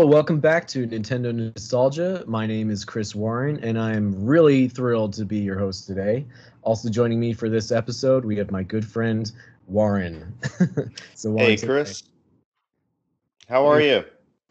welcome back. Hello, welcome back to Nintendo Nostalgia. My name is Chris Warren, and I'm really thrilled to be your host today. Also joining me for this episode, we have my good friend Warren. so, Warren, hey, Chris. How are you?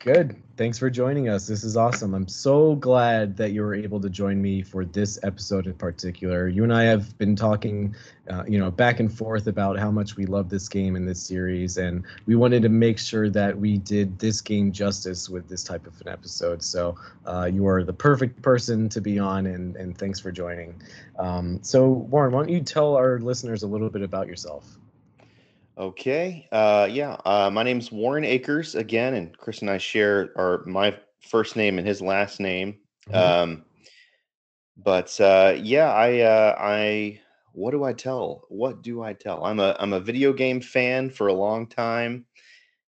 Good. Thanks for joining us. This is awesome. I'm so glad that you were able to join me for this episode in particular. You and I have been talking, uh, you know, back and forth about how much we love this game and this series, and we wanted to make sure that we did this game justice with this type of an episode. So uh, you are the perfect person to be on, and and thanks for joining. Um, so Warren, why don't you tell our listeners a little bit about yourself? Okay. Uh, yeah. Uh, my name's Warren Akers again, and Chris and I share our my first name and his last name. Mm-hmm. Um, but uh, yeah, I uh, I what do I tell? What do I tell? I'm a I'm a video game fan for a long time,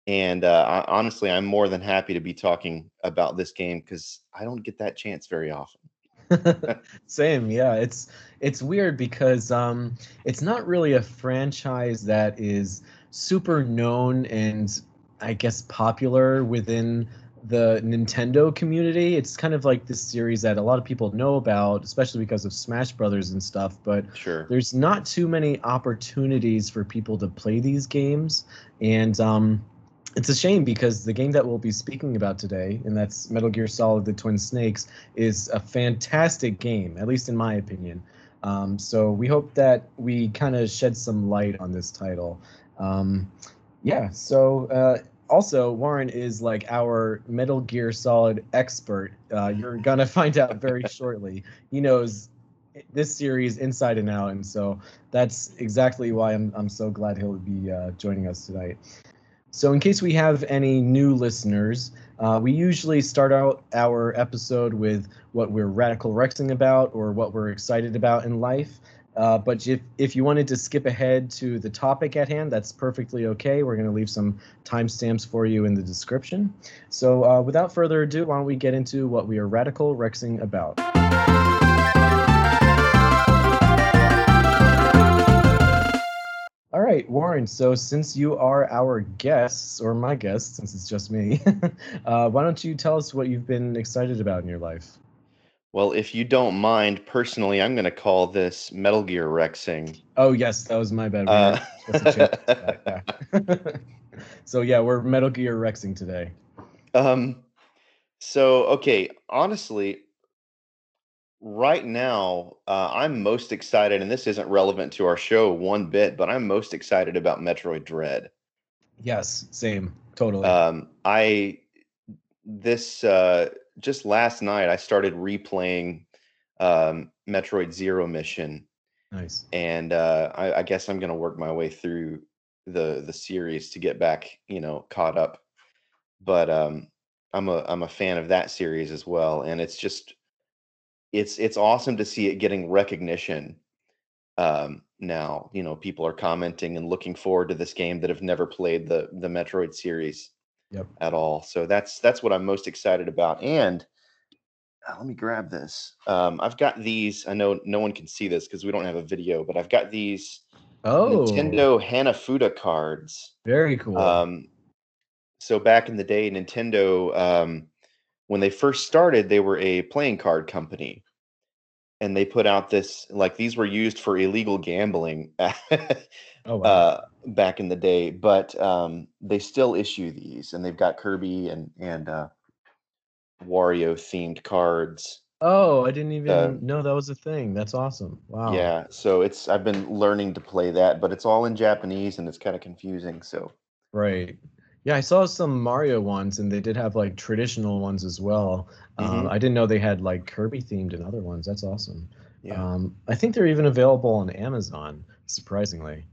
and uh, I, honestly, I'm more than happy to be talking about this game because I don't get that chance very often. Same, yeah. It's it's weird because um, it's not really a franchise that is super known and I guess popular within the Nintendo community. It's kind of like this series that a lot of people know about, especially because of Smash Brothers and stuff. But sure. there's not too many opportunities for people to play these games, and um, it's a shame because the game that we'll be speaking about today, and that's Metal Gear Solid: The Twin Snakes, is a fantastic game, at least in my opinion. Um, so we hope that we kind of shed some light on this title. Um, yeah. So uh, also, Warren is like our Metal Gear Solid expert. Uh, you're gonna find out very shortly. He knows this series inside and out, and so that's exactly why I'm I'm so glad he'll be uh, joining us tonight. So, in case we have any new listeners, uh, we usually start out our episode with what we're radical rexing about or what we're excited about in life. Uh, but if, if you wanted to skip ahead to the topic at hand, that's perfectly okay. We're going to leave some timestamps for you in the description. So, uh, without further ado, why don't we get into what we are radical rexing about? Right, Warren. So since you are our guests, or my guest, since it's just me, uh, why don't you tell us what you've been excited about in your life? Well, if you don't mind, personally, I'm going to call this Metal Gear Rexing. Oh yes, that was my bad. Uh, so yeah, we're Metal Gear Rexing today. Um. So okay, honestly, right now, uh, I'm most excited, and this isn't relevant to our show one bit, but I'm most excited about Metroid Dread. Yes, same, totally. Um, I this uh, just last night I started replaying um, Metroid Zero Mission. Nice. And uh, I, I guess I'm gonna work my way through the the series to get back, you know, caught up. But um, I'm a I'm a fan of that series as well, and it's just it's it's awesome to see it getting recognition um, now. You know, people are commenting and looking forward to this game that have never played the the Metroid series yep. at all. So that's that's what I'm most excited about. And uh, let me grab this. Um, I've got these. I know no one can see this because we don't have a video, but I've got these oh. Nintendo Hanafuda cards. Very cool. Um, so back in the day, Nintendo um, when they first started, they were a playing card company. And they put out this like these were used for illegal gambling oh, wow. uh, back in the day, but um, they still issue these, and they've got Kirby and and uh, Wario themed cards. Oh, I didn't even uh, know that was a thing. That's awesome. Wow. Yeah, so it's I've been learning to play that, but it's all in Japanese and it's kind of confusing. So right. Yeah, I saw some Mario ones, and they did have like traditional ones as well. Um, mm-hmm. I didn't know they had like Kirby themed and other ones. That's awesome. Yeah. Um, I think they're even available on Amazon, surprisingly.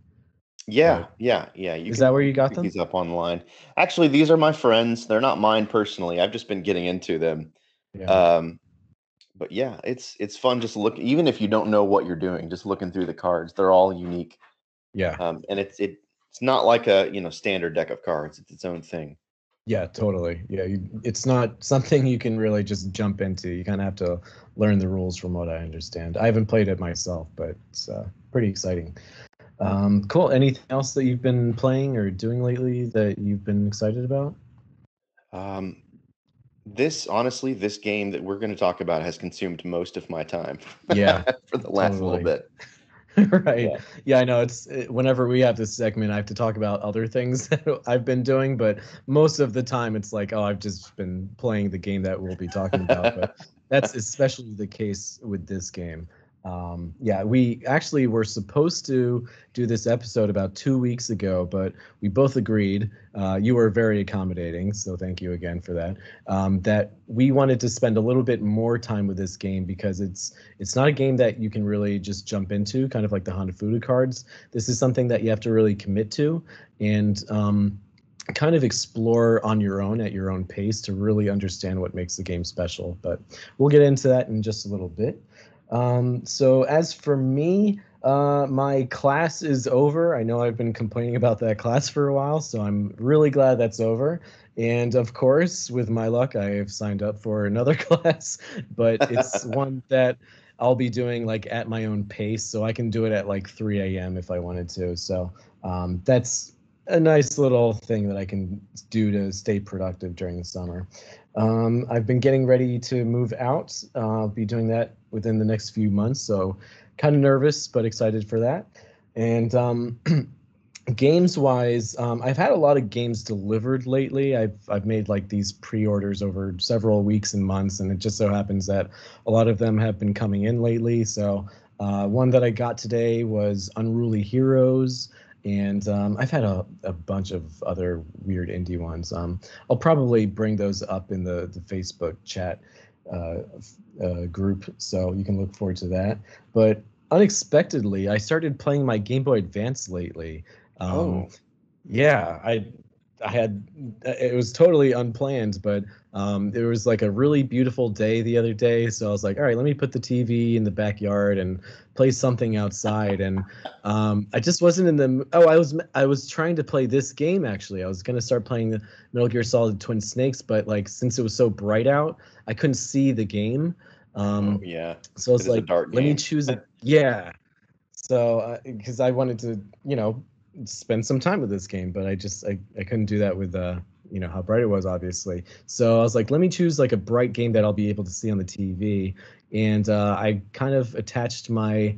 Yeah, but, yeah, yeah. You is that where you got them? These up online. Actually, these are my friends. They're not mine personally. I've just been getting into them. Yeah. Um, but yeah, it's it's fun just look. Even if you don't know what you're doing, just looking through the cards, they're all unique. Yeah. Um, and it's it it's not like a you know standard deck of cards. It's its own thing. Yeah, totally. Yeah, you, it's not something you can really just jump into. You kind of have to learn the rules from what I understand. I haven't played it myself, but it's uh, pretty exciting. Um, cool. Anything else that you've been playing or doing lately that you've been excited about? Um, this honestly, this game that we're going to talk about has consumed most of my time. Yeah, for the last totally. little bit. right. Yeah. Yeah. I know. It's it, whenever we have this segment, I have to talk about other things that I've been doing, but most of the time it's like, oh, I've just been playing the game that we'll be talking about. but that's especially the case with this game. Um, yeah, we actually were supposed to do this episode about two weeks ago, but we both agreed. Uh, you were very accommodating, so thank you again for that. Um, that we wanted to spend a little bit more time with this game because it's it's not a game that you can really just jump into, kind of like the Hanafuda cards. This is something that you have to really commit to and um, kind of explore on your own at your own pace to really understand what makes the game special. But we'll get into that in just a little bit. Um, so as for me, uh, my class is over. I know I've been complaining about that class for a while, so I'm really glad that's over. And of course, with my luck, I have signed up for another class, but it's one that I'll be doing like at my own pace, so I can do it at like 3 a.m. if I wanted to. So um, that's a nice little thing that I can do to stay productive during the summer. Um, I've been getting ready to move out. Uh, I'll be doing that within the next few months, so kind of nervous but excited for that. And um, games wise, um, I've had a lot of games delivered lately. I've I've made like these pre-orders over several weeks and months, and it just so happens that a lot of them have been coming in lately. So uh, one that I got today was Unruly Heroes and um, I've had a, a bunch of other weird indie ones. Um, I'll probably bring those up in the, the Facebook chat group, so you can look forward to that. But unexpectedly, I started playing my Game Boy Advance lately. Um, Oh. yeah, I I had it was totally unplanned, but um, it was like a really beautiful day the other day. So I was like, all right, let me put the TV in the backyard and play something outside. And um, I just wasn't in the. Oh, I was I was trying to play this game actually. I was gonna start playing the Metal Gear Solid Twin Snakes, but like since it was so bright out, I couldn't see the game. Um, oh, yeah. so I was It like, let me choose it. Yeah. So, because I wanted to, you know, spend some time with this game, but I just I, I couldn't do that with uh, you know, how bright it was, obviously. So I was like, let me choose like a bright game that I'll be able to see on the TV, and uh, I kind of attached my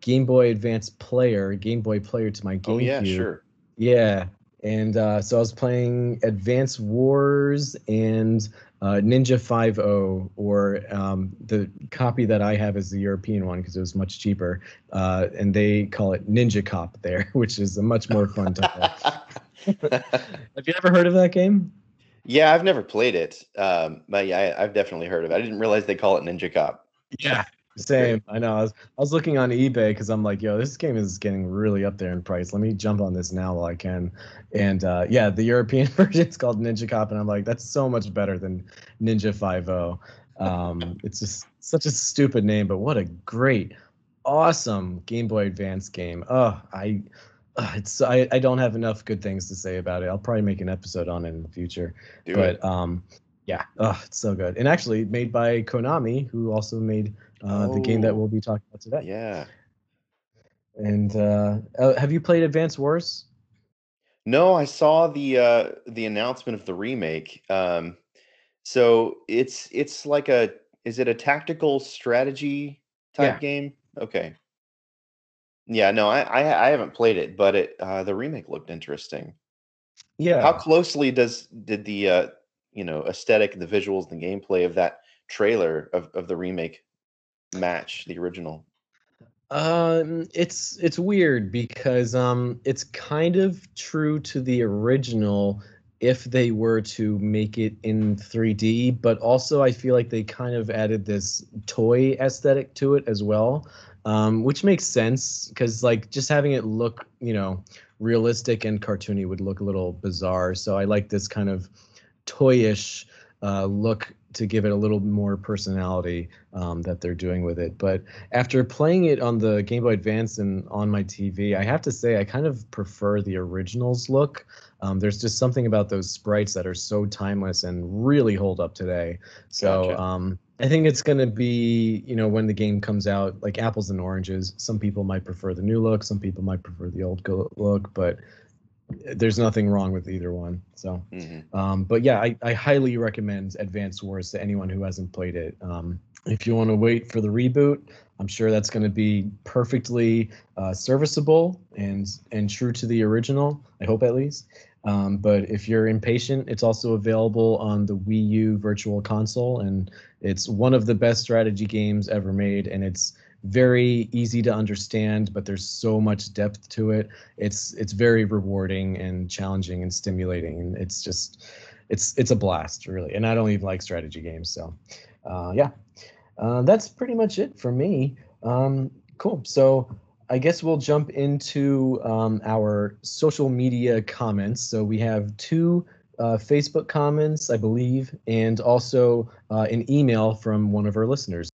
Game Boy Advance player, Game Boy player, to my GameCube. Oh, yeah, sure. Yeah, and uh, so I was playing Advance Wars and uh, Ninja Five-O, or um, the copy that I have is the European one because it was much cheaper, uh, and they call it Ninja Cop there, which is a much more fun title. have you ever heard of that game? yeah, I've never played it, um, but yeah, I, I've definitely heard of it. I didn't realize they call it Ninja Cop. Yeah. Same. I know. I was, I was looking on eBay because I'm like, yo, this game is getting really up there in price. Let me jump on this now while I can. And uh, yeah, the European version is called Ninja Cop, and I'm like, that's so much better than Ninja Five-O. Um, it's just such a stupid name, but what a great, awesome Game Boy Advance game. Oh, I, uh, it's I, I don't have enough good things to say about it. I'll probably make an episode on it in the future Do but it. um yeah oh it's so good and actually made by konami who also made uh, the game that Oh. we'll be talking about today Yeah. and uh, uh have you played advance wars No, I saw the uh the announcement of the remake. Um so it's it's like a is it a tactical strategy type Yeah. game? Okay. Yeah, no, I, I I haven't played it, but it uh the remake looked interesting. yeah How closely does did the uh you know aesthetic, the visuals, the gameplay of that trailer of, of the remake match the original? Um, it's it's weird because um, it's kind of true to the original if they were to make it in 3D, but also I feel like they kind of added this toy aesthetic to it as well, um, which makes sense because like just having it look, you know, realistic and cartoony would look a little bizarre. So I like this kind of toyish uh, look to give it a little more personality um, that they're doing with it. But after playing it on the Game Boy Advance and on my TV, I have to say I kind of prefer the original's look. Um, there's just something about those sprites that are so timeless and really hold up today. So Gotcha. um, I think it's going to be, you know, when the game comes out, like apples and oranges. Some people might prefer the new look, some people might prefer the old look, but there's nothing wrong with either one. So, mm-hmm. um, but yeah, I, I highly recommend Advanced Wars to anyone who hasn't played it. Um, if you want to wait for the reboot, I'm sure that's going to be perfectly uh, serviceable and and true to the original. I hope at least. Um, but if you're impatient, it's also available on the Wii U Virtual Console, and it's one of the best strategy games ever made. And it's very easy to understand, but there's so much depth to it. It's it's very rewarding and challenging and stimulating, it's just it's it's a blast, really. And I don't even like strategy games, so uh, yeah, uh, that's pretty much it for me. Um, cool. So I guess we'll jump into um, our social media comments. So we have two uh, Facebook comments, I believe, and also uh, an email from one of our listeners.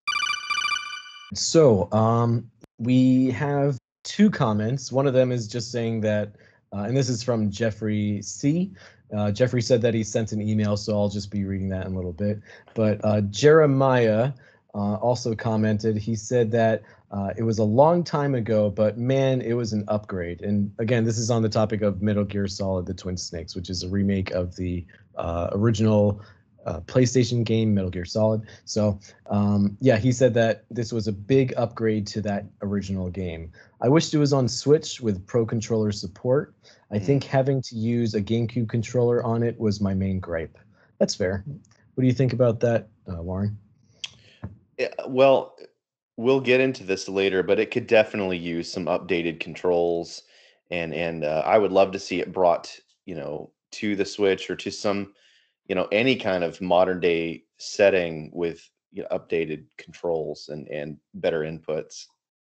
So um, we have two comments. One of them is just saying that, uh, and this is from Jeffrey C. Uh, Jeffrey said that he sent an email, so I'll just be reading that in a little bit. But uh, Jeremiah uh, also commented. He said that uh, it was a long time ago, but man, it was an upgrade. And again, this is on the topic of Metal Gear Solid: The Twin Snakes, which is a remake of the uh, original uh, PlayStation game Metal Gear Solid. So um, yeah, he said that this was a big upgrade to that original game. I wished it was on Switch with Pro Controller support. I mm. think having to use a GameCube controller on it was my main gripe. That's fair. What do you think about that, uh, Warren? Yeah, well, we'll get into this later, but it could definitely use some updated controls, and and uh, I would love to see it brought, you know, to the Switch or to some, you know, any kind of modern day setting with you know, updated controls and and better inputs.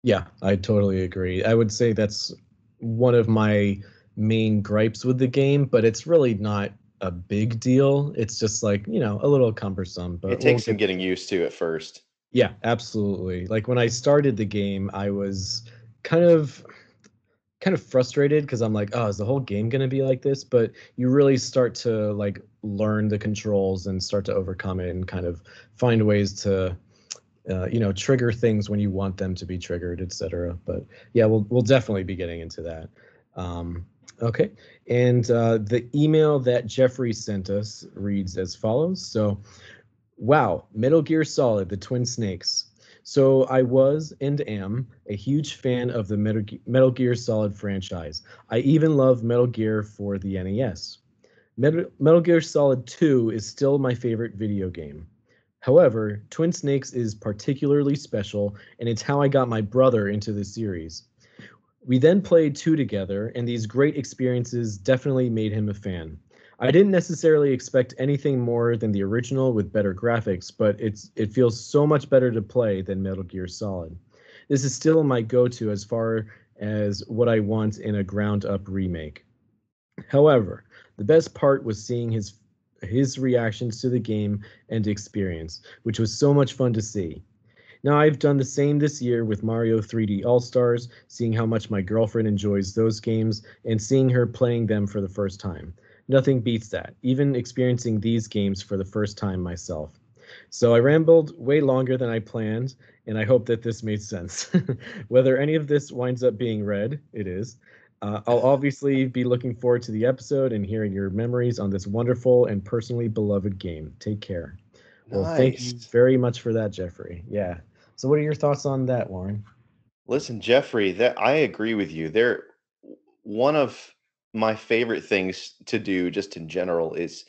Yeah, I totally agree. I would say that's one of my main gripes with the game, but it's really not a big deal. It's just like, you know, a little cumbersome, but it takes we'll some getting used to at first. Yeah, absolutely. Like when I started the game, I was kind of kind of frustrated because I'm like, oh, is the whole game going to be like this? But you really start to like learn the controls and start to overcome it and kind of find ways to uh, you know trigger things when you want them to be triggered, etc. But yeah, we'll we'll definitely be getting into that. Um, okay, and uh, the email that Jeffrey sent us reads as follows. So Wow, Metal Gear Solid, the Twin Snakes. So I was and am a huge fan of the Metal, Gear Solid franchise. I even love Metal Gear for the NES. Metal, Gear Solid 2 is still my favorite video game. However, Twin Snakes is particularly special, and it's how I got my brother into the series. We then played 2 together, and these great experiences definitely made him a fan. I didn't necessarily expect anything more than the original with better graphics, but it's it feels so much better to play than Metal Gear Solid. This is still my go-to as far as what I want in a ground-up remake. However, the best part was seeing his his reactions to the game and experience, which was so much fun to see. Now, I've done the same this year with Mario 3D All Stars, seeing how much my girlfriend enjoys those games and seeing her playing them for the first time nothing beats that, even experiencing these games for the first time myself. So I rambled way longer than I planned, and I hope that this made sense. Whether any of this winds up being read, it is. Uh, I'll obviously be looking forward to the episode and hearing your memories on this wonderful and personally beloved game. Take care. Well, nice. thank you very much for that, Jeffrey. Yeah. So, what are your thoughts on that, Warren? Listen, Jeffrey, that I agree with you. They're one of my favorite things to do just in general is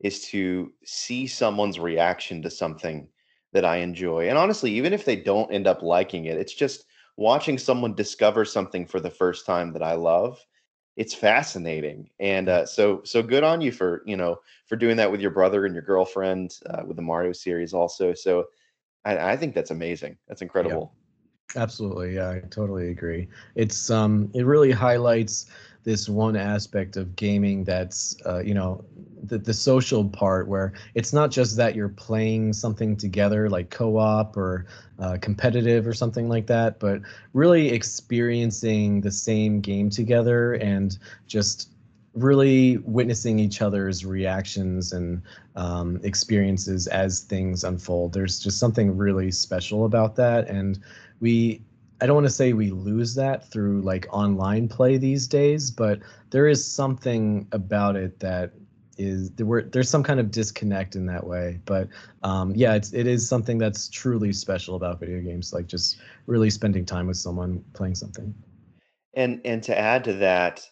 is to see someone's reaction to something that I enjoy. And honestly, even if they don't end up liking it, it's just watching someone discover something for the first time that I love. It's fascinating, and uh, so so good on you for you know for doing that with your brother and your girlfriend uh, with the Mario series also. So I, I think that's amazing. That's incredible. Yeah. Absolutely, yeah, I totally agree. It's um, it really highlights this one aspect of gaming that's uh, you know the, the social part where it's not just that you're playing something together like co-op or uh, competitive or something like that but really experiencing the same game together and just really witnessing each other's reactions and um, experiences as things unfold. There's just something really special about that, and we. I don't want to say we lose that through like online play these days, but there is something about it that is there were there's some kind of disconnect in that way. But um, yeah it's it is something that's truly special about video games like just really spending time with someone playing something. And and to add to that,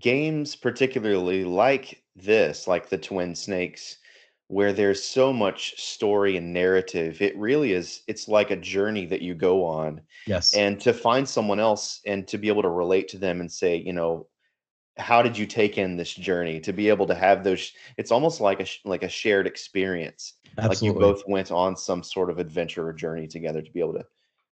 games particularly like this, like the Twin Snakes, where there's so much story and narrative, it really is it's like a journey that you go on. yes And to find someone else and to be able to relate to them and say, you know, how did you take in this journey? To be able to have those it's almost like a like a shared experience. Absolutely. Like you both went on some sort of adventure or journey together to be able to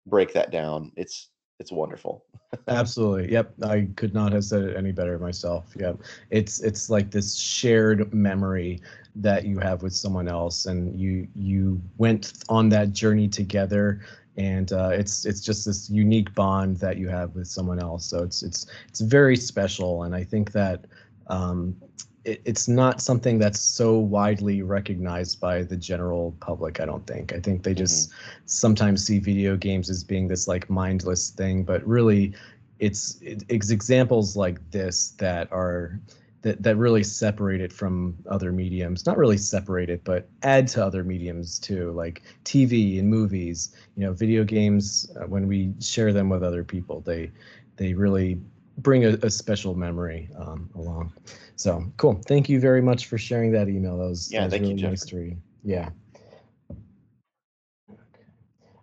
break that down. It's it's wonderful. Absolutely. Yep. I could not have said it any better myself. Yep. It's it's like this shared memory that you have with someone else and you you went on that journey together and uh, it's it's just this unique bond that you have with someone else. So it's it's it's very special and I think that um, it, it's not something that's so widely recognized by the general public i don't think. I think they just sometimes see video games as being this like mindless thing but really it's it, it's examples like this that are that, that really separate it from other mediums. Not really separate it but add to other mediums too like tv and movies. You know video games uh, when we share them with other people they they really bring a, a special memory um, along so cool thank you very much for sharing that email that was that Yeah, was thank you, really nice to read yeah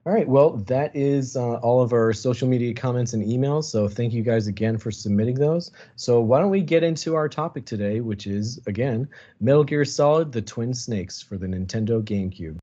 All right. Well, that is uh, all of our social media comments and emails. So thank you guys again for submitting those. So why don't we get into our topic today, which is again Metal Gear Solid: The Twin Snakes for the Nintendo GameCube.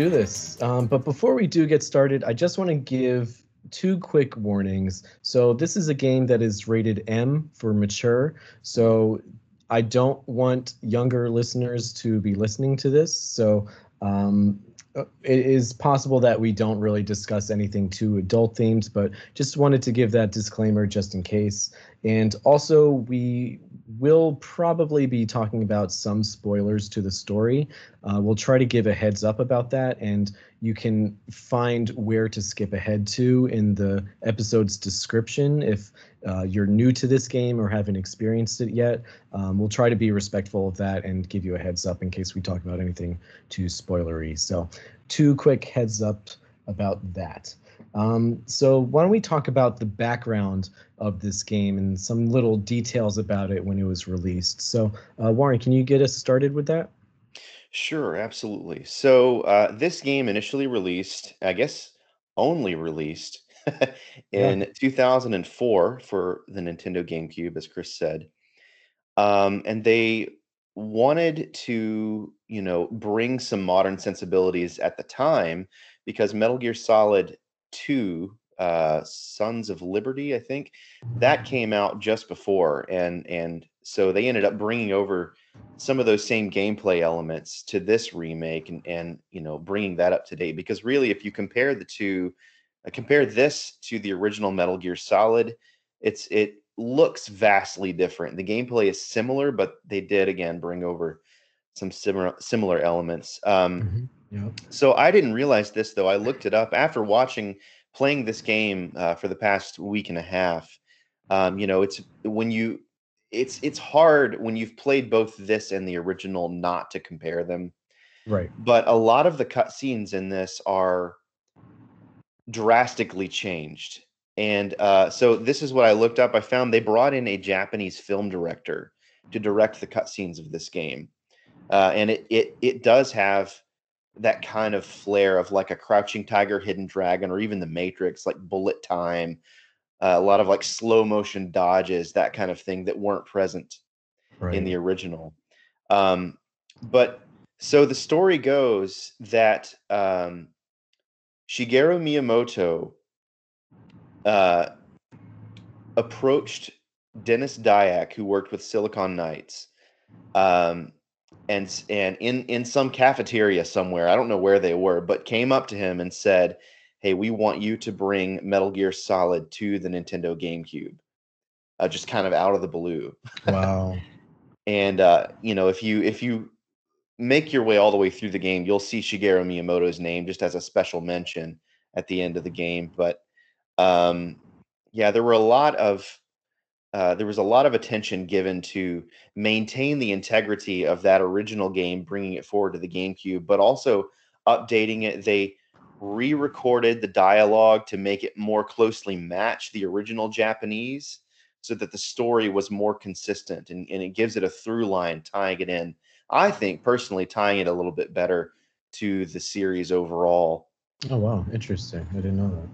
Do this. Um, but before we do get started, I just want to give two quick warnings. So this is a game that is rated M for mature. So I don't want younger listeners to be listening to this. So um, uh, it is possible that we don't really discuss anything too adult themed, but just wanted to give that disclaimer just in case. And also, we will probably be talking about some spoilers to the story. Uh, we'll try to give a heads up about that, and you can find where to skip ahead to in the episode's description if uh, you're new to this game or haven't experienced it yet. Um, we'll try to be respectful of that and give you a heads up in case we talk about anything too spoilery. So, two quick heads up about that. Um, so, why don't we talk about the background of this game and some little details about it when it was released? So, uh, Warren, can you get us started with that? Sure, absolutely. So uh, this game initially released, I guess, only released Yeah. in 2004 for the Nintendo GameCube, as Chris said. Um, and they wanted to, you know, bring some modern sensibilities at the time because Metal Gear Solid 2, uh, Sons of Liberty, I think, that came out just before, and and so they ended up bringing over some of those same gameplay elements to this remake and and you know bringing that up to date because really if you compare the two uh, compare this to the original Metal Gear Solid it's it looks vastly different. The gameplay is similar but they did again bring over some similar similar elements. Um hmm Yeah. so I didn't realize this though. I looked it up after watching playing this game uh, for the past week and a half um you know it's when you it's it's hard when you've played both this and the original not to compare them. Right. but a lot of the cutscenes in this are drastically changed. And uh, so this is what i looked up. I found they brought in a japanese film director to direct the cutscenes of this game. Uh, and it, it it does have that kind of flair of like a crouching tiger hidden dragon or even the matrix like bullet time uh, a lot of like slow motion dodges, that kind of thing that weren't present right. in the original. Um, but so the story goes that um, Shigeru Miyamoto uh, approached Dennis Dyack, who worked with Silicon Knights, um, and and in in some cafeteria somewhere, I don't know where they were, but came up to him and said, "Hey, we want you to bring Metal Gear Solid to the Nintendo GameCube." Uh, just kind of out of the blue. Wow. and uh, you know, if you if you make your way all the way through the game, you'll see Shigeru Miyamoto's name just as a special mention at the end of the game. But um, yeah, there were a lot of uh, there was a lot of attention given to maintain the integrity of that original game, bringing it forward to the GameCube, but also updating it. They re-recorded the dialogue to make it more closely match the original Japanese, so that the story was more consistent and, and it gives it a through line, tying it in. I think personally, tying it a little bit better to the series overall. Oh wow, interesting. I didn't know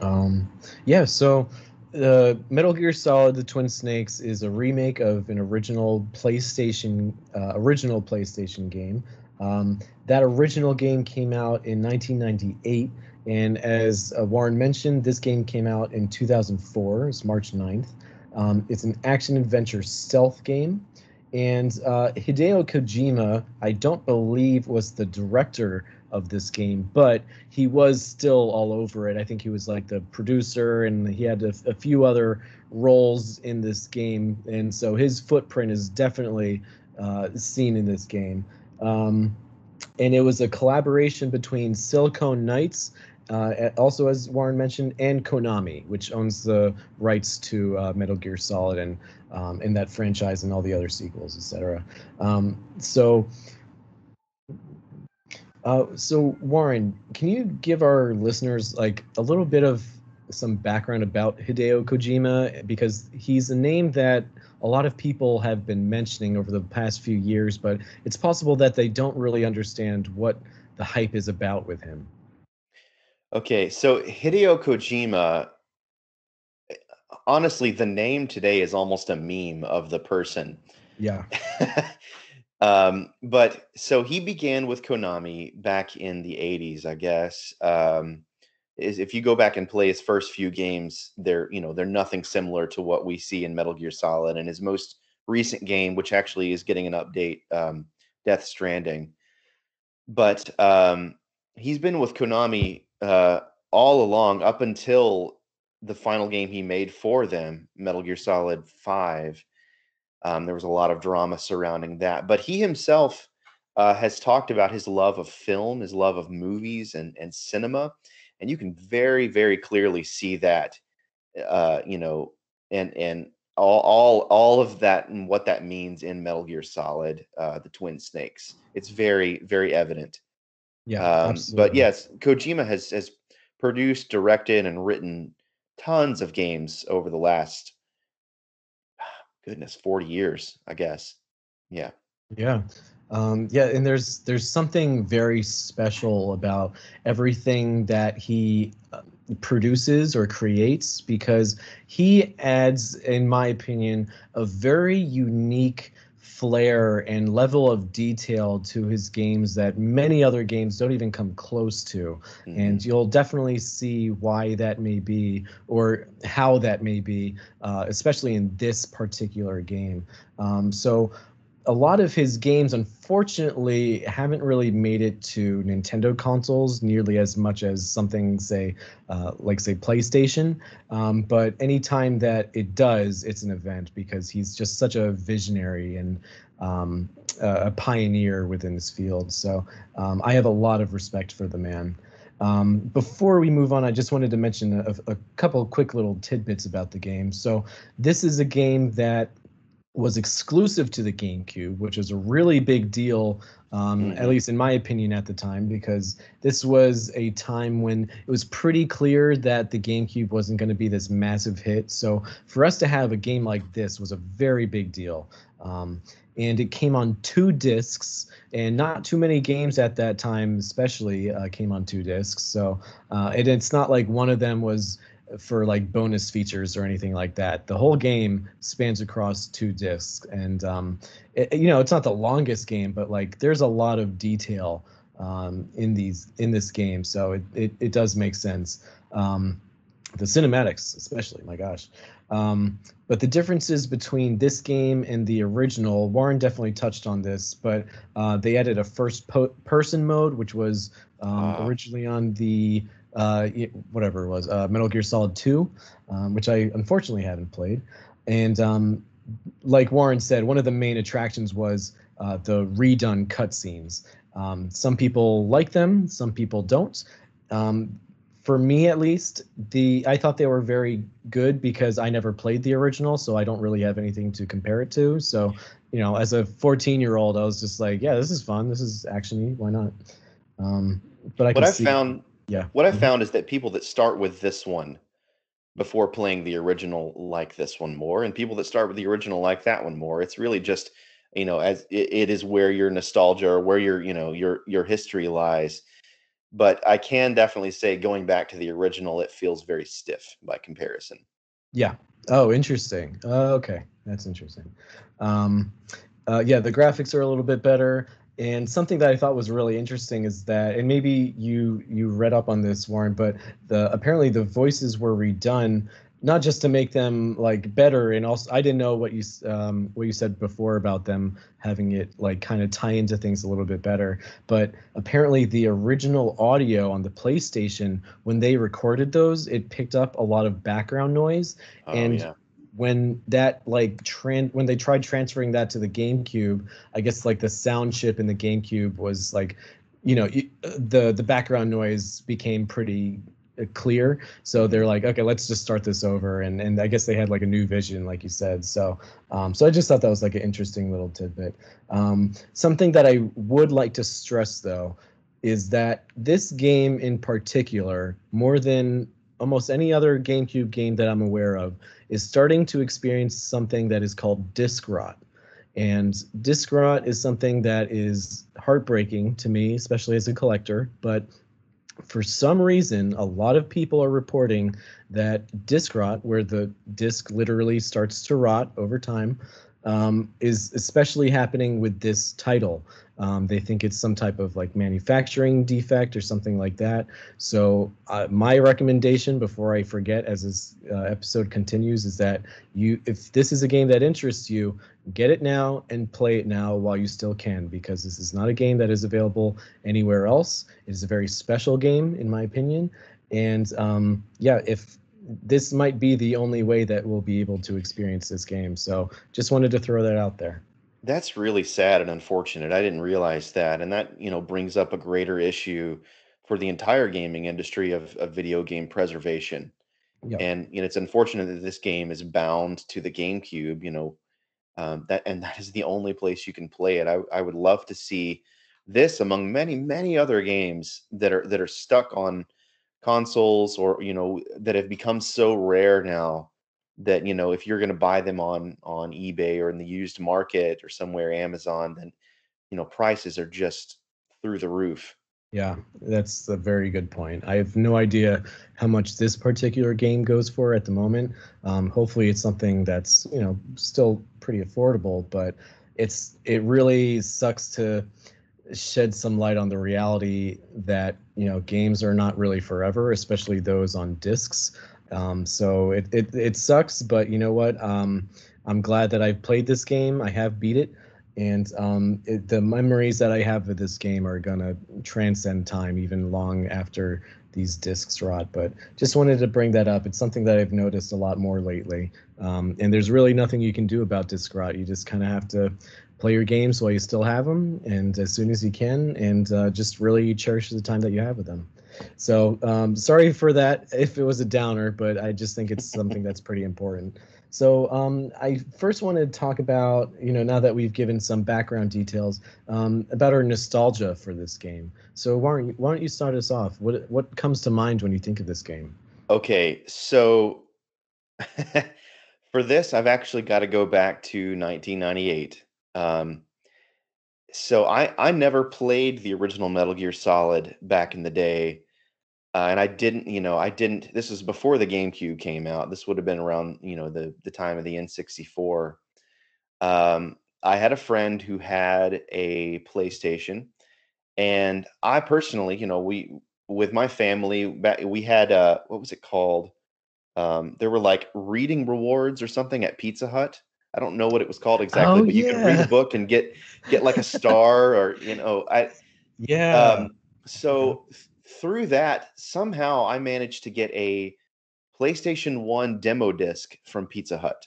that. Um, yeah, so uh, Metal Gear Solid: The Twin Snakes is a remake of an original PlayStation uh, original PlayStation game. Um, that original game came out in 1998, and as uh, Warren mentioned, this game came out in 2004. It's March 9th. Um, it's an action adventure stealth game, and uh, Hideo Kojima, I don't believe, was the director of this game, but he was still all over it. I think he was like the producer, and he had a, a few other roles in this game, and so his footprint is definitely uh, seen in this game. Um, and it was a collaboration between Silicon Knights, uh, also as Warren mentioned, and Konami, which owns the rights to uh, Metal Gear Solid and um, in that franchise and all the other sequels, etc. Um, so uh, so Warren, can you give our listeners like a little bit of some background about Hideo Kojima because he's a name that a lot of people have been mentioning over the past few years, but it's possible that they don't really understand what the hype is about with him. Okay, so Hideo Kojima honestly the name today is almost a meme of the person. Yeah. Um, but so he began with Konami back in the 80s, I guess. Um, is if you go back and play his first few games, they're you know they're nothing similar to what we see in Metal Gear Solid. And his most recent game, which actually is getting an update, um, Death Stranding. But um, he's been with Konami uh, all along up until the final game he made for them, Metal Gear Solid Five. Um, there was a lot of drama surrounding that, but he himself uh, has talked about his love of film, his love of movies and and cinema, and you can very very clearly see that, uh, you know, and and all all all of that and what that means in Metal Gear Solid, uh, the Twin Snakes. It's very very evident. Yeah, um, but yes, Kojima has has produced, directed, and written tons of games over the last goodness, 40 years, I guess. Yeah. Yeah. Um, yeah, and there's there's something very special about everything that he uh, produces or creates because he adds, in my opinion, a very unique flair and level of detail to his games that many other games don't even come close to. Mm-hmm. And you'll definitely see why that may be or how that may be, uh, especially in this particular game. Um, so a lot of his games, unfortunately, haven't really made it to Nintendo consoles nearly as much as something, say, uh, like say PlayStation. Um, but anytime that it does, it's an event because he's just such a visionary and um, a pioneer within this field. So um, I have a lot of respect for the man. Um, before we move on, I just wanted to mention a, a couple quick little tidbits about the game. So this is a game that was exclusive to the GameCube, which was a really big deal, um, mm-hmm. at least in my opinion at the time, because this was a time when it was pretty clear that the GameCube wasn't going to be this massive hit. So for us to have a game like this was a very big deal. Um, and it came on two discs, and not too many games at that time, especially, uh, came on two discs. So uh, and it's not like one of them was for like bonus features or anything like that. The whole game spans across two discs, and um, it, you know it's not the longest game, but like there's a lot of detail um, in these in this game, so it it, it does make sense. Um, the cinematics, especially, my gosh. Um, but the differences between this game and the original, Warren definitely touched on this, but uh, they added a first po- person mode, which was um, uh. originally on the uh, whatever it was, uh, Metal Gear Solid 2, um, which I unfortunately haven't played. And um, like Warren said, one of the main attractions was uh, the redone cutscenes. Um, some people like them, some people don't. Um, for me at least, the I thought they were very good because I never played the original, so I don't really have anything to compare it to. So, you know, as a 14 year old, I was just like, yeah, this is fun. This is actiony. Why not? Um, but I what I found, yeah, what I mm-hmm. found is that people that start with this one before playing the original like this one more, and people that start with the original like that one more. It's really just, you know, as it, it is where your nostalgia or where your, you know, your your history lies but I can definitely say going back to the original, it feels very stiff by comparison. Yeah. Oh, interesting. Uh, okay, that's interesting. Um, uh, yeah, the graphics are a little bit better. And something that I thought was really interesting is that, and maybe you you read up on this, Warren, but the apparently the voices were redone not just to make them like better and also i didn't know what you um, what you said before about them having it like kind of tie into things a little bit better but apparently the original audio on the playstation when they recorded those it picked up a lot of background noise oh, and yeah. When that like tran when they tried transferring that to the gamecube i guess like the sound chip in the gamecube was like you know the the background noise became pretty uh, clear. So they're like, okay, let's just start this over. And and I guess they had like a new vision, like you said. So um, so I just thought that was like an interesting little tidbit. Um, something that I would like to stress though is that this game in particular, more than almost any other GameCube game that I'm aware of, is starting to experience something that is called disc rot. And disc rot is something that is heartbreaking to me, especially as a collector, but for some reason, a lot of people are reporting that disc rot, where the disc literally starts to rot over time, um, is especially happening with this title. Um, they think it's some type of like manufacturing defect or something like that. So uh, my recommendation, before I forget, as this uh, episode continues, is that you, if this is a game that interests you, get it now and play it now while you still can, because this is not a game that is available anywhere else. It is a very special game, in my opinion. And um, yeah, if this might be the only way that we'll be able to experience this game. So just wanted to throw that out there. That's really sad and unfortunate. I didn't realize that, and that, you know, brings up a greater issue for the entire gaming industry of, of video game preservation. Yep. And you know, it's unfortunate that this game is bound to the GameCube. You know, um, that and that is the only place you can play it. I, I would love to see this among many many other games that are that are stuck on consoles or you know that have become so rare now that you know if you're going to buy them on on ebay or in the used market or somewhere amazon then you know prices are just through the roof. Yeah that's a very good point. I have no idea how much this particular game goes for at the moment. Um, hopefully it's something that's you know still pretty affordable but it's it really sucks to shed some light on the reality that you know games are not really forever especially those on discs um, so it, it it sucks, but you know what? Um, I'm glad that I've played this game. I have beat it, and um, it, the memories that I have of this game are gonna transcend time, even long after these discs rot. But just wanted to bring that up. It's something that I've noticed a lot more lately, um, and there's really nothing you can do about disc rot. You just kind of have to play your games while you still have them, and as soon as you can, and uh, just really cherish the time that you have with them. So um, sorry for that if it was a downer, but I just think it's something that's pretty important. So um, I first want to talk about, you know, now that we've given some background details um, about our nostalgia for this game. So why don't, you, why don't you start us off? What what comes to mind when you think of this game? Okay, so for this, I've actually got to go back to 1998. Um, so I I never played the original Metal Gear Solid back in the day uh, and I didn't, you know, I didn't. This was before the GameCube came out. This would have been around, you know, the the time of the N64. Um, I had a friend who had a PlayStation, and I personally, you know, we with my family, we had uh, what was it called? Um, there were like reading rewards or something at Pizza Hut. I don't know what it was called exactly, Oh but you can read a yeah. book and get get like a star or you know, I Yeah. um, so th- through that, somehow I managed to get a PlayStation 1 demo disc from Pizza Hut.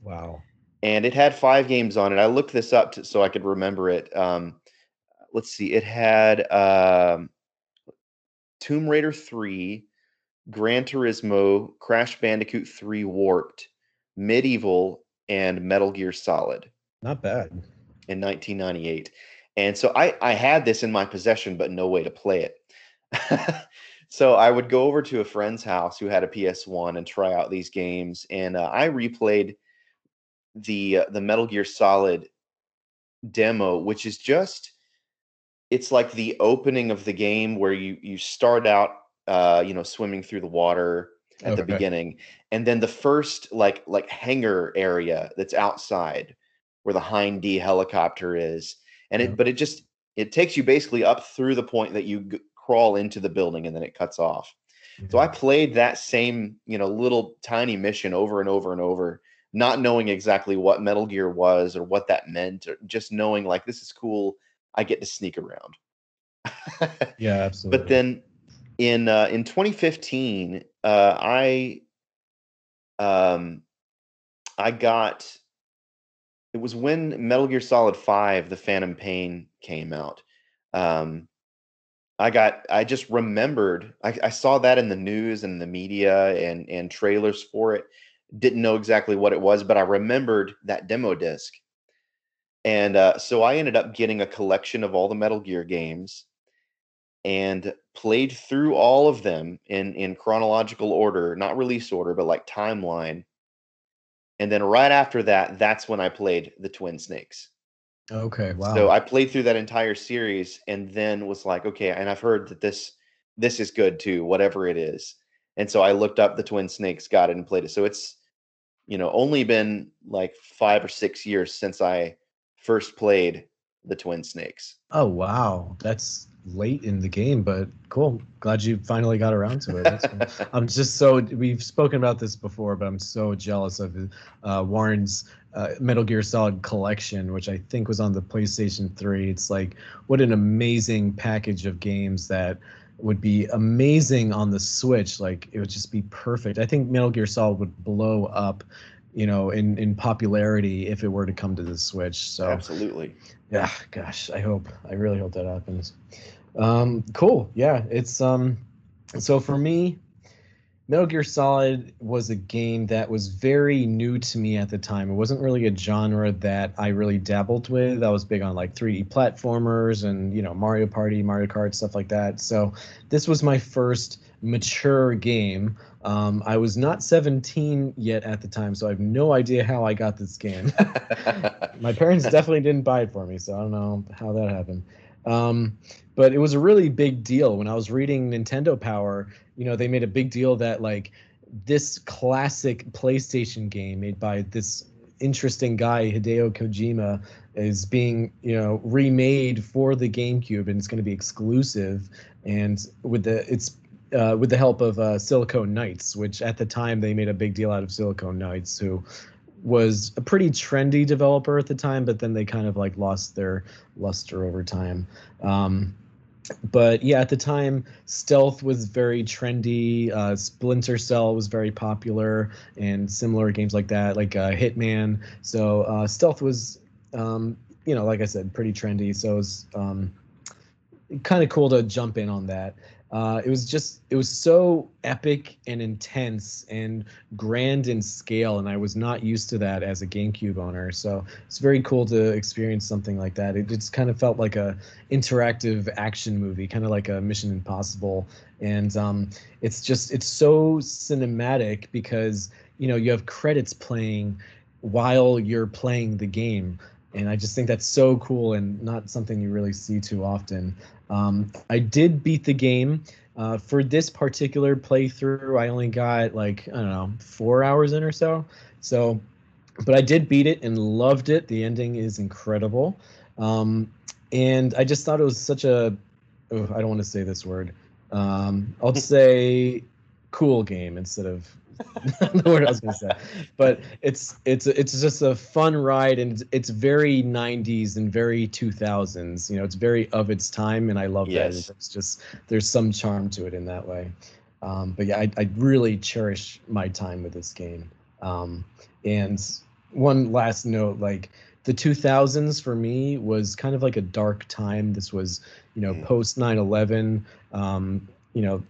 Wow. And it had five games on it. I looked this up to, so I could remember it. Um, let's see, it had um, Tomb Raider 3, Gran Turismo, Crash Bandicoot 3 Warped, MediEvil, and Metal Gear Solid Not bad. in 1998. And so I, I had this in my possession, but no way to play it. so I would go over to a friend's house who had a PS1 and try out these games. And uh, I replayed the uh, the Metal Gear Solid demo, which is just it's like the opening of the game where you you start out uh, you know swimming through the water at the beginning, and then the first like like hangar area that's outside where the Hind D helicopter is, and it mm-hmm. but it just it takes you basically up through the point that you g- crawl into the building and then it cuts off. So I mm-hmm. played that same, you know, little tiny mission over and over and over, not knowing exactly what Metal Gear was or what that meant, or just knowing like this is cool. I get to sneak around. Yeah, absolutely. but then in uh, in 2015, uh, I um I got it was when Metal Gear Solid 5, The Phantom Pain came out. Um I got I just remembered I, I saw that in the news and the media and and trailers for it. Didn't know exactly what it was, but I remembered that demo disc. And uh, so I ended up getting a collection of all the Metal Gear games and played through all of them in in chronological order, not release order, but like timeline. And then right after that, that's when I played the Twin Snakes. Okay. Wow. So I played through that entire series and then was like, okay, and I've heard that this this is good too, whatever it is. And so I looked up the Twin Snakes, got it, and played it. So it's you know only been like five or six years since I first played the Twin Snakes. Oh wow. That's late in the game, but cool. Glad you finally got around to it. Cool. I'm just so we've spoken about this before, but I'm so jealous of uh, Warren's uh, Metal Gear Solid collection, which I think was on the PlayStation 3. It's like what an amazing package of games that would be amazing on the Switch. Like it would just be perfect. I think Metal Gear Solid would blow up, you know, in in popularity if it were to come to the Switch. So Absolutely. yeah, gosh, I hope. I really hope that happens. Um, cool. Yeah, it's um so for me, Metal Gear Solid was a game that was very new to me at the time. It wasn't really a genre that I really dabbled with. I was big on like 3D platformers and, you know, Mario Party, Mario Kart, stuff like that. So this was my first mature game. Um, I was not 17 yet at the time, so I have no idea how I got this game. My parents definitely didn't buy it for me, so I don't know how that happened. Um, but it was a really big deal when I was reading Nintendo Power. You know, they made a big deal that like this classic PlayStation game made by this interesting guy Hideo Kojima is being you know remade for the GameCube and it's going to be exclusive and with the it's uh, with the help of uh, Silicon Knights, which at the time they made a big deal out of Silicon Knights, who was a pretty trendy developer at the time, but then they kind of like lost their luster over time. Um, but yeah, at the time, stealth was very trendy. Uh, Splinter Cell was very popular, and similar games like that, like uh, Hitman. So uh, stealth was, um, you know, like I said, pretty trendy. So it was um, kind of cool to jump in on that. Uh, it was just it was so epic and intense and grand in scale, and I was not used to that as a GameCube owner. So it's very cool to experience something like that. It just kind of felt like a interactive action movie, kind of like a Mission Impossible, and um, it's just it's so cinematic because you know you have credits playing while you're playing the game. And I just think that's so cool and not something you really see too often. Um, I did beat the game. Uh, for this particular playthrough, I only got like I don't know four hours in or so. So, but I did beat it and loved it. The ending is incredible, um, and I just thought it was such a oh, I don't want to say this word. Um, I'll say cool game instead of the word I was gonna say. But it's it's it's just a fun ride, and it's very '90s and very 2000s. You know, it's very of its time, and I love yes. that. It's just there's some charm to it in that way. Um, but yeah, I, I really cherish my time with this game. Um, and one last note, like the 2000s for me was kind of like a dark time. This was, you know, mm. post 9 11. Um, you know,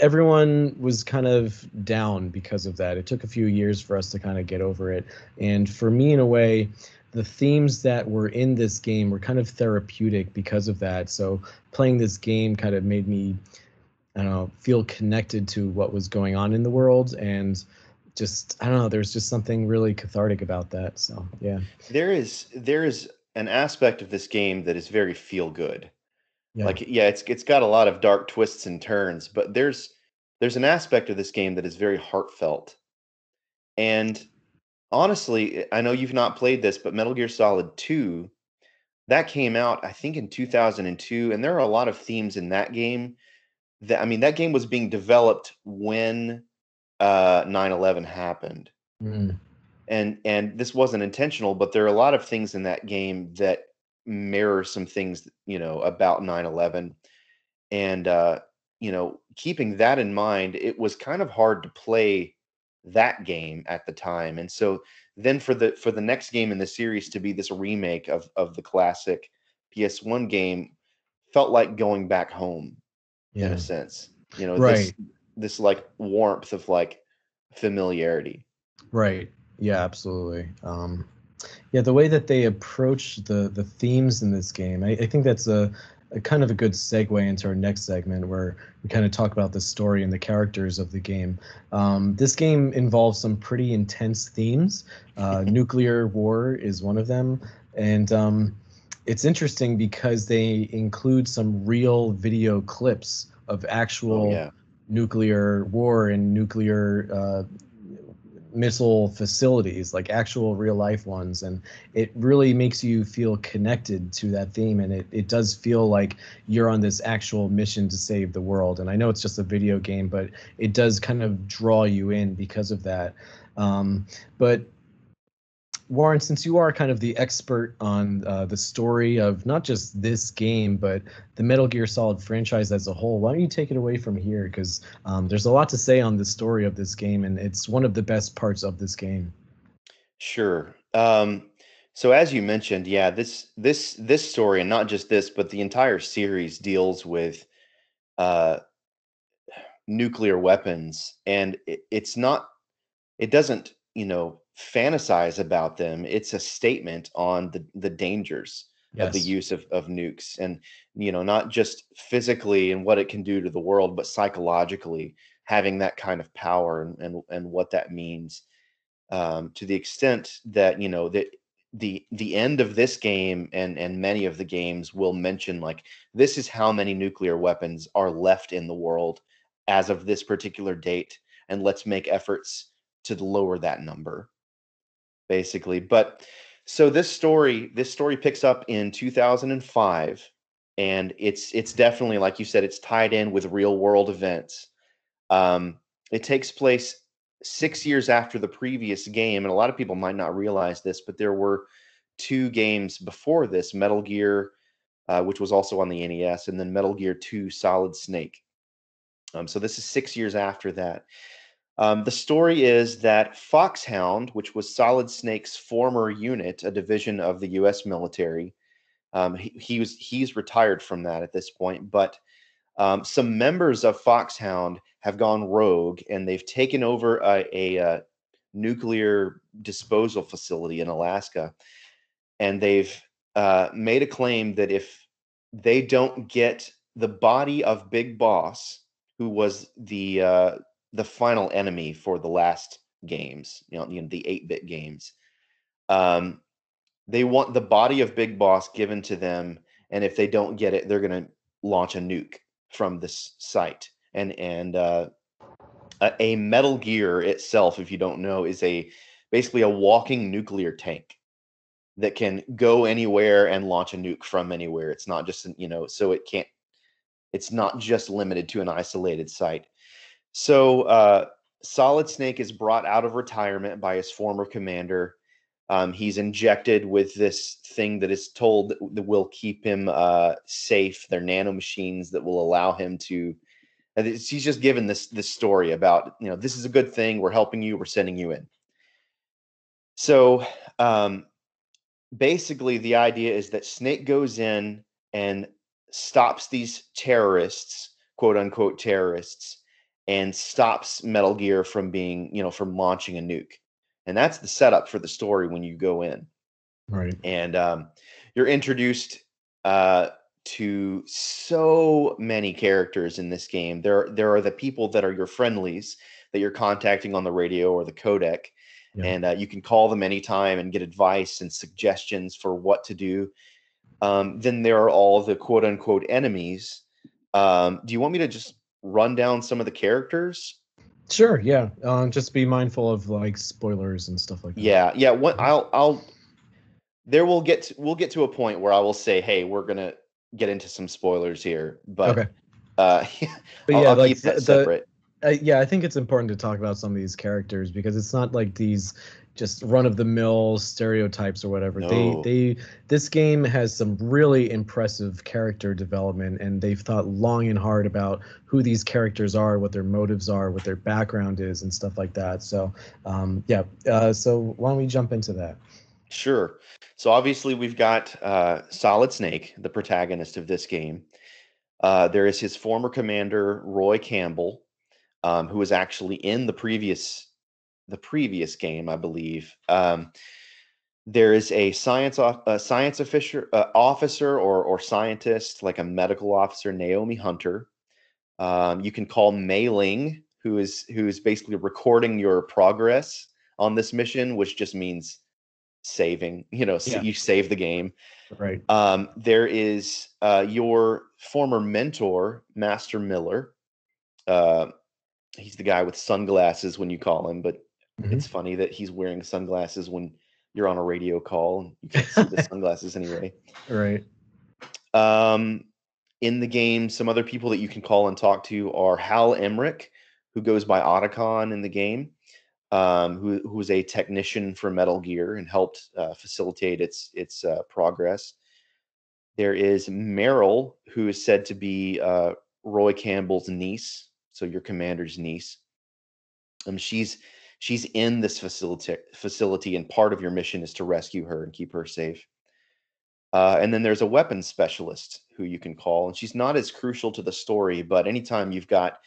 everyone was kind of down because of that. It took a few years for us to kind of get over it. And for me, in a way, the themes that were in this game were kind of therapeutic because of that. So playing this game kind of made me, I don't know, feel connected to what was going on in the world and just I don't know. There's just something really cathartic about that. So yeah, there is there is an aspect of this game that is very feel good. Yeah. Like yeah, it's it's got a lot of dark twists and turns, but there's there's an aspect of this game that is very heartfelt. And honestly, I know you've not played this, but Metal Gear Solid 2 that came out I think in 2002 and there are a lot of themes in that game that I mean that game was being developed when uh 9/11 happened. Mm. And and this wasn't intentional, but there are a lot of things in that game that mirror some things, you know, about 9/11. And uh, you know, keeping that in mind, it was kind of hard to play that game at the time. And so then for the for the next game in the series to be this remake of of the classic PS1 game felt like going back home yeah. in a sense. You know, right. this this like warmth of like familiarity. Right. Yeah, absolutely. Um yeah, the way that they approach the the themes in this game, I, I think that's a, a, kind of a good segue into our next segment where we kind of talk about the story and the characters of the game. Um, this game involves some pretty intense themes. Uh, nuclear war is one of them, and um, it's interesting because they include some real video clips of actual oh, yeah. nuclear war and nuclear uh, missile facilities, like actual real life ones. And it really makes you feel connected to that theme. And it, it does feel like you're on this actual mission to save the world. And I know it's just a video game, but it does kind of draw you in because of that. Um, but Warren, since you are kind of the expert on uh, the story of not just this game, but the Metal Gear Solid franchise as a whole, why don't you take it away from here? Because um, there's a lot to say on the story of this game, and it's one of the best parts of this game. Sure. Um, so as you mentioned, yeah, this this this story, and not just this, but the entire series deals with uh, nuclear weapons, and it, it's not. It doesn't, you know, fantasize about them. It's a statement on the the dangers yes. of the use of, of nukes and you know not just physically and what it can do to the world but psychologically having that kind of power and and, and what that means um, to the extent that you know that the the end of this game and and many of the games will mention like this is how many nuclear weapons are left in the world as of this particular date and let's make efforts to lower that number basically. But so this story, this story picks up in 2005, and it's it's definitely like you said, it's tied in with real world events. Um, it takes place six years after the previous game, and a lot of people might not realize this, but there were two games before this: Metal Gear, uh, which was also on the NES, and then Metal Gear 2: Solid Snake. Um, so this is six years after that. Um, the story is that Foxhound, which was Solid Snake's former unit, a division of the U.S. military, um, he, he, was he's retired from that at this point. But um, some members of Foxhound have gone rogue and they've taken over a, a, a uh, nuclear disposal facility in Alaska, and they've uh, made a claim that if they don't get the body of Big Boss, who was the uh, the final enemy for the last games, you know, you know the 8-bit games. Um, they want the body of Big Boss given to them, and if they don't get it, they're going to launch a nuke from this site. And and uh, a, a Metal Gear itself, if you don't know, is a basically a walking nuclear tank that can go anywhere and launch a nuke from anywhere. It's not just you know, so it can't. It's not just limited to an isolated site. So uh, Solid Snake is brought out of retirement by his former commander. Um, he's injected with this thing that is told that will keep him uh, safe. They're nanomachines that will allow him to. He's just given this this story about you know this is a good thing. We're helping you. We're sending you in. So um, basically, the idea is that Snake goes in and stops these terrorists, quote unquote terrorists, and stops Metal Gear from being, you know, from launching a nuke. And that's the setup for the story when you go in. Right. And um, you're introduced uh, to so many characters in this game. There, there are the people that are your friendlies that you're contacting on the radio or the codec. Yeah. And uh, you can call them anytime and get advice and suggestions for what to do. Um, then there are all the quote unquote enemies. Um, do you want me to just run down some of the characters? Sure. Yeah. Um, just be mindful of like spoilers and stuff like that. Yeah. Yeah. What I'll I'll there will get to, we'll get to a point where I will say, hey, we're gonna get into some spoilers here, but okay. Uh, but yeah, I'll, I'll like keep that the, separate. Uh, yeah, I think it's important to talk about some of these characters because it's not like these just run of the mill stereotypes or whatever. No. They they this game has some really impressive character development and they've thought long and hard about who these characters are, what their motives are, what their background is and stuff like that. So um, yeah, uh, so why don't we jump into that? Sure. So obviously we've got uh, Solid Snake, the protagonist of this game. Uh, there is his former commander Roy Campbell, um, who was actually in the previous the previous game, I believe. Um, there is a science a science officer uh, officer or or scientist like a medical officer Naomi Hunter. Um, you can call Mei Ling, who is who is basically recording your progress on this mission, which just means saving. You know, yeah. you save the game. Right. Um, there is uh, your former mentor, Master Miller. Uh, he's the guy with sunglasses when you call him, but Mm-hmm. It's funny that he's wearing sunglasses when you're on a radio call and you can't see the sunglasses anyway. Right. Um, in the game, some other people that you can call and talk to are Hal Emmerich, who goes by Otacon in the game, um, who who was a technician for Metal Gear and helped uh, facilitate its its uh, progress. There is Meryl, who is said to be uh, Roy Campbell's niece, so your commander's niece. Um, she's she's in this facility facility and part of your mission is to rescue her and keep her safe. Uh, and then there's a weapons specialist who you can call and she's not as crucial to the story but anytime you've got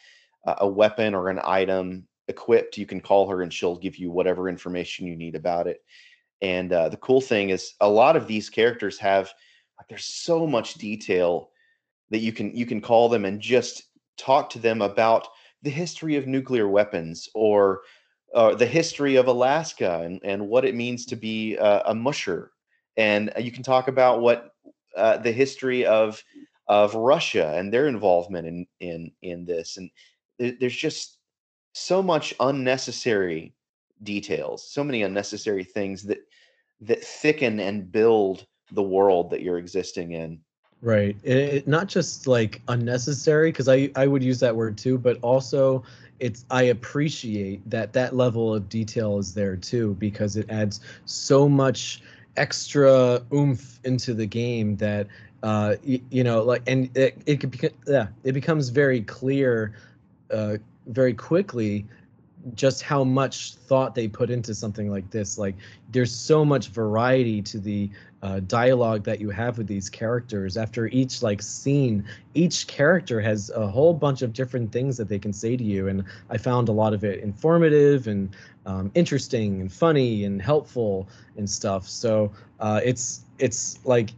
a weapon or an item equipped you can call her and she'll give you whatever information you need about it. And uh, the cool thing is a lot of these characters have like there's so much detail that you can you can call them and just talk to them about the history of nuclear weapons or uh, the history of Alaska and, and what it means to be uh, a musher. And uh, you can talk about what uh, the history of of Russia and their involvement in in in this. And there's just so much unnecessary details, so many unnecessary things that that thicken and build the world that you're existing in. Right. It, not just like unnecessary, because I, I would use that word too, but also it's I appreciate that that level of detail is there too because it adds so much extra oomph into the game that uh you, you know like and it it could be, yeah it becomes very clear uh very quickly just how much thought they put into something like this. Like there's so much variety to the uh, dialogue that you have with these characters. After each like scene each character has a whole bunch of different things that they can say to you and i found a lot of it informative and um, interesting and funny and helpful and stuff. So uh, it's it's like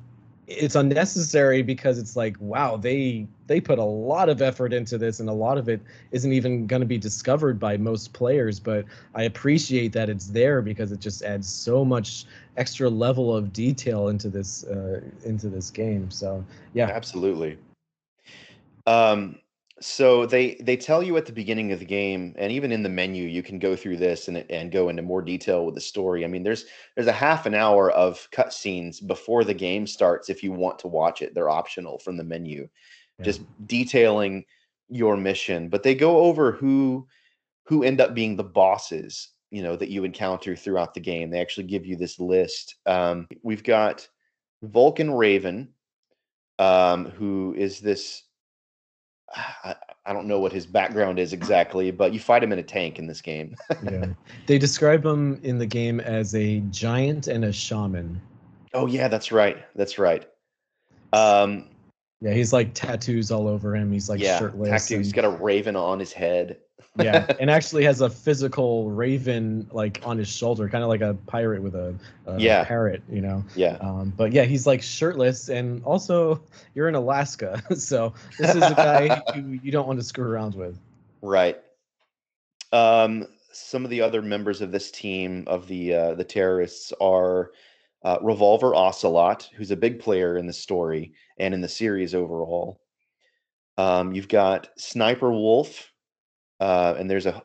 it's unnecessary because it's like wow they they put a lot of effort into this and a lot of it isn't even going to be discovered by most players but i appreciate that it's there because it just adds so much extra level of detail into this uh, into this game so yeah. Absolutely. Um so they they tell you at the beginning of the game and even in the menu you can go through this and and go into more detail with the story. I mean there's there's a half an hour of cutscenes before the game starts if you want to watch it. They're optional from the menu yeah. just detailing your mission but they go over who who end up being the bosses you know that you encounter throughout the game they actually give you this list um, we've got vulcan raven um, who is this I, I, don't know what his background is exactly, but you fight him in a tank in this game. yeah. They describe him in the game as a giant and a shaman. Oh yeah, that's right. That's right. Um yeah, he's like tattoos all over him. He's like yeah, shirtless. Tattoos. He's got a raven on his head yeah, and actually has a physical raven like on his shoulder, kind of like a pirate with a, a yeah. parrot, you know. Yeah. Um, but yeah, he's like shirtless, and also you're in Alaska, so this is a guy who you don't want to screw around with. Right. Um, some of the other members of this team of the uh, the terrorists are uh, Revolver Ocelot, who's a big player in the story and in the series overall. Um, you've got Sniper Wolf, uh, and there's a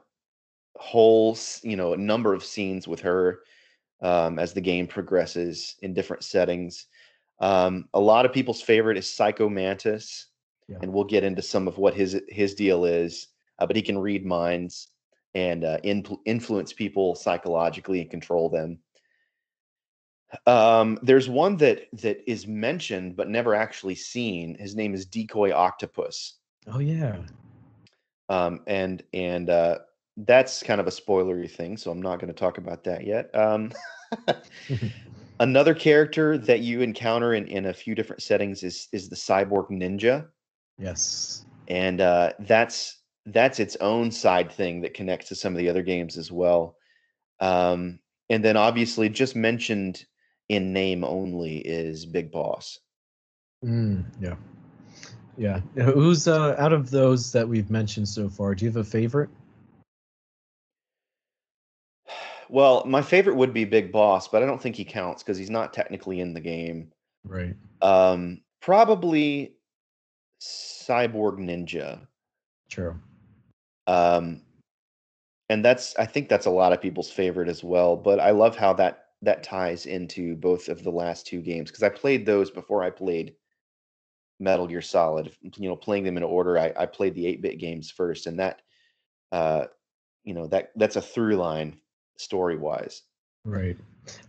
whole you know a number of scenes with her um, as the game progresses in different settings. Um, a lot of people's favorite is Psycho Mantis, yeah. and we'll get into some of what his his deal is. Uh, but he can read minds and uh, influence people psychologically and control them. Um, there's one that that is mentioned but never actually seen. His name is Decoy Octopus. Oh yeah, um, and and uh, that's kind of a spoilery thing, so I'm not going to talk about that yet. Um, another character that you encounter in, in a few different settings is is the cyborg ninja. Yes, and uh, that's that's its own side thing that connects to some of the other games as well. Um, and then obviously, just mentioned in name only is Big Boss. Mm, yeah. Yeah. Who's uh, out of those that we've mentioned so far? Do you have a favorite? Well, my favorite would be Big Boss, but I don't think he counts because he's not technically in the game. Right. Um, probably Cyborg Ninja. True. Um, and that's I think that's a lot of people's favorite as well. But I love how that that ties into both of the last two games because I played those before I played Metal Gear Solid. You know, playing them in order, I, I played the 8-bit games first, and that, uh, you know, that that's a through line story wise. Right.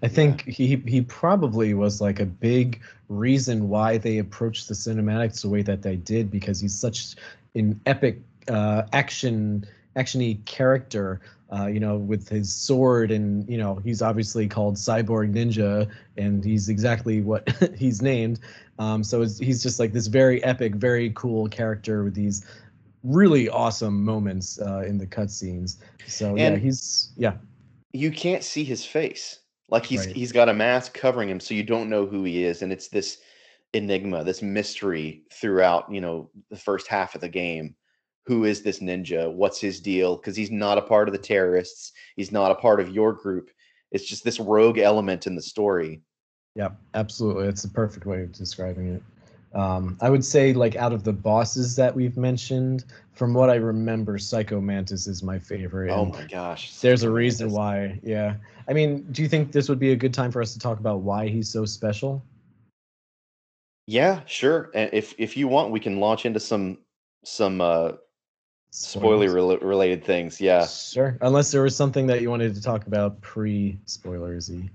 I think yeah. he he probably was like a big reason why they approached the cinematics the way that they did because he's such an epic uh, action actiony character uh, you know, with his sword, and you know, he's obviously called Cyborg Ninja, and he's exactly what he's named. Um, so he's just like this very epic, very cool character with these really awesome moments uh, in the cutscenes. So and yeah, he's yeah. You can't see his face. Like he's right. he's got a mask covering him, so you don't know who he is, and it's this enigma, this mystery throughout. You know, the first half of the game who is this ninja? What's his deal? Because he's not a part of the terrorists. He's not a part of your group. It's just this rogue element in the story. Yeah, absolutely. It's the perfect way of describing it. Um, I would say, like, out of the bosses that we've mentioned, from what I remember, Psycho Mantis is my favorite. Oh my gosh. There's a reason why. Yeah. I mean, do you think this would be a good time for us to talk about why he's so special? Yeah, sure. And if if you want, we can launch into some some uh spoiler related things. Yeah. Sure. Unless there was something that you wanted to talk about pre spoilersy.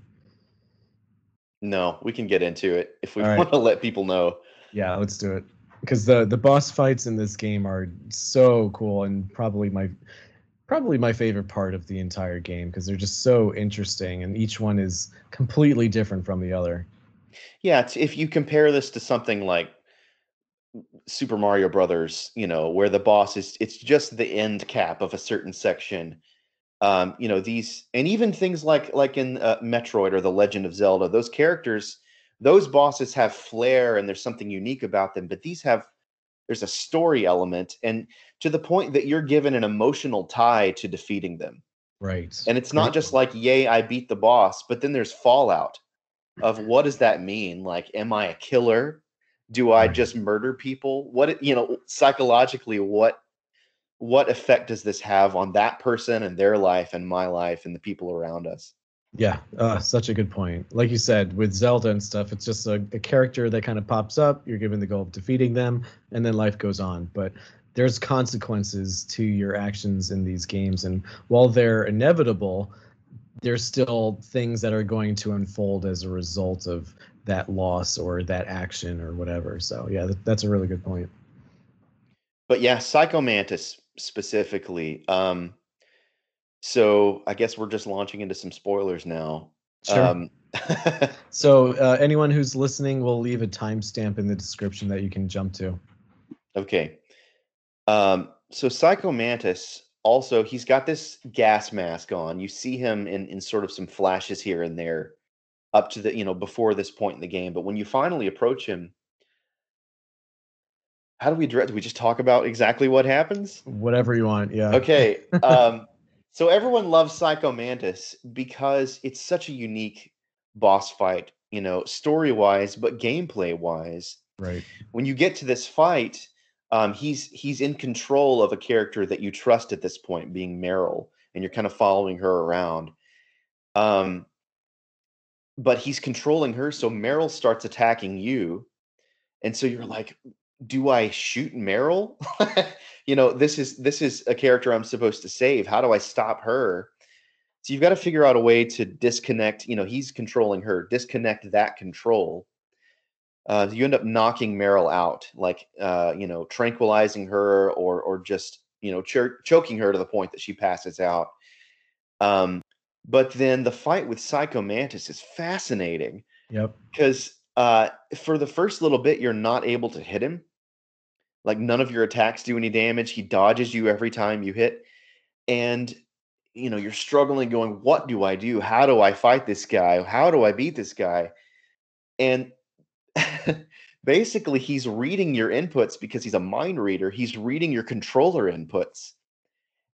No, we can get into it if we All want right. to let people know. Yeah, let's do it. Because the the boss fights in this game are so cool and probably my probably my favorite part of the entire game because they're just so interesting and each one is completely different from the other. Yeah, if you compare this to something like Super Mario Brothers, you know, where the boss is it's just the end cap of a certain section. Um, you know, these and even things like like in uh, Metroid or The Legend of Zelda, those characters, those bosses have flair and there's something unique about them, but these have there's a story element and to the point that you're given an emotional tie to defeating them Right. and it's not just like yay i beat the boss but then there's fallout of what does that mean like am i a killer do i just murder people what you know psychologically what what effect does this have on that person and their life and my life and the people around us Yeah, uh, such a good point. Like you said, with Zelda and stuff, it's just a, a character that kind of pops up. You're given the goal of defeating them, and then life goes on. But there's consequences to your actions in these games, and while they're inevitable, there's still things that are going to unfold as a result of that loss or that action or whatever. So yeah, that, that's a really good point. but yeah psycho mantis specifically um so i guess we're just launching into some spoilers now Sure. um so uh, anyone who's listening, we'll leave a timestamp in the description that you can jump to. Okay. Um, so Psycho Mantis also he's got this gas mask on. You see him in in sort of some flashes here and there up to the, you know, before this point in the game. But when you finally approach him, how do we direct? Do we just talk about exactly what happens? Whatever you want. Yeah. Okay. Um, so everyone loves Psycho Mantis because it's such a unique boss fight, you know, story wise, but gameplay wise Right. when you get to this fight, um, he's he's in control of a character that you trust at this point, being Meryl, and you're kind of following her around. Um, but he's controlling her, so Meryl starts attacking you, and so you're like, "Do I shoot Meryl? you know, this is this is a character I'm supposed to save. How do I stop her?" So you've got to figure out a way to disconnect. You know, he's controlling her. Disconnect that control uh, you end up knocking Meryl out, like uh, you know, tranquilizing her or or just you know ch- choking her to the point that she passes out. Um, but then the fight with Psycho Mantis is fascinating Yep. because uh, for the first little bit you're not able to hit him. Like none of your attacks do any damage. He dodges you every time you hit, and you know you're struggling, going, "What do I do? How do I fight this guy? How do I beat this guy?" And basically he's reading your inputs because he's a mind reader he's reading your controller inputs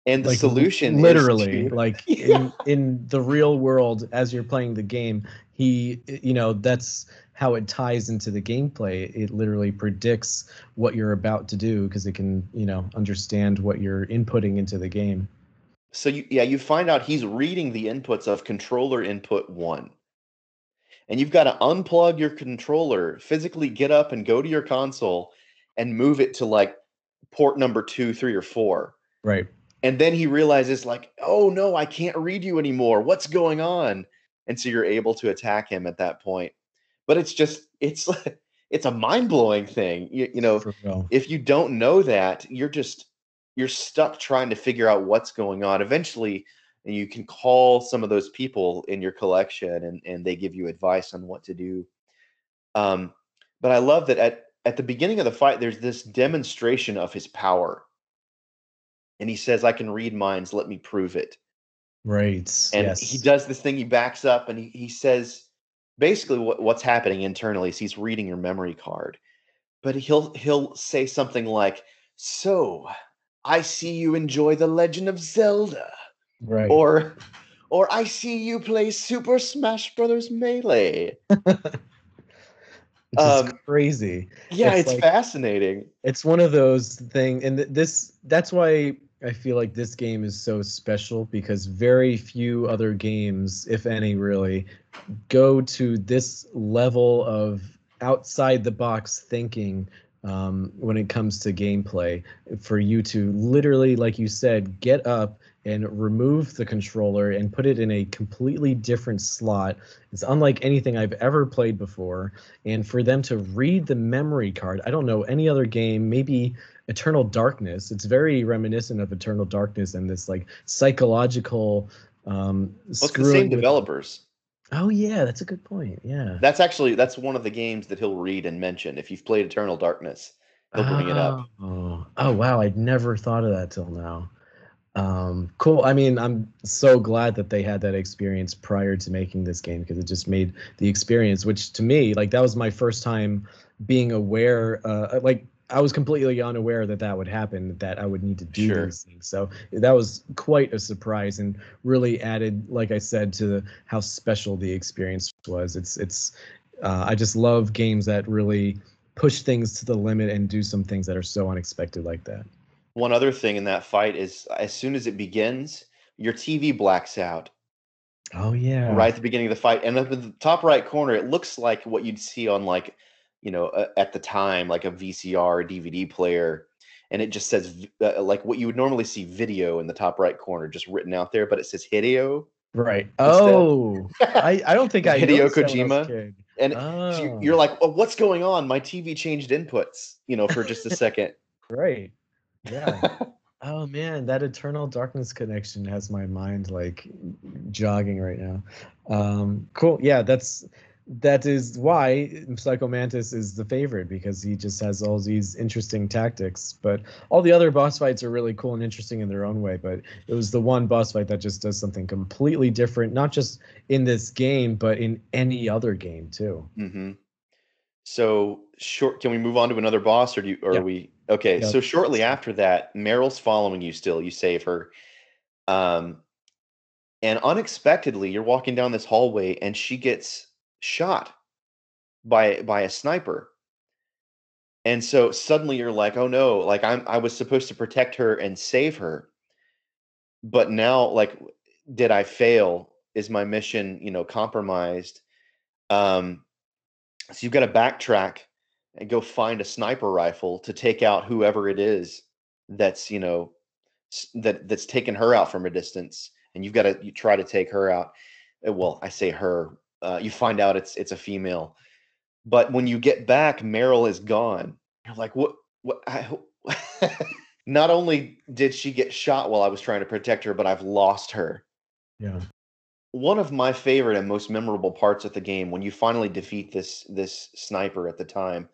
and the Like, solution is literally to- like Yeah. in in the real world as you're playing the game he you know that's how it ties into the gameplay. It literally predicts what you're about to do because it can you know understand what you're inputting into the game. So you, yeah you find out he's reading the inputs of controller input one. And you've got to unplug your controller physically get up and go to your console and move it to like port number two three or four. Right and then he realizes like oh no i can't read you anymore. What's going on? And so you're able to attack him at that point. But it's just it's it's a mind-blowing thing you, you know if you don't know that you're just you're stuck trying to figure out what's going on. Eventually and you can call some of those people in your collection and, and they give you advice on what to do. Um, but i love that at at the beginning of the fight there's this demonstration of his power and he says i can read minds let me prove it. Right and yes. he does this thing he backs up and he, he says basically what, what's happening internally is he's reading your memory card but he'll he'll say something like so i see you enjoy the legend of zelda right. or or i see you play super smash brothers melee. Is um, crazy. yeah It's it's, like- fascinating. it's one of those things, and th- this that's why i feel like this game is so special because very few other games if any really go to this level of outside the box thinking um, when it comes to gameplay for you to literally like you said get up and remove the controller and put it in a completely different slot. It's unlike anything i've ever played before. And for them to read the memory card i don't know any other game maybe eternal darkness. It's very reminiscent of eternal darkness and this like psychological um well, it's the same developers. Oh yeah that's a good point yeah. That's actually that's one of the games that he'll read and mention if you've played eternal darkness. He'll bring it up. Oh, oh wow i'd never thought of that till now. Um cool i mean i'm so glad that they had that experience prior to making this game because it just made the experience which to me like that was my first time being aware uh like I was completely unaware that that would happen, that I would need to do Sure. these things. So that was quite a surprise and really added, like I said, to how special the experience was. It's it's uh, I just love games that really push things to the limit and do some things that are so unexpected like that. One other thing in that fight is as soon as it begins, your TV blacks out Oh yeah. right at the beginning of the fight, and up in the top right corner, it looks like what you'd see on like, you know, uh, at the time, like a VCR DVD player, and it just says uh, like what you would normally see video in the top right corner, just written out there, but it says Hideo, Right. Oh, I, I don't think I Hideo noticed that when I was a Kojima? and Oh, so you- you're like, well, what's going on? My TV changed inputs, you know, for just a second. right. Yeah. Oh man, that Eternal Darkness connection has my mind like jogging right now. Um, cool. Yeah, that's that is why Psycho Mantis is the favorite because he just has all these interesting tactics. But all the other boss fights are really cool and interesting in their own way. But it was the one boss fight that just does something completely different, not just in this game, but in any other game too. hmm So short. Can we move on to another boss, or do you, or Yeah. are we okay? Yeah. So shortly after that, Meryl's following you. Still, you save her, um, and unexpectedly, you're walking down this hallway, and she gets shot by by a sniper. And so suddenly you're like, oh no, like I'm I was supposed to protect her and save her, but now like did I fail? Is my mission, you know, compromised? Um, so you've got to backtrack and go find a sniper rifle to take out whoever it is that's, you know, that that's taken her out from a distance, and you've got to you try to take her out. Uh, Well, I say her. Uh, you find out it's it's a female, but when you get back, Meryl is gone. You're like, what? What? I, not only did she get shot while I was trying to protect her, but I've lost her Yeah. one of my favorite and most memorable parts of the game when you finally defeat this this sniper at the time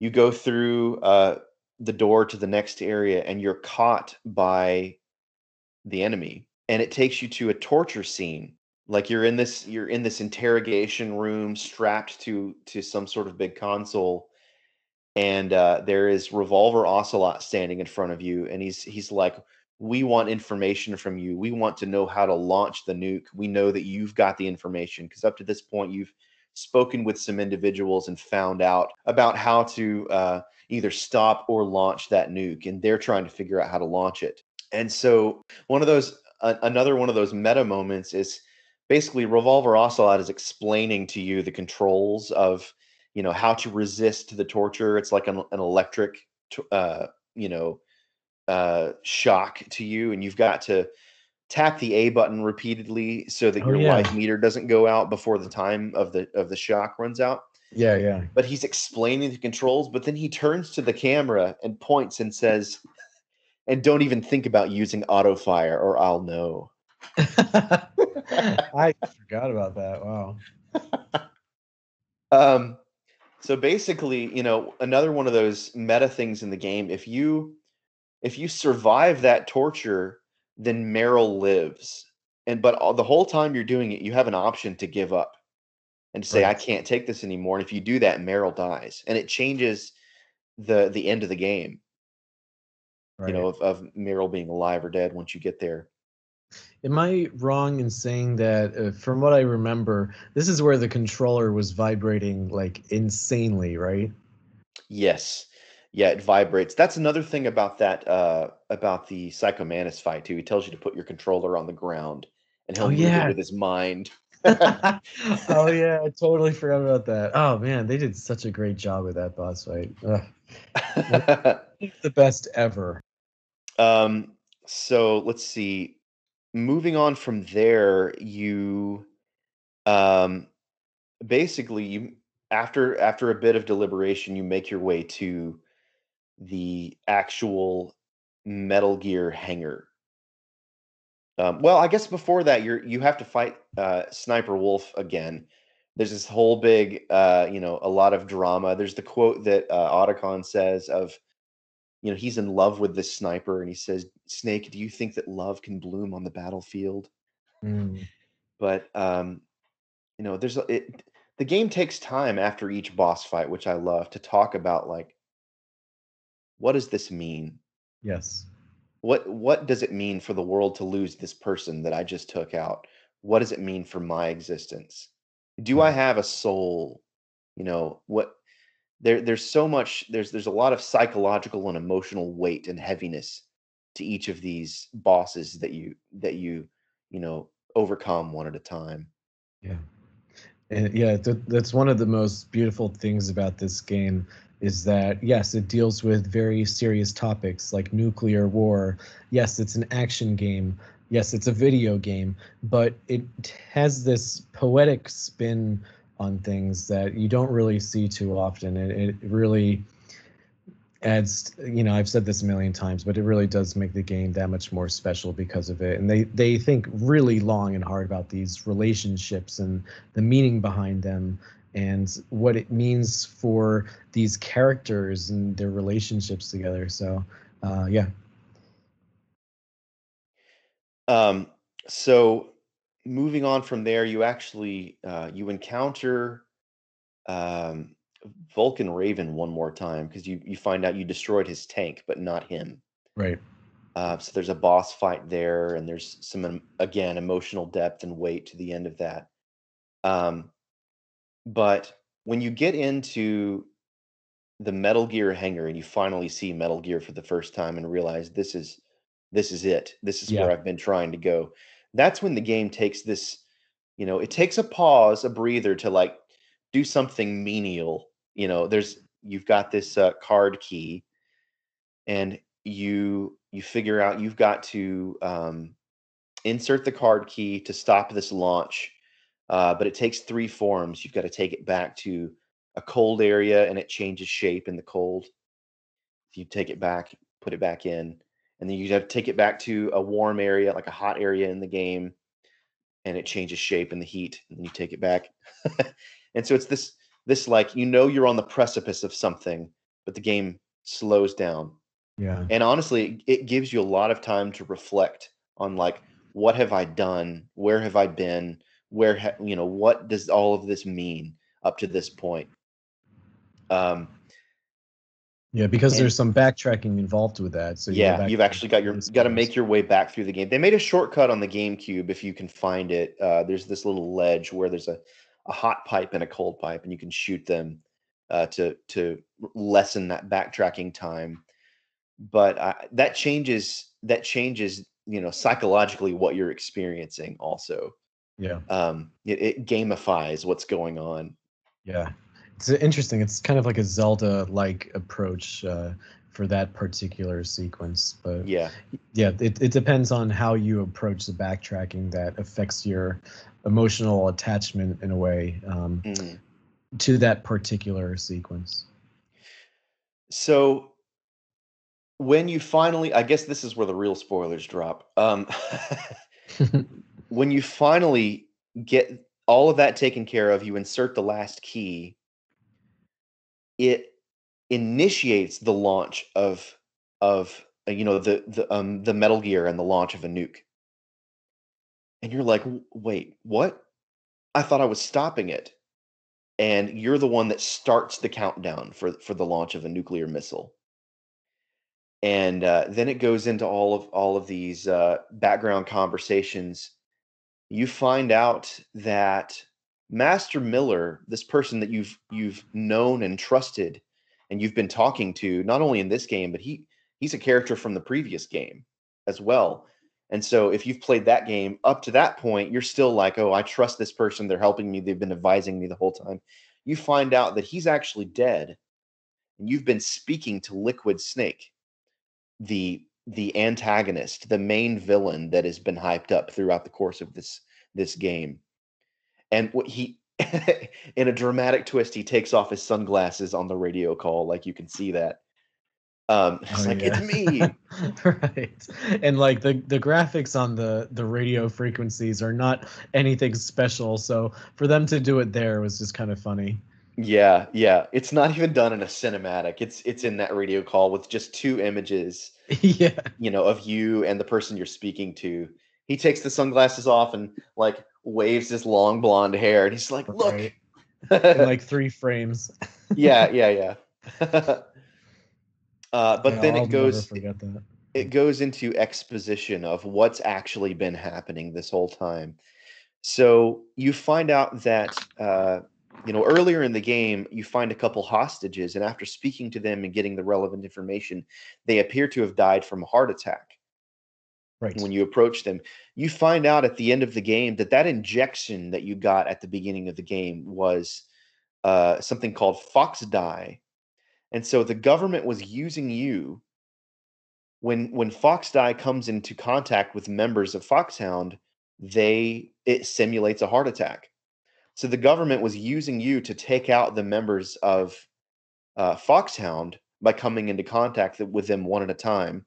you go through uh the door to the next area and you're caught by the enemy and it takes you to a torture scene like you're in this you're in this interrogation room strapped to to some sort of big console and uh, there is revolver ocelot standing in front of you and he's he's like we want information from you. We want to know how to launch the nuke. We know that you've got the information because up to this point you've spoken with some individuals and found out about how to uh, either stop or launch that nuke and they're trying to figure out how to launch it. And so one of those uh, another one of those meta moments is basically revolver ocelot is explaining to you the controls of you know how to resist the torture it's like an, an electric uh you know uh shock to you and you've got to tap the a button repeatedly so that Oh, your yeah. life meter doesn't go out before the time of the of the shock runs out Yeah, yeah. but he's explaining the controls but then he turns to the camera and points and says and don't even think about using auto fire or i'll know I forgot about that. Wow. Um, so basically, you know, another one of those meta things in the game. If you if you survive that torture, then Meryl lives, and but all, the whole time you're doing it, you have an option to give up and say, "I can't take this anymore." And if you do that, Meryl dies, and it changes the the end of the game. Right. You know, of, of Meryl being alive or dead once you get there. Am I wrong in saying that, uh, from what I remember, this is where the controller was vibrating like insanely, right? Yes. Yeah, it vibrates. That's another thing about that uh about the Psychomantis fight too. He tells you to put your controller on the ground and he'll Oh, move yeah. it with his mind. oh yeah, I totally forgot about that. Oh man, they did such a great job with that boss fight. The best ever. um so let's see. Moving on from there, you um basically you after after a bit of deliberation, you make your way to the actual Metal Gear hangar. Um, well, I guess before that, you're you have to fight uh, Sniper Wolf again. There's this whole big, uh, you know, a lot of drama. There's the quote that uh, Otacon says of, you know, he's in love with this sniper, and he says, "Snake, do you think that love can bloom on the battlefield?" Mm. But um, you know, there's a, it. The game takes time after each boss fight, which I love, to talk about like what does this mean? Yes. What what does it mean for the world to lose this person that I just took out? What does it mean for my existence? Do I have a soul? You know, what there there's so much there's there's a lot of psychological and emotional weight and heaviness to each of these bosses that you that you you know overcome one at a time. Yeah. And yeah, th- that's one of the most beautiful things about this game is that yes, it deals with very serious topics like nuclear war. Yes, it's an action game. Yes, it's a video game, but it has this poetic spin on things that you don't really see too often. And it really adds you know i've said this a million times but it really does make the game that much more special because of it. And they they think really long and hard about these relationships and the meaning behind them and what it means for these characters and their relationships together. So uh yeah. Um, so moving on from there, you actually uh, you encounter um, Vulcan Raven one more time because you you find out you destroyed his tank, but not him. right Uh, so there's a boss fight there, and there's some again emotional depth and weight to the end of that. Um, but when you get into the Metal Gear hangar and you finally see Metal Gear for the first time and realize this is this is it. This is where I've been trying to go. That's when the game takes this, you know, it takes a pause, a breather to like do something menial. You know, there's you've got this uh, card key and you you figure out you've got to um, insert the card key to stop this launch. Uh, but it takes three forms. You've got to take it back to a cold area and it changes shape in the cold. You take it back, put it back in, and then you have to take it back to a warm area, like a hot area in the game, and it changes shape in the heat, and then you take it back. and so it's this this like you know you're on the precipice of something, but the game slows down. yeah And honestly, it gives you a lot of time to reflect on like what have I done? Where have I been? Where ha- you know what does all of this mean up to this point? Um, yeah because and there's some backtracking involved with that so you Yeah, you've actually got your previous got to make your way back through the game. They made a shortcut on the GameCube if you can find it. Uh, there's this little ledge where there's a, a hot pipe and a cold pipe, and you can shoot them uh, to to lessen that backtracking time. But uh, that changes that changes you know psychologically what you're experiencing. Also, yeah um, it, it gamifies what's going on. Yeah, it's interesting. It's kind of like a Zelda-like approach uh, for that particular sequence, but Yeah, yeah, it, it depends on how you approach the backtracking that affects your emotional attachment in a way um, mhm. to that particular sequence. So when you finally, I guess this is where the real spoilers drop. Um, when you finally get all of that taken care of, you insert the last key, it initiates the launch of of uh, you know the the um the Metal Gear and the launch of a nuke. And you're like, "Wait, what? I thought I was stopping it." And you're the one that starts the countdown for for the launch of a nuclear missile. And uh, then it goes into all of all of these uh, background conversations you find out that Master Miller, this person that you've you've known and trusted and you've been talking to, not only in this game, but he he's a character from the previous game as well. And so if you've played that game up to that point, you're still like, oh, I trust this person. They're helping me. They've been advising me the whole time. You find out that he's actually dead, and you've been speaking to Liquid Snake, the the antagonist, the main villain that has been hyped up throughout the course of this this game. And what he in a dramatic twist, he takes off his sunglasses on the radio call, like you can see that. Um, it's Oh like it's me. right. And like the the graphics on the the radio frequencies are not anything special, so for them to do it there was just kind of funny. Yeah, yeah. It's not even done in a cinematic. It's it's in that radio call with just two images, yeah. you know, of you and the person you're speaking to. He takes the sunglasses off and like waves his long blonde hair, and he's like, "Look." Right. In like three frames. yeah, yeah, yeah. Uh, but Yeah, then I'll it goes that. it goes into exposition of what's actually been happening this whole time. So you find out that uh, you know earlier in the game you find a couple hostages, and after speaking to them and getting the relevant information, they appear to have died from a heart attack. Right. When you approach them, you find out at the end of the game that that injection that you got at the beginning of the game was uh, something called FOXDIE, and so the government was using you when when FOXDIE comes into contact with members of foxhound they it simulates a heart attack. So the government was using you to take out the members of uh, foxhound by coming into contact with them one at a time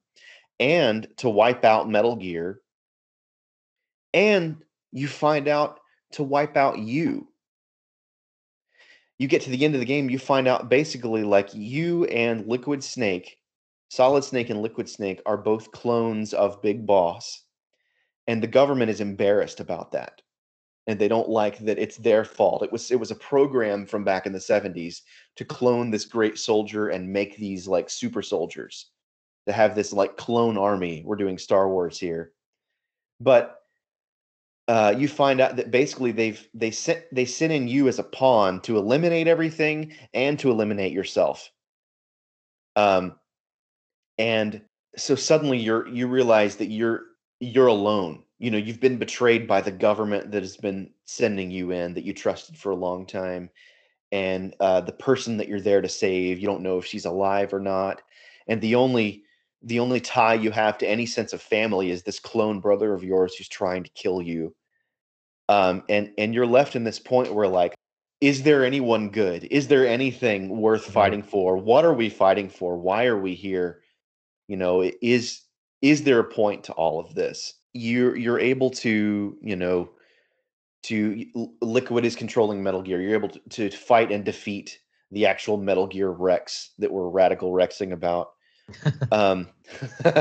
and to wipe out metal gear and you find out to wipe out you you get to the end of the game, you find out basically like you and Liquid Snake, Solid Snake and Liquid Snake are both clones of Big Boss. And the government is embarrassed about that. And they don't like that it's their fault. It was it was a program from back in the 70s to clone this great soldier and make these like super soldiers. To have this like clone army. We're doing Star Wars here. But uh, you find out that basically they've they sent they sent in you as a pawn to eliminate everything and to eliminate yourself. Um, and so suddenly you're you realize that you're you're alone. You know, you've been betrayed by the government that has been sending you in that you trusted for a long time, and uh, the person that you're there to save, you don't know if she's alive or not, and the only the only tie you have to any sense of family is this clone brother of yours who's trying to kill you. Um, and and you're left in this point where like is there anyone good? Is there anything worth Right. fighting for? What are we fighting for? Why are we here? You know is is there a point to all of this? You're you're able to you know to liquid is controlling metal gear. You're able to, to fight and defeat the actual metal gear rex that we're radical rexing about um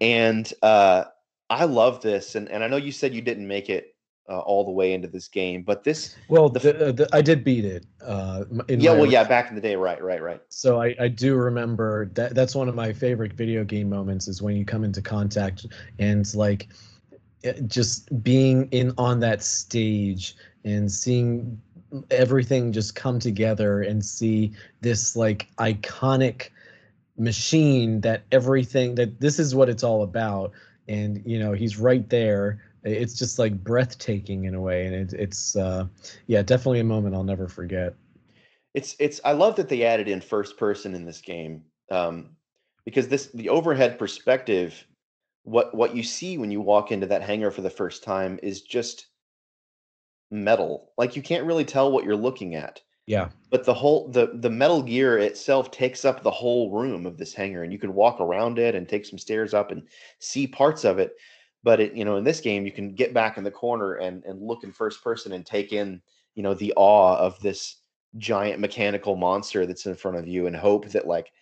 and uh i love this and and i know you said you didn't make it uh, all the way into this game but this Well, the the, uh, the, I did beat it. Uh, in yeah well yeah back in the day right right right So I, I do remember that that's one of my favorite video game moments is when you come into contact and like just being in on that stage and seeing everything just come together and see this like iconic machine that everything that this is what it's all about. And you know he's right there. It's just like breathtaking in a way and it, it's uh yeah definitely a moment i'll never forget. It's it's i love that they added in first person in this game um because this the overhead perspective what what you see when you walk into that hangar for the first time is just metal. Like you can't really tell what you're looking at yeah. But the whole the the metal gear itself takes up the whole room of this hangar and you can walk around it and take some stairs up and see parts of it. But it you know in this game you can get back in the corner and and look in first person and take in you know the awe of this giant mechanical monster that's in front of you and hope that like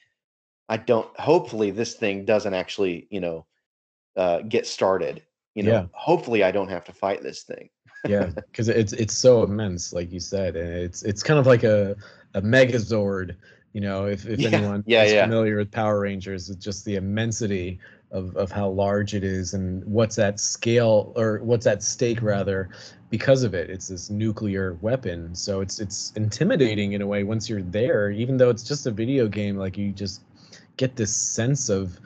i don't hopefully this thing doesn't actually you know uh get started. You know Yeah. hopefully i don't have to fight this thing yeah because it's it's so immense like you said and it's it's kind of like a a megazord you know if, if Yeah, anyone yeah, is yeah. familiar with power rangers it's just the immensity of of how large it is and what's at scale or what's at stake rather because of it it's this nuclear weapon so it's it's intimidating in a way once you're there even though it's just a video game like you just get this sense of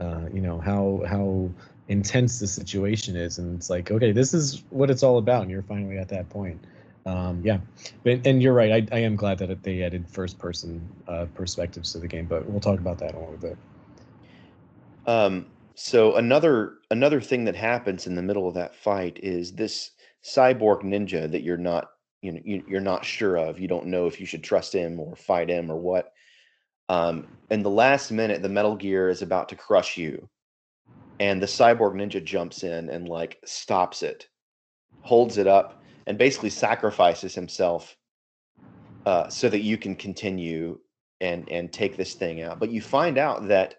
uh, you know how how intense the situation is and it's like okay this is what it's all about and you're finally at that point um, yeah but, and you're right I, I am glad that they added first person uh, perspectives to the game but we'll talk about that in a little bit Um, so another another thing that happens in the middle of that fight is this cyborg ninja that you're not you know you, you're not sure of. You don't know if you should trust him or fight him or what. Um, in the last minute, the Metal Gear is about to crush you, and the cyborg ninja jumps in and like stops it, holds it up, and basically sacrifices himself uh, so that you can continue and and take this thing out. But you find out that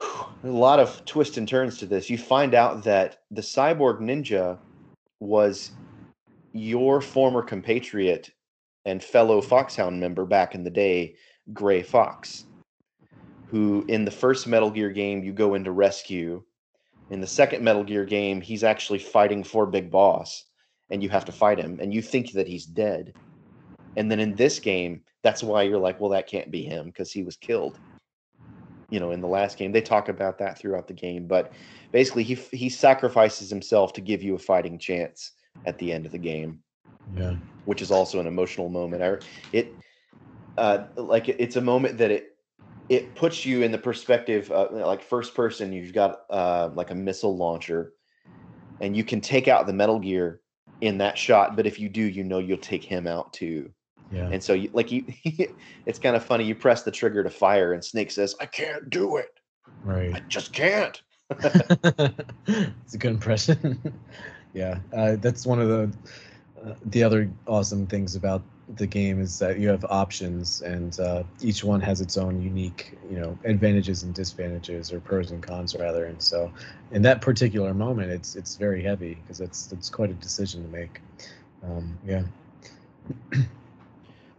a lot of twists and turns to this. You find out that the cyborg ninja was your former compatriot and fellow Foxhound member back in the day, Gray Fox. Who in the first Metal Gear game you go into rescue. In the second Metal Gear game, he's actually fighting for Big Boss, and you have to fight him, and you think that he's dead. And then in this game, that's why you're like, well, that can't be him because he was killed. You know, in the last game, they talk about that throughout the game, but basically, he he sacrifices himself to give you a fighting chance at the end of the game. Yeah. Which is also an emotional moment. I, it, uh, like it's a moment that it it puts you in the perspective uh, like first person you've got uh, like a missile launcher and you can take out the metal gear in that shot but if you do you know you'll take him out too Yeah. and so you like you it's kind of funny you press the trigger to fire and snake says i can't do it Right. i just can't it's a good impression. yeah, uh, that's one of the uh, the other awesome things about the game is that you have options, and uh, each one has its own unique, you know, advantages and disadvantages, or pros and cons rather. And so, in that particular moment, it's it's very heavy because it's it's quite a decision to make. Um, yeah.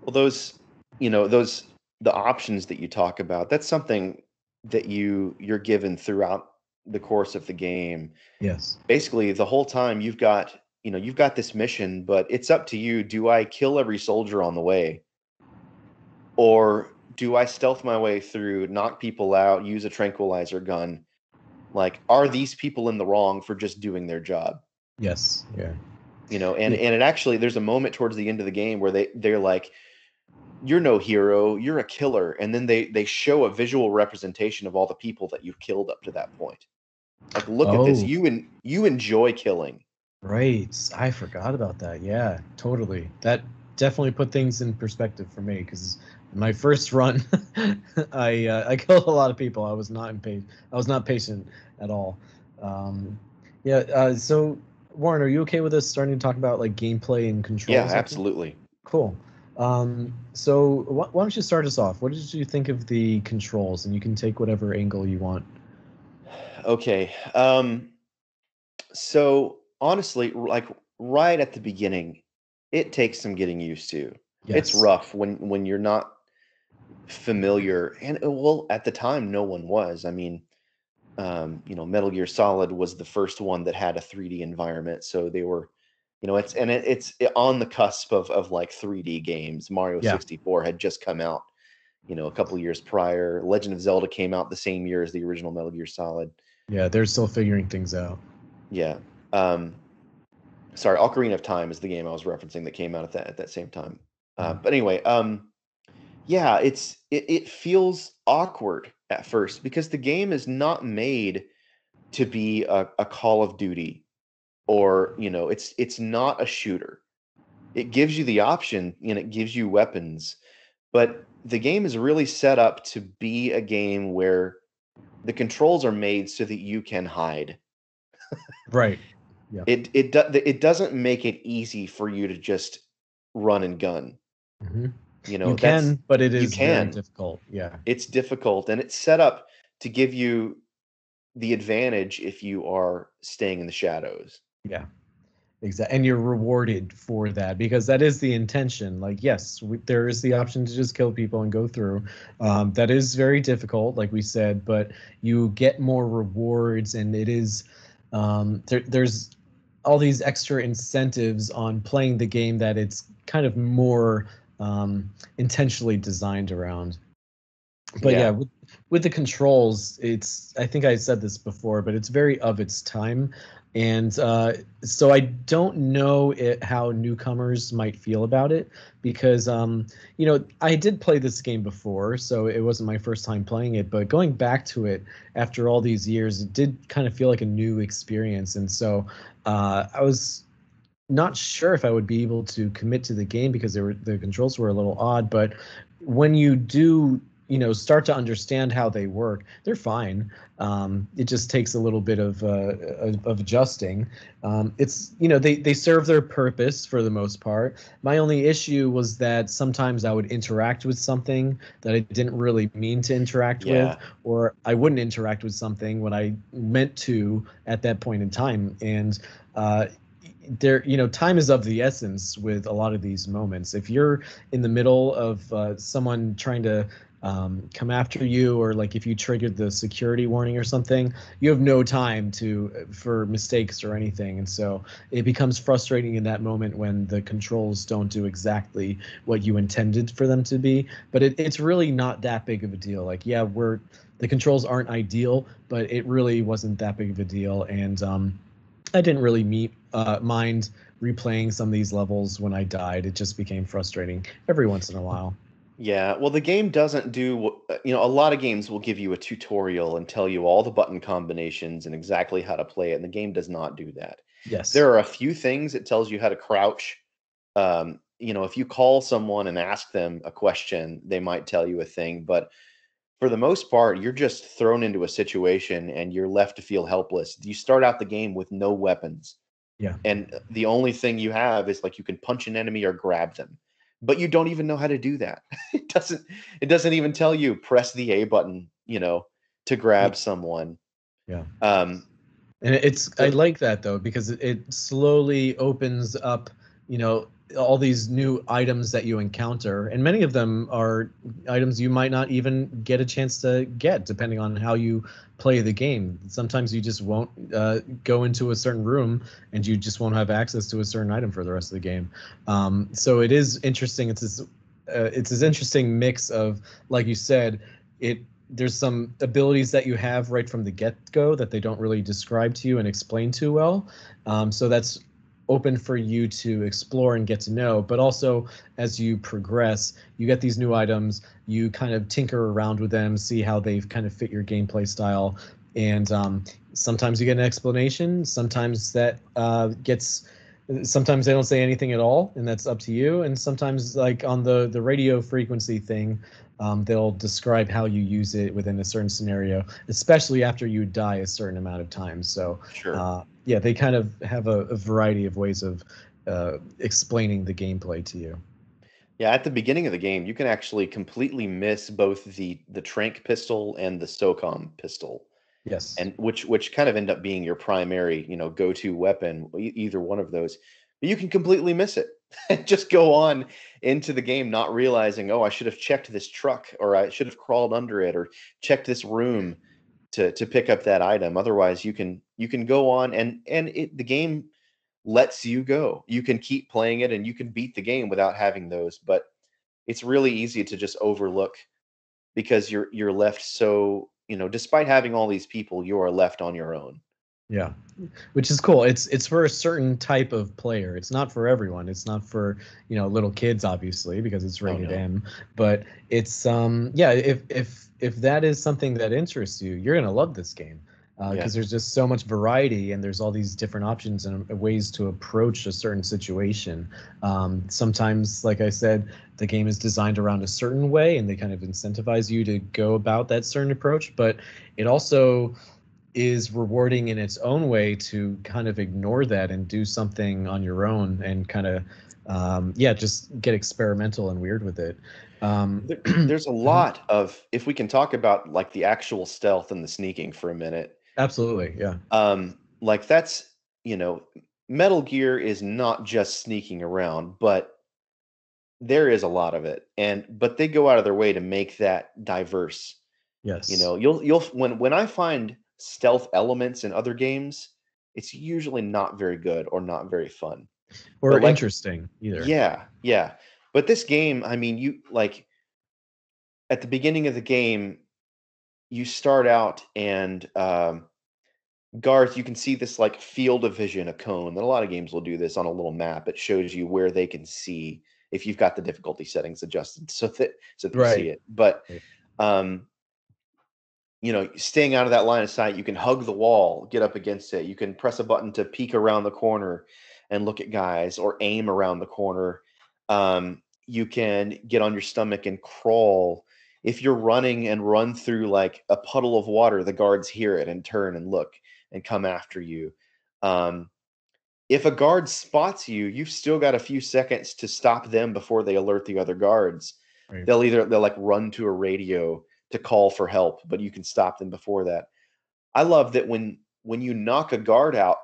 well those you know those the options that you talk about that's something that you you're given throughout the course of the game Yes. basically the whole time you've got you know you've got this mission but it's up to you do i kill every soldier on the way or do i stealth my way through knock people out use a tranquilizer gun like are these people in the wrong for just doing their job Yes. Yeah. you know and Yeah. and it actually there's a moment towards the end of the game where they they're like you're no hero you're a killer and then they they show a visual representation of all the people that you've killed up to that point like look at this Oh. you and you enjoy killing Right. I forgot about that. Yeah, totally. That definitely put things in perspective for me because my first run, I uh, I killed a lot of people. I was not impatient. I was not patient at all. Um, yeah. Uh, so Warren, are you okay with us starting to talk about like gameplay and controls? yeah absolutely Cool. Um, so wh- why don't you start us off? What did you think of the controls? And you can take whatever angle you want. okay um so honestly like right at the beginning it takes some getting used to. It's rough when when you're not familiar and uh, well at the time no one was. I mean um you know metal gear solid was the first one that had a 3d environment so they were you know it's and it, it's on the cusp of of like 3d games. Mario Yeah. 64 had just come out you know a couple years prior. Legend of zelda came out the same year as the original metal gear solid. Yeah, they're still figuring things out. yeah um sorry ocarina of time is the game i was referencing that came out at that at that same time uh, Mhm. but anyway um yeah it's it, it feels awkward at first because the game is not made to be a, a call of duty or you know it's it's not a shooter it gives you the option and it gives you weapons but the game is really set up to be a game where the controls are made so that you can hide Right. It it do, it doesn't make it easy for you to just run and gun hmm you know you can, but it is you can. difficult. Yeah. it's difficult and it's set up to give you the advantage if you are staying in the shadows Yeah. Exactly. And you're rewarded for that because that is the intention. Like, yes, we, there is the option to just kill people and go through. Um, that is very difficult, like we said, but you get more rewards and it is, um, there, there's all these extra incentives on playing the game that it's kind of more um, intentionally designed around. But yeah, Yeah. with, with the controls, it's I think I said this before, but it's very of its time, and uh, so I don't know it, how newcomers might feel about it because um, you know I did play this game before, so it wasn't my first time playing it. But going back to it after all these years, it did kind of feel like a new experience, and so uh, I was not sure if I would be able to commit to the game because were the controls were a little odd. But when you do, you know, start to understand how they work, they're fine. Um, it just takes a little bit of uh, of adjusting. Um, it's you know they they serve their purpose for the most part. My only issue was that sometimes I would interact with something that I didn't really mean to interact Yeah. with, or I wouldn't interact with something when I meant to at that point in time. And uh, there, you know, time is of the essence with a lot of these moments. If you're in the middle of uh, someone trying to um, come after you, or like if you triggered the security warning or something, you have no time to for mistakes or anything, and so it becomes frustrating in that moment when the controls don't do exactly what you intended for them to be. But it, it's really not that big of a deal. Like, yeah, we're the controls aren't ideal, but it really wasn't that big of a deal, and um, I didn't really meet uh, mind replaying some of these levels when I died. It just became frustrating every once in a while. Yeah, well, the game doesn't do, uh, you know, a lot of games will give you a tutorial and tell you all the button combinations and exactly how to play it, and the game does not do that. Yes. There are a few things it tells you how to crouch. Um, you know, if you call someone and ask them a question, they might tell you a thing, but for the most part, you're just thrown into a situation and you're left to feel helpless. You start out the game with no weapons. Yeah. And uh, the only thing you have is like you can punch an enemy or grab them. But you don't even know how to do that. It doesn't it doesn't even tell you press the A button, you know, to grab someone. Yeah. Um and it's I like that though because it slowly opens up, you know, all these new items that you encounter and many of them are items you might not even get a chance to get depending on how you play the game. Sometimes you just won't uh, go into a certain room and you just won't have access to a certain item for the rest of the game. Um, so it is interesting. It's this uh, it's this interesting mix of like you said it there's some abilities that you have right from the get-go that they don't really describe to you and explain too well. Um, so that's open for you to explore and get to know but also as you progress you get these new items you kind of tinker around with them see how they kind of fit your gameplay style and um, sometimes you get an explanation sometimes that uh, gets sometimes they don't say anything at all and that's up to you and sometimes like on the the radio frequency thing um, they'll describe how you use it within a certain scenario especially after you die a certain amount of times so sure. uh, yeah they kind of have a, a variety of ways of uh, explaining the gameplay to you yeah, at the beginning of the game, you can actually completely miss both the the tranq pistol and the SOCOM pistol. Yes. And which which kind of end up being your primary, you know, go-to weapon, e- either one of those. But you can completely miss it. Just go on into the game not realizing, "Oh, I should have checked this truck or I should have crawled under it or checked this room to to pick up that item." Otherwise, you can you can go on and and it the game lets you go. You can keep playing it and you can beat the game without having those, but it's really easy to just overlook because you're you're left so you know, despite having all these people, you are left on your own. Yeah, which is cool. It's it's for a certain type of player. It's not for everyone. It's not for you know little kids, obviously, because it's rated oh, no. M. But it's um yeah, if if if that is something that interests you, you're gonna love this game because uh, yeah. there's just so much variety and there's all these different options and ways to approach a certain situation. Um, sometimes, like I said, the game is designed around a certain way and they kind of incentivize you to go about that certain approach, but it also is rewarding in its own way to kind of ignore that and do something on your own and kind of um, yeah just get experimental and weird with it um, there's a mm-hmm. lot of if we can talk about like the actual stealth and the sneaking for a minute Absolutely, yeah. Um, like that's you know, Metal Gear is not just sneaking around, but there is a lot of it, and but they go out of their way to make that diverse. Yes. You know, you'll you'll when when I find stealth elements in other games, it's usually not very good or not very fun or like, interesting either. Yeah, yeah. But this game, I mean, you like at the beginning of the game, you start out and um, Garth, you can see this like field of vision, a cone. That a lot of games will do this on a little map. It shows you where they can see if you've got the difficulty settings adjusted so that so they right. see it. But um, you know, staying out of that line of sight, you can hug the wall, get up against it. You can press a button to peek around the corner and look at guys, or aim around the corner. Um, you can get on your stomach and crawl if you're running and run through like a puddle of water, the guards hear it and turn and look and come after you. Um, if a guard spots you, you've still got a few seconds to stop them before they alert the other guards. Right. They'll either they'll like run to a radio to call for help, but you can stop them before that. I love that when when you knock a guard out,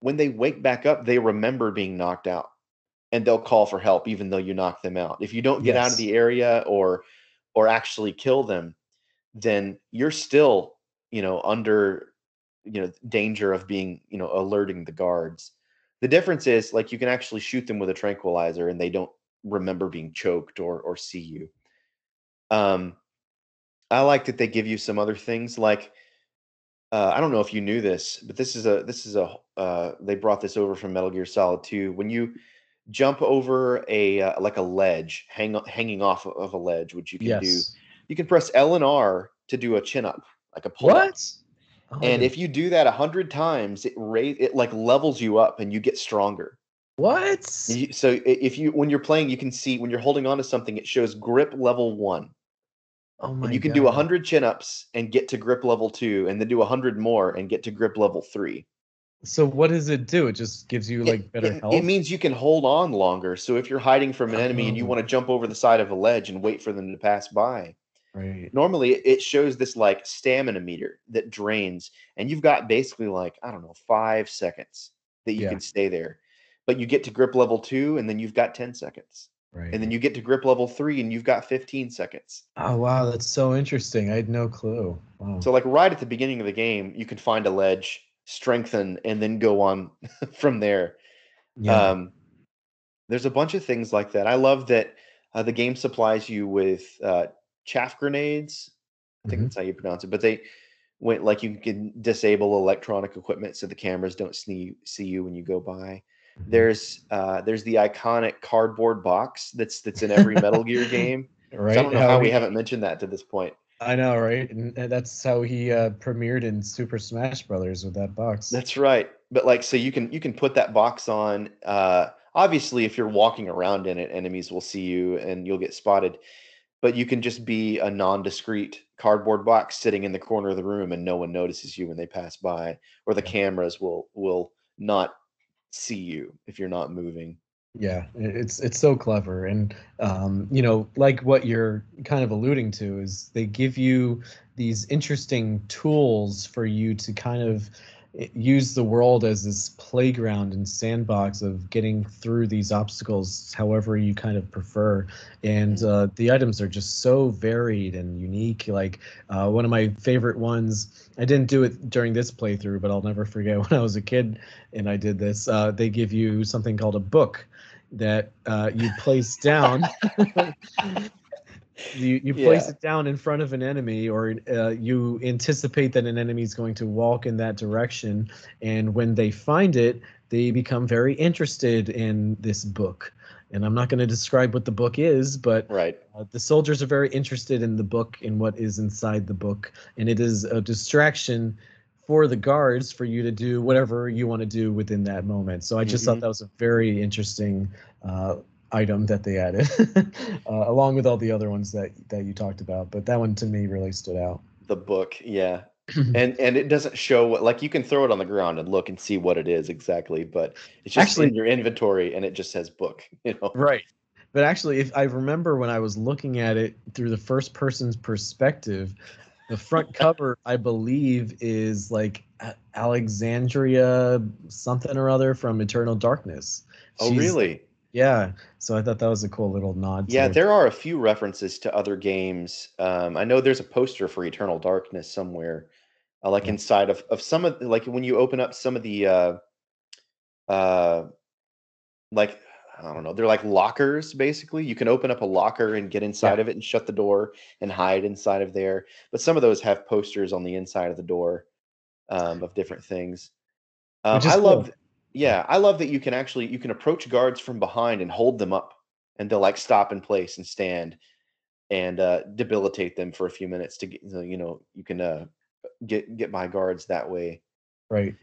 when they wake back up, they remember being knocked out and they'll call for help even though you knock them out. If you don't get yes. out of the area or or actually kill them, then you're still, you know, under, you know, danger of being, you know, alerting the guards. The difference is like you can actually shoot them with a tranquilizer and they don't remember being choked or or see you. Um, I like that they give you some other things like uh, I don't know if you knew this, but this is a this is a uh, they brought this over from Metal Gear Solid 2. When you jump over a uh, like a ledge, hang hanging off of a ledge, which you can yes. do, you can press L and R to do a chin up, like a pull what? up. Oh, and if you do that a hundred times, it rate it like levels you up and you get stronger. What? You, so if you when you're playing, you can see when you're holding on to something, it shows grip level one. Oh my and you can God. do 100 chin-ups and get to grip level 2 and then do 100 more and get to grip level 3 so what does it do? It just gives you like better it, health? it means you can hold on longer. So if you're hiding from an enemy and you Oh. want to jump over the side of a ledge and wait for them to pass by right. normally it shows this like stamina meter that drains and you've got basically like i don't know five seconds that you Yeah. can stay there. But you get to grip level 2 and then you've got 10 seconds right and then you get to grip level 3 and you've got 15 seconds oh wow that's so interesting i had no clue wow So like right at the beginning of the game, you can find a ledge, strengthen, and then go on from there. yeah Um, there's a bunch of things like that. I love that uh, the game supplies you with uh, chaff grenades. I think Mhm. that's how you pronounce it. But they went like you can disable electronic equipment so the cameras don't see see you when you go by. Mhm. There's uh, there's the iconic cardboard box that's that's in every Metal Gear game. So right I don't know how, we he- haven't mentioned that to this point. i know right and that's how he uh premiered in super smash brothers with that box That's right. But like so you can you can put that box on uh obviously if you're walking around in it enemies will see you and you'll get spotted. But you can just be a non-discrete cardboard box sitting in the corner of the room and no one notices you when they pass by or the cameras will will not see you if you're not moving. Yeah, it's it's so clever, and um, you know, like what you're kind of alluding to is they give you these interesting tools for you to kind of use the world as this playground and sandbox of getting through these obstacles however you kind of prefer. And uh, the items are just so varied and unique. Like uh, one of my favorite ones i didn't do it during this playthrough but i'll never forget when i was a kid and i did this uh, they give you something called a book that uh, you place down you, you place Yeah. it down in front of an enemy or uh, you anticipate that an enemy is going to walk in that direction and when they find it they become very interested in this book and i'm not going to describe what the book is but Right. uh, the soldiers are very interested in the book and what is inside the book and it is a distraction for the guards for you to do whatever you want to do within that moment so i just Mhm. thought that was a very interesting uh, item that they added uh, along with all the other ones that that you talked about but that one to me really stood out The book, yeah. and and it doesn't show what like you can throw it on the ground and look and see what it is exactly, but it's just Actually- in your inventory and it just says book, you know. Right. But actually, if I remember when I was looking at it through the first person's perspective, the front cover, I believe, is like Alexandria something or other from Eternal Darkness. Oh, She's- really? Yeah. So I thought that was a cool little nod. Yeah, it. there are a few references to other games. Um, I know there's a poster for Eternal Darkness somewhere, uh, like Yeah. inside of of some of like when you open up some of the uh, uh, like I don't know, they're like lockers basically. You can open up a locker and get inside of it and shut the door and hide inside of there. But some of those have posters on the inside of the door um, of different things. Um, I love, cool. Yeah, I love that you can actually you can approach guards from behind and hold them up, and they'll like stop in place and stand, and uh, debilitate them for a few minutes to get you know you can uh, get get by guards that way. Right.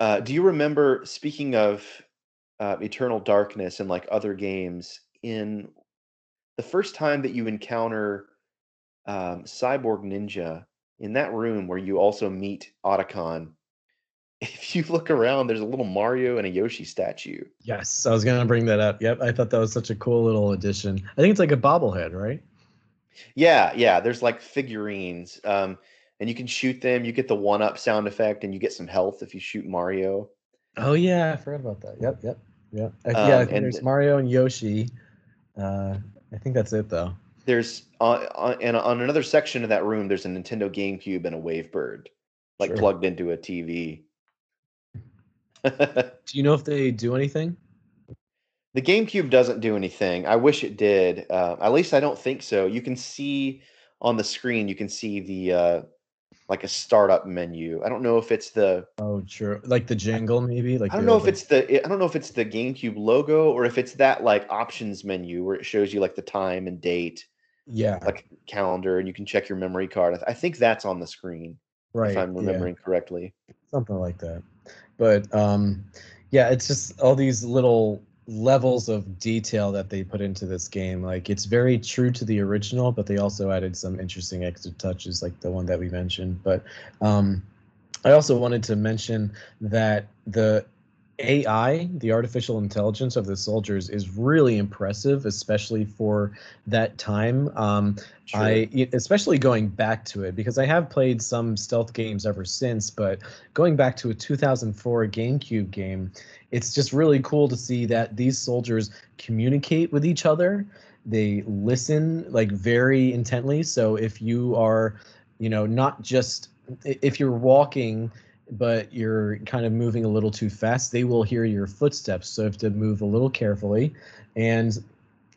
Uh, do you remember speaking of uh, Eternal Darkness and like other games in the first time that you encounter um, Cyborg Ninja in that room where you also meet Otacon? If you look around, there's a little Mario and a Yoshi statue. Yes. I was going to bring that up. Yep. I thought that was such a cool little addition. I think it's like a bobblehead, right? Yeah, yeah. There's like figurines, um, and you can shoot them. You get the one-up sound effect, and you get some health if you shoot Mario. Oh, yeah. I forgot about that. Yep. Yep. Yep. I, yeah. I Um, and- there's Mario and Yoshi. Uh, I think that's it, though. there's uh, on, and on another section of that room, there's a Nintendo GameCube and a Wavebird, like Sure. plugged into a TV. Do you know if they do anything? The GameCube doesn't do anything. I wish it did. Uh, at least I don't think so. You can see on the screen, you can see the uh, like a startup menu. I don't know if it's the Oh, sure. Like the jingle, maybe. Like I don't know if the- it's the I don't know if it's the GameCube logo or if it's that like options menu where it shows you like the time and date, yeah, like calendar, and you can check your memory card. I, think that's on the screen right. if I'm yeah. remembering correctly. something like that but um yeah it's just all these little levels of detail that they put into this game. Like it's very true to the original but they also added some interesting extra touches like the one that we mentioned. But um i also wanted to mention that the AI, the artificial intelligence of the soldiers, is really impressive, especially for that time. Um. I especially going back to it because I have played some stealth games ever since, but going back to a 2004 GameCube game, it's just really cool to see that these soldiers communicate with each other. They listen like very intently. So if you are, you know, not just if you're walking but you're kind of moving a little too fast, they will hear your footsteps. So you have to move a little carefully. And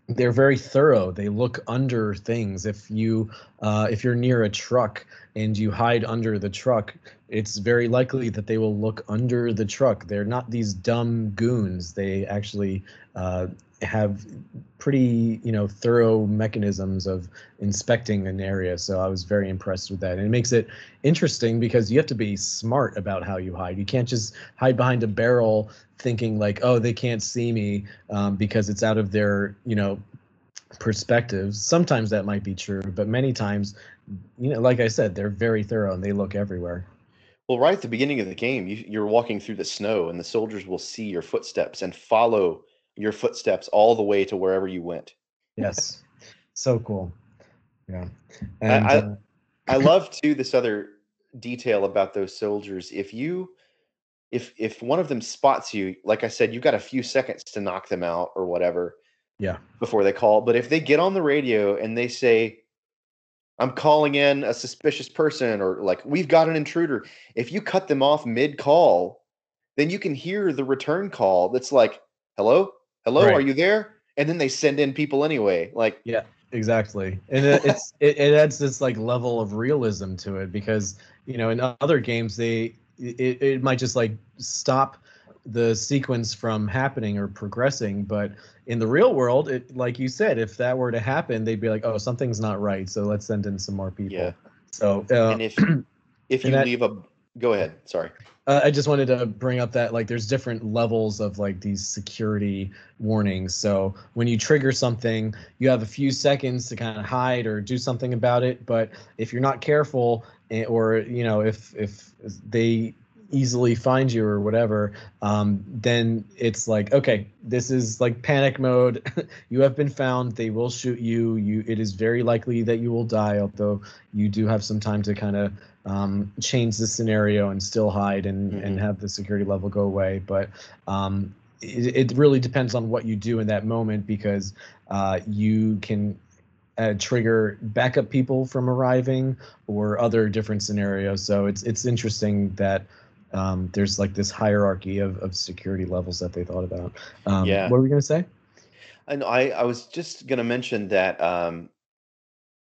they're very thorough. They look under things. If you uh, if you're near a truck and you hide under the truck, it's very likely that they will look under the truck. They're not these dumb goons. They actually uh, have pretty you know thorough mechanisms of inspecting an area. So I was very impressed with that. And it makes it interesting because you have to be smart about how you hide. You can't just hide behind a barrel thinking like, oh, they can't see me um, because it's out of their you know perspectives. Sometimes that might be true, but many times, you know, like I said, they're very thorough and they look everywhere. Well, right at the beginning of the game, you, you're walking through the snow, and the soldiers will see your footsteps and follow your footsteps all the way to wherever you went. Yes, so cool. Yeah, and I- uh, I love too this other detail about those soldiers. If you if if one of them spots you, like I said, you've got a few seconds to knock them out or whatever yeah, before they call. But if they get on the radio and they say, I'm calling in a suspicious person or like we've got an intruder, if you cut them off mid call, then you can hear the return call that's like, Hello? Hello, are you there? And then they send in people anyway. Like yeah, exactly. And it, it's it, it adds this like level of realism to it because you know in other games they it, it might just like stop the sequence from happening or progressing but in the real world it like you said if that were to happen they'd be like oh something's not right so let's send in some more people Yeah. so uh, and if if you and that- leave a go ahead. Sorry. Uh, I just wanted to bring up that like there's different levels of like these security warnings. So when you trigger something, you have a few seconds to kind of hide or do something about it. But if you're not careful, eh, or you know if if they easily find you or whatever, um, then it's like okay, this is like panic mode. you have been found. They will shoot you. You it is very likely that you will die, although you do have some time to kind of um, change the scenario and still hide and, and Mhm. have the security level go away. But um, it, it really depends on what you do in that moment because uh, you can uh, trigger backup people from arriving or other different scenarios. So it's it's interesting that um, there's like this hierarchy of, of security levels that they thought about. Um, Yeah. What were we gonna say? I know. I, I was just going to mention that um,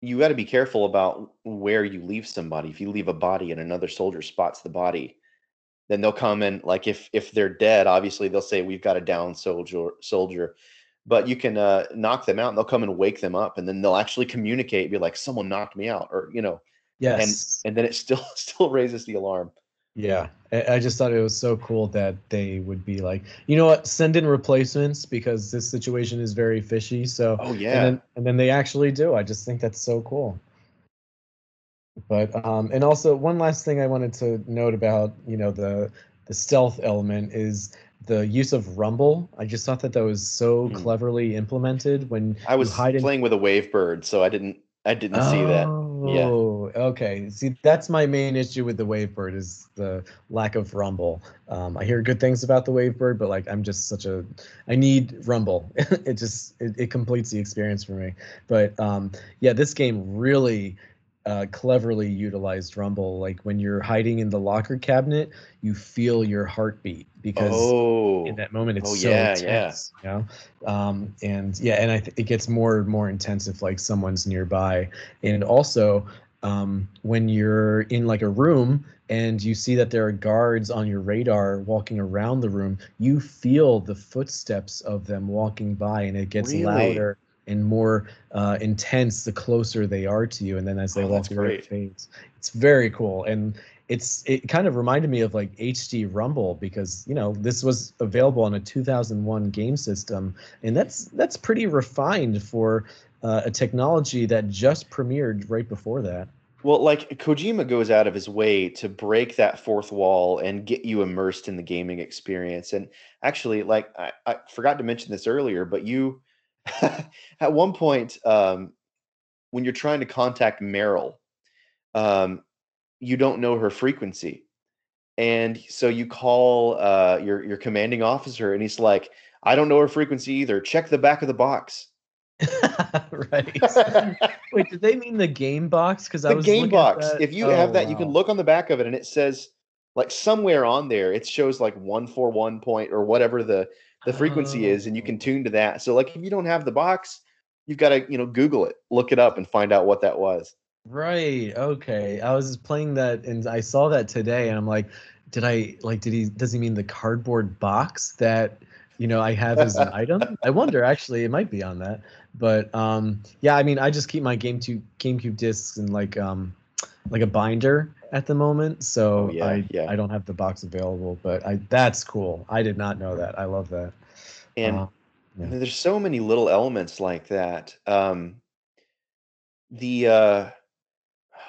you got to be careful about where you leave somebody. If you leave a body and another soldier spots the body, then they'll come and Like if if they're dead, obviously they'll say we've got a down soldier. Soldier, but you can uh, knock them out, and they'll come and wake them up, and then they'll actually communicate, be like, "Someone knocked me out," or you know, Yes. And and then it still still raises the alarm. Yeah, I just thought it was so cool that they would be like, you know what, send in replacements because this situation is very fishy. So, Oh yeah, and then and then they actually do. I just think that's so cool. But um, and also one last thing I wanted to note about you know the the stealth element is the use of rumble. I just thought that that was so Hmm. cleverly implemented when I was in playing with a wave bird, so I didn't I didn't see that. Oh, Oh, okay. See, that's my main issue with the Wavebird is the lack of rumble. Um, I hear good things about the Wavebird, but like I'm just such a, I need rumble. it just it, it completes the experience for me. But um, yeah, this game really uh, cleverly utilized rumble. Like when you're hiding in the locker cabinet, you feel your heartbeat because Oh, in that moment it's Oh, so yeah, intense you know um and yeah and i th- it gets more and more intense if like someone's nearby and also um when you're in like a room and you see that there are guards on your radar walking around the room you feel the footsteps of them walking by and it gets Really? louder and more uh, intense the closer they are to you and then as they Oh, walk that's away great. it fades it's very cool and it's it kind of reminded me of like HD Rumble because you know this was available on a 2001 game system and that's that's pretty refined for uh, a technology that just premiered right before that. Well, like Kojima goes out of his way to break that fourth wall and get you immersed in the gaming experience. And actually, like I, I forgot to mention this earlier, but you at one point, um, when you're trying to contact Meryl, um, you don't know her frequency. And so you call uh, your your commanding officer, and he's like, "I don't know her frequency either. Check the back of the box." right. Wait, did they mean the game box? Because I the was game box. If you Oh, have that, you can look on the back of it, and it says like somewhere on there, it shows like one four one point or whatever the the frequency is, and you can Oh. tune to that. So like if you don't have the box, you've got to you know Google it, look it up, and find out what that was. Right. Okay. I was playing that and I saw that today and I'm like, did I like did he does he mean the cardboard box that you know I have as an item? I wonder actually it might be on that. But um yeah, I mean I just keep my GameCube GameCube discs in like um like a binder at the moment. So Oh, yeah, I yeah. I don't have the box available, but I that's cool. I did not know that. I love that. And Uh, yeah. there's so many little elements like that. Um, the uh,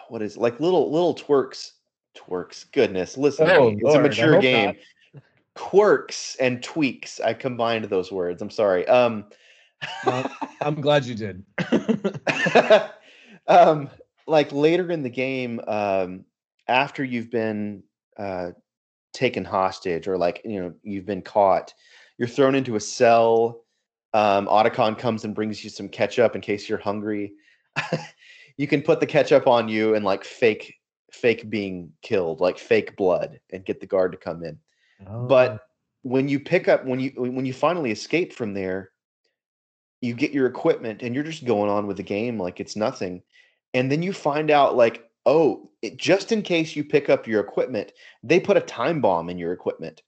what is like little little twerks, twerks. Goodness, listen, Oh, it's Lord, a mature game. not. Quirks and tweaks. I combined those words. I'm sorry. Um, Well, I'm glad you did. um, like later in the game, um, after you've been uh, taken hostage or like you know you've been caught, you're thrown into a cell. Um, Otacon comes and brings you some ketchup in case you're hungry. you can put the ketchup on you and like fake fake being killed, like fake blood, and get the guard to come in Oh. but when you pick up when you when you finally escape from there you get your equipment and you're just going on with the game like it's nothing and then you find out like oh it, just in case you pick up your equipment they put a time bomb in your equipment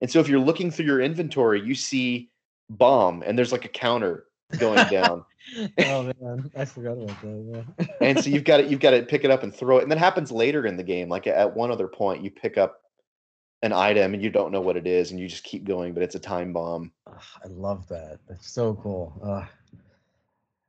and so if you're looking through your inventory you see bomb and there's like a counter going down oh man, I forgot about that. Yeah. and so you've got to you've got to pick it up and throw it and that happens later in the game like at one other point you pick up an item and you don't know what it is and you just keep going but it's a time bomb I love that. That's so cool. Uh,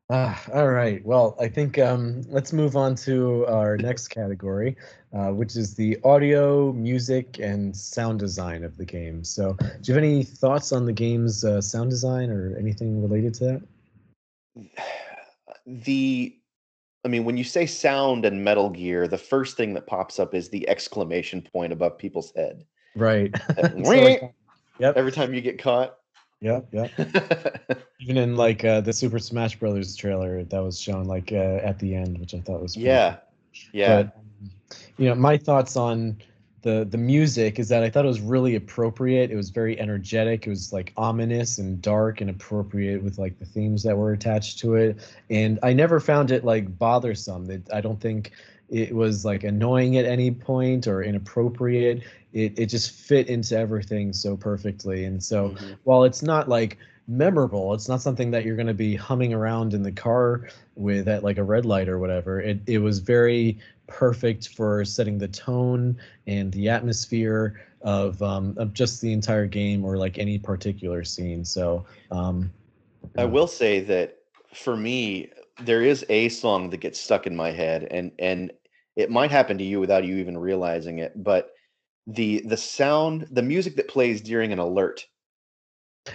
ah, all right. Well, I think um, let's move on to our next category, uh, which is the audio, music, and sound design of the game. So, do you have any thoughts on the game's uh, sound design or anything related to that? the I mean, when you say sound and Metal Gear, the first thing that pops up is the exclamation point above people's head. Right. Uh, yep. Every time you get caught. Yep. yeah. Even in like uh, the Super Smash Brothers trailer that was shown like uh, at the end, which I thought was yeah. Yeah. But you know, my thoughts on the the music is that I thought it was really appropriate. It was very energetic. It was like ominous and dark and appropriate with like the themes that were attached to it. And I never found it like bothersome. That I don't think it was like annoying at any point or inappropriate. It it just fit into everything so perfectly. And so Mhm. while it's not like memorable, it's not something that you're going to be humming around in the car with at like a red light or whatever. It it was very perfect for setting the tone and the atmosphere of um of just the entire game or like any particular scene. So um I will say that for me, there is a song that gets stuck in my head, and and it might happen to you without you even realizing it. But the the sound, the music that plays during an alert,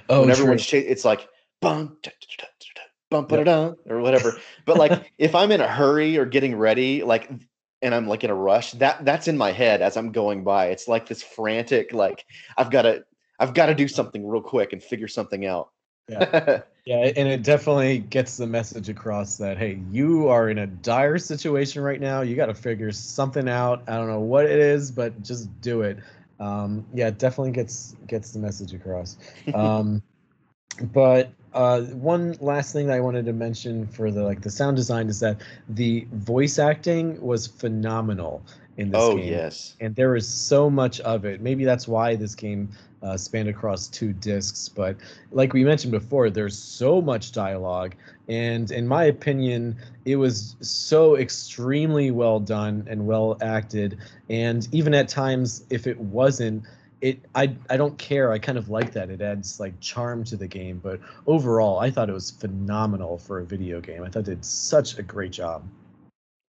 oh when everyone's cha- it's like bum, da, da, da, da, da, bump it yep. or whatever. But like if I'm in a hurry or getting ready, like and I'm like in a rush, that that's in my head as I'm going by. It's like this frantic, like I've got to I've got to do something real quick and figure something out. Yeah. yeah, and it definitely gets the message across that hey, you are in a dire situation right now. You got to figure something out. I don't know what it is, but just do it. Um, yeah, it definitely gets gets the message across. Um, but uh, one last thing that I wanted to mention for the like the sound design is that the voice acting was phenomenal in this oh, game. yes. And there is so much of it. Maybe that's why this game uh, spanned across two discs. But like we mentioned before, there's so much dialogue. And in my opinion, it was so extremely well done and well acted. And even at times, if it wasn't, it I I don't care. I kind of like that. It adds like charm to the game. But overall, I thought it was phenomenal for a video game. I thought it did such a great job.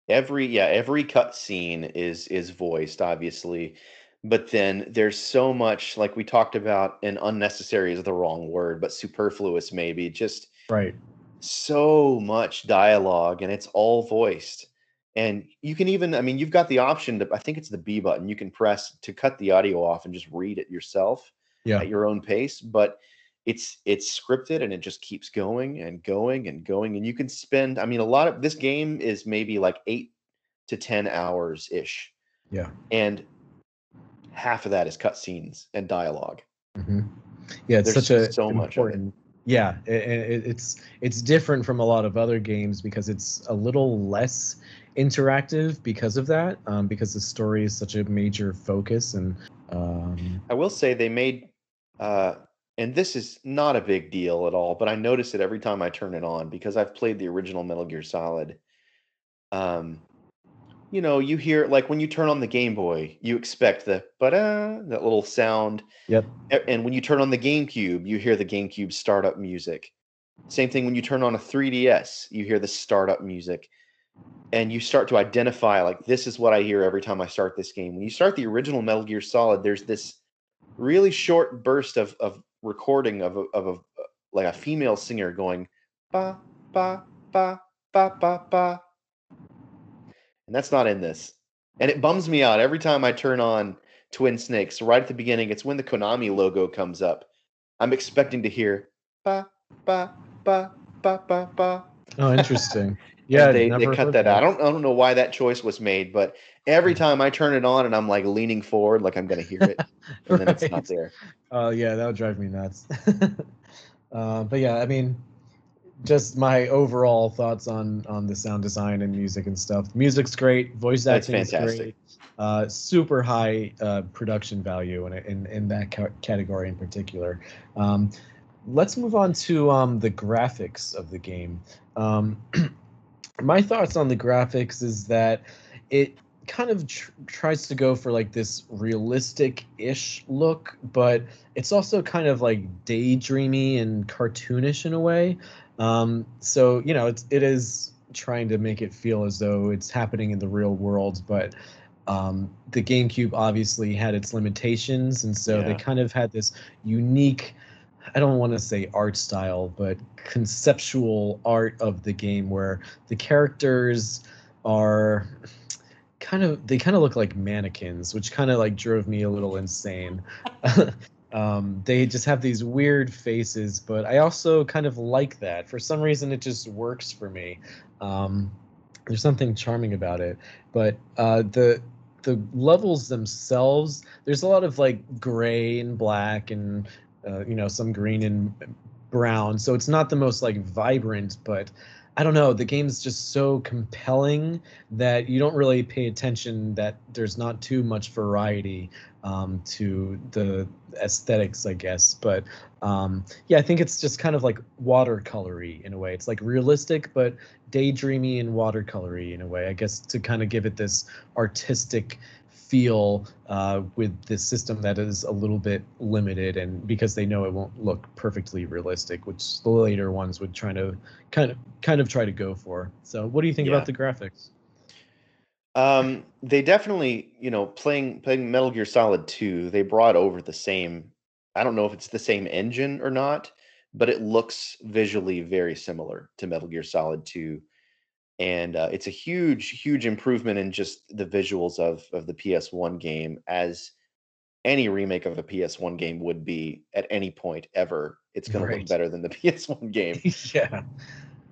Every yeah, every cutscene is is voiced, obviously. But then there's so much, like we talked about, and unnecessary is the wrong word, but superfluous maybe. Just right. So much dialogue, and it's all voiced and you can even i mean you've got the option to i think it's the b button you can press to cut the audio off and just read it yourself yeah. at your own pace but it's it's scripted and it just keeps going and going and going and you can spend i mean a lot of this game is maybe like 8 to 10 hours ish yeah and half of that is cutscenes and dialog mm-hmm. yeah it's There's such a so much important yeah it, it, it's it's different from a lot of other games because it's a little less interactive because of that, um, because the story is such a major focus. And um, I will say they made, uh, and this is not a big deal at all, but I notice it every time I turn it on because I've played the original Metal Gear Solid. Um, you know, you hear like when you turn on the Game Boy, you expect the but that little sound. Yep. And when you turn on the GameCube, you hear the GameCube startup music. Same thing when you turn on a 3DS, you hear the startup music and you start to identify like this is what I hear every time I start this game. When you start the original Metal Gear Solid, there's this really short burst of of recording of a, of a like a female singer going ba ba ba ba ba ba, and that's not in this, and it bums me out every time I turn on Twin Snakes. Right at the beginning, it's when the Konami logo comes up. I'm expecting to hear ba ba ba ba ba ba. Oh, interesting. Yeah, they, they cut that, that out. I don't I don't know why that choice was made, but every time I turn it on and I'm like leaning forward, like I'm gonna hear it, and then it's not there. Oh uh, yeah, that would drive me nuts. uh, but yeah, I mean, just my overall thoughts on on the sound design and music and stuff. Music's great, voice acting is great. Uh, super high uh, production value in, in in that ca- category in particular. Um, let's move on to um, the graphics of the game. Um, my thoughts on the graphics is that it kind of tr- tries to go for like this realistic-ish look but it's also kind of like daydreamy and cartoonish in a way um, so you know it's it is trying to make it feel as though it's happening in the real world but um, the GameCube obviously had its limitations, and so yeah. they kind of had this unique I don't want to say art style, but conceptual art of the game where the characters are kind of they kind of look like mannequins, which kind of like drove me a little insane. um, they just have these weird faces, but I also kind of like that. For some reason, it just works for me. Um, there's something charming about it, but uh, the the levels themselves, there's a lot of like gray and black and uh, you know, some green and brown. So it's not the most like vibrant, but I don't know. The game's just so compelling that you don't really pay attention that there's not too much variety um, to the aesthetics, I guess. But um, yeah, I think it's just kind of like watercolory in a way. It's like realistic, but daydreamy and watercolory in a way. I guess to kind of give it this artistic feel uh, with this system that is a little bit limited and because they know it won't look perfectly realistic which the later ones would try to kind of kind of try to go for so what do you think yeah. about the graphics um, they definitely you know playing playing metal gear solid 2 they brought over the same i don't know if it's the same engine or not but it looks visually very similar to Metal Gear Solid 2 and uh, it's a huge huge improvement in just the visuals of of the PS1 game as any remake of a PS1 game would be at any point ever. It's going right. to look better than the PS1 game. yeah.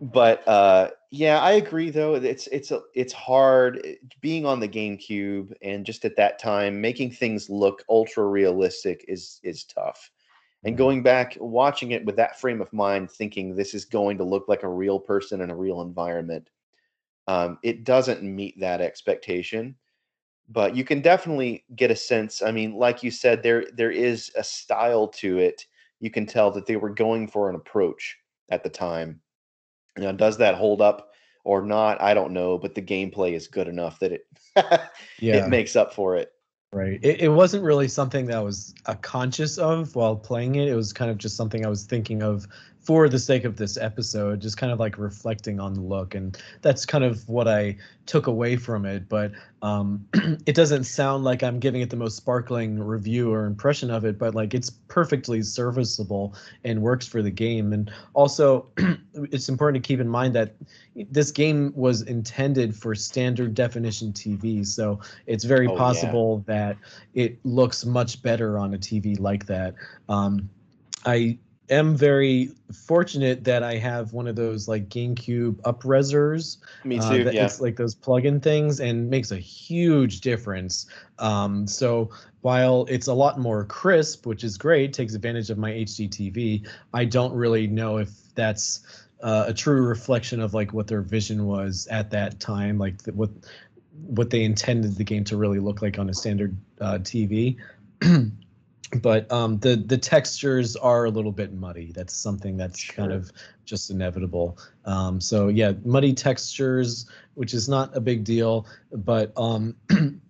But uh yeah, I agree though. It's it's a it's hard eh, being on the GameCube and just at that time making things look ultra realistic is is tough. And going back watching it with that frame of mind thinking this is going to look like a real person in a real environment um, it doesn't meet that expectation but you can definitely get a sense i mean like you said there there is a style to it you can tell that they were going for an approach at the time now does that hold up or not? I don't know but the gameplay is good enough that it yeah. it makes up for it. Right. It, it wasn't really something that i was uh, conscious of while playing it. It was kind of just something i was thinking of for the sake of this episode, just kind of like reflecting on the look, and that's kind of what I took away from it. But um, it doesn't sound like I'm giving it the most sparkling review or impression of it, but like it's perfectly serviceable and works for the game. And also, it's important to keep in mind that this game was intended for standard definition TV, so it's very oh, possible yeah. that it looks much better on a TV like that. Um, I am very fortunate that I have one of those like GameCube upresers. Me uh, too. Uh, yeah. It's like those plug-in things and makes a huge difference. Um, so while it's a lot more crisp, which is great, takes advantage of my HD TV, I don't really know if that's uh, a true reflection of like what their vision was at that time, like the, what what they intended the game to really look like on a standard uh, TV. but um, the the textures are a little bit muddy. That's something that's sure. kind of just inevitable. Um, so yeah, muddy textures, which is not a big deal. But um,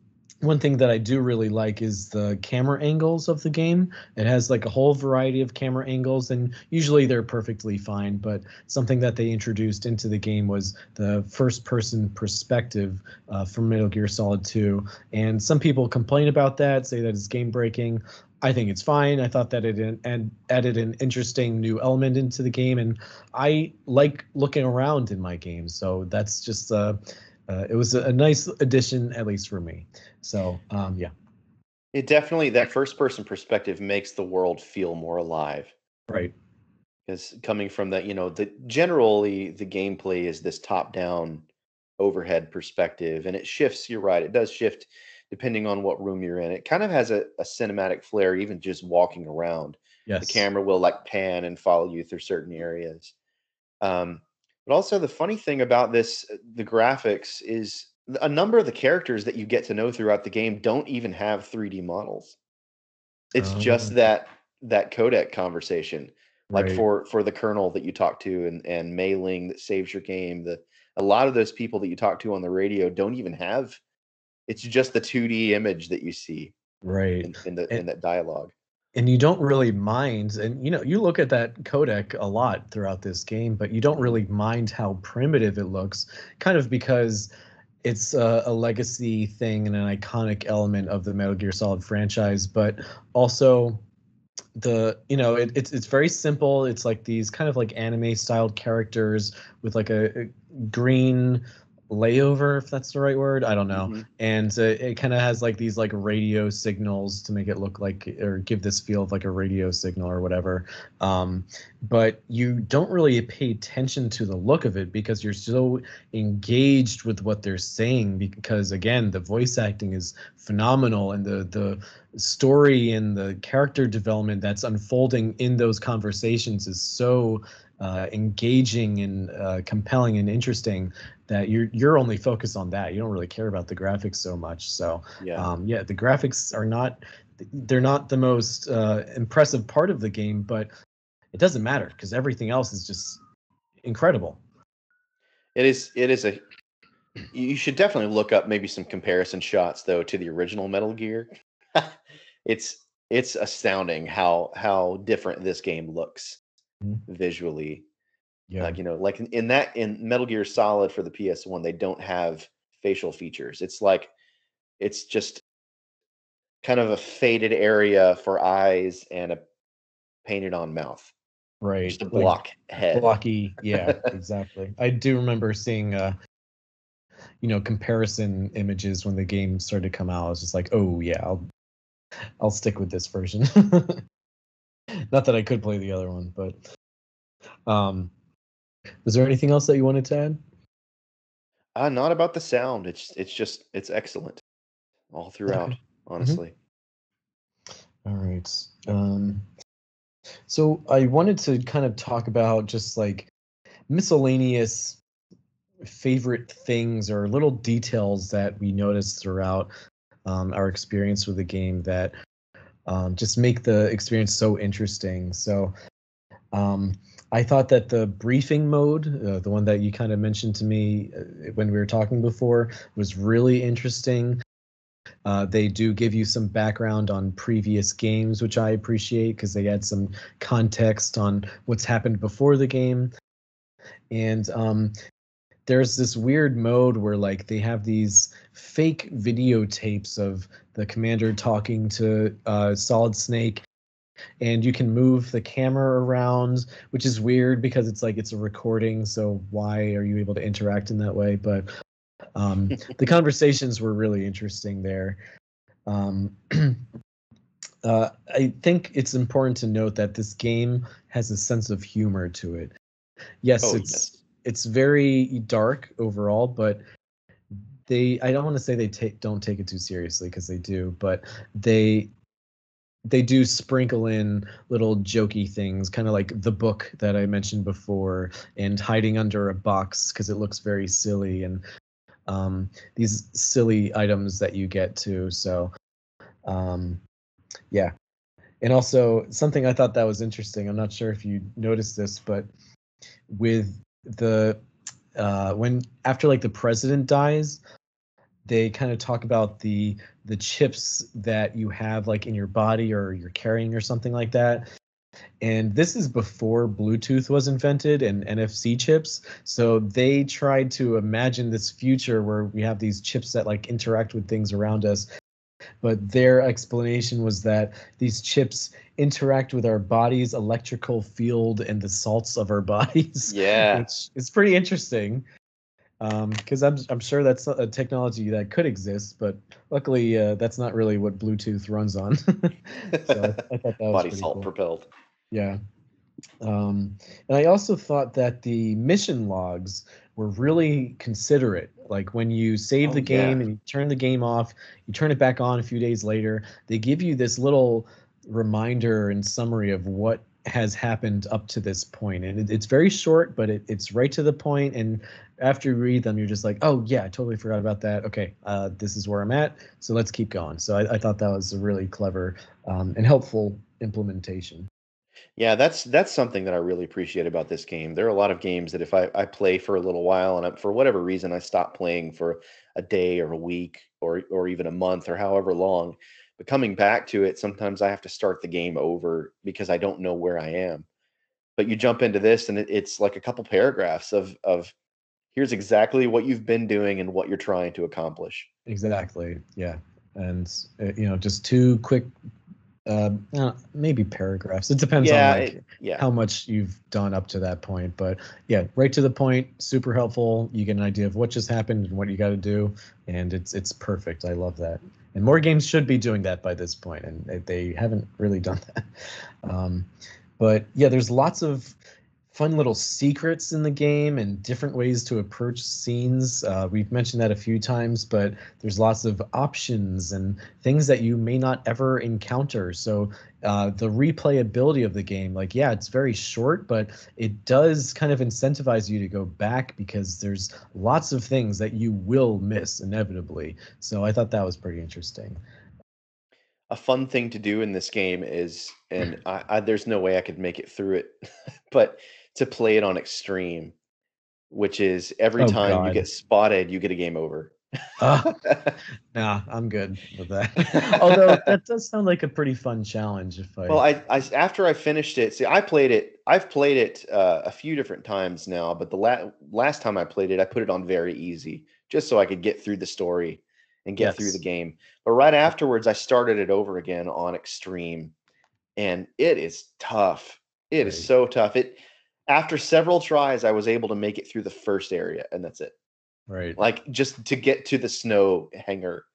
one thing that I do really like is the camera angles of the game. It has like a whole variety of camera angles, and usually they're perfectly fine. But something that they introduced into the game was the first-person perspective uh, from Metal Gear Solid 2. And some people complain about that, say that it's game-breaking. I think it's fine. I thought that it and added an interesting new element into the game, and I like looking around in my games. So that's just uh, uh it was a, nice addition, at least for me. So um, yeah, it definitely that first person perspective makes the world feel more alive. Right. Because coming from that, you know, the generally the gameplay is this top down overhead perspective, and it shifts. You're right. It does shift depending on what room you're in. It kind of has a, a cinematic flair, even just walking around. Yes. The camera will like pan and follow you through certain areas. Um, but also, the funny thing about this, uh, the graphics, is a number of the characters that you get to know throughout the game don't even have 3D models. It's just oh. that that codec conversation, like right. for for the colonel that you talk to, and and Mei Ling that saves your game. The a lot of those people that you talk to on the radio don't even have it's just the 2D image that you see right in, in the and, in that dialogue. And you don't really mind, and you know, you look at that codec a lot throughout this game, but you don't really mind how primitive it looks, kind of because it's a, a, legacy thing and an iconic element of the Metal Gear Solid franchise, but also the you know it, it's it's very simple. It's like these kind of like anime styled characters with like a, a green layover if that's the right word i don't know mm-hmm. and uh, it kind of has like these like radio signals to make it look like or give this feel of like a radio signal or whatever um, but you don't really pay attention to the look of it because you're so engaged with what they're saying because again the voice acting is phenomenal and the the story and the character development that's unfolding in those conversations is so uh, engaging and uh, compelling and interesting that you're you're only focused on that. You don't really care about the graphics so much. So yeah, um, yeah, the graphics are not they're not the most uh, impressive part of the game, but it doesn't matter because everything else is just incredible. It is. It is a. You should definitely look up maybe some comparison shots though to the original Metal Gear. it's it's astounding how how different this game looks mm-hmm. visually. Yeah. Like, you know, like in, in that in Metal Gear Solid for the PS1, they don't have facial features. It's like it's just kind of a faded area for eyes and a painted on mouth. right. Just a like block head. blocky. Yeah, exactly. I do remember seeing uh you know comparison images when the game started to come out. I was just like, oh yeah, I'll I'll stick with this version. Not that I could play the other one, but um was there anything else that you wanted to add? Uh, not about the sound. It's it's just it's excellent all throughout. Okay. Honestly. All right. Um, so I wanted to kind of talk about just like miscellaneous favorite things or little details that we noticed throughout um, our experience with the game that um, just make the experience so interesting. So um, I thought that the briefing mode, uh, the one that you kind of mentioned to me uh, when we were talking before, was really interesting. Uh, they do give you some background on previous games, which I appreciate because they add some context on what's happened before the game. And um, there's this weird mode where like they have these fake videotapes of the commander talking to uh, Solid Snake, and you can move the camera around, which is weird because it's like it's a recording. So why are you able to interact in that way? But um, the conversations were really interesting there. Um, uh, I think it's important to note that this game has a sense of humor to it. Yes, Oh it's yes. it's very dark overall, but they I don't want to say they take don't take it too seriously because they do, but they they do sprinkle in little jokey things, kind of like the book that I mentioned before, and hiding under a box because it looks very silly, and um, these silly items that you get too. So, um, yeah, and also something I thought that was interesting. I'm not sure if you noticed this, but with the uh, when after like the president dies, they kind of talk about the the chips that you have like in your body or you're carrying or something like that. And this is before Bluetooth was invented and NFC chips. So they tried to imagine this future where we have these chips that like interact with things around us. But their explanation was that these chips interact with our body's electrical field and the salts of our bodies. Yeah. Which is pretty interesting because I'm I'm sure that's a technology that could exist, but luckily uh, that's not really what Bluetooth runs on. so I, I thought that was Body salt cool. propelled. Yeah. Um, and I also thought that the mission logs were really considerate. Like when you save Oh, the game yeah. and you turn the game off, you turn it back on a few days later, they give you this little reminder and summary of what has happened up to this point. And it, it's very short, but it, it's right to the. And after you read them, you're just like, oh, yeah, I totally forgot about that. Okay, uh, this is where I'm at. So let's keep going. So I, I thought that was a really clever um, and helpful implementation. Yeah, that's that's something that I really appreciate about this game. There are a lot of games that if I, I play for a little while and I, for whatever reason I stop playing for a day or a week or or even a month or however long, but coming back to it, sometimes I have to start the game over because I don't know where I am. But you jump into this and it, it's like a couple paragraphs of of here's exactly what you've been doing and what you're trying to accomplish. Exactly. Yeah. And uh, you know, just two quick, uh, uh, maybe paragraphs. It depends Yeah, on like it- yeah. how much you've done up to that point. But yeah, right to the point. Super helpful. You get an idea of what just happened and what you got to do, and it's it's perfect. I love that. And more games should be doing that by this point, and they, they haven't really done that. Um, but yeah, there's lots of fun little secrets in the game and different ways to approach scenes. Uh, we've mentioned that a few times, but there's lots of options and things that you may not ever encounter. So uh, the replayability of the game, like yeah, it's very short, but it does kind of incentivize you to go back because there's lots of things that you will miss inevitably. So I thought that was pretty interesting. a fun thing to do in this game is, and I, I there's no way I could make it through it, but to play it on extreme, which is every Oh, time you get spotted, you get a game over. Ah, nah, I'm good with that. Although that does sound like a pretty fun challenge. If I well, I, I after I finished it, see, I played it. I've played it uh, a few different times now, but the la- last time I played it, I put it on very easy, just so I could get through the story and get through the game. But right afterwards, I started it over again on extreme, and it is tough. It is so tough. It after several tries, I was able to make it through the first area, and that's it. Right. Like just to get to the snow hangar,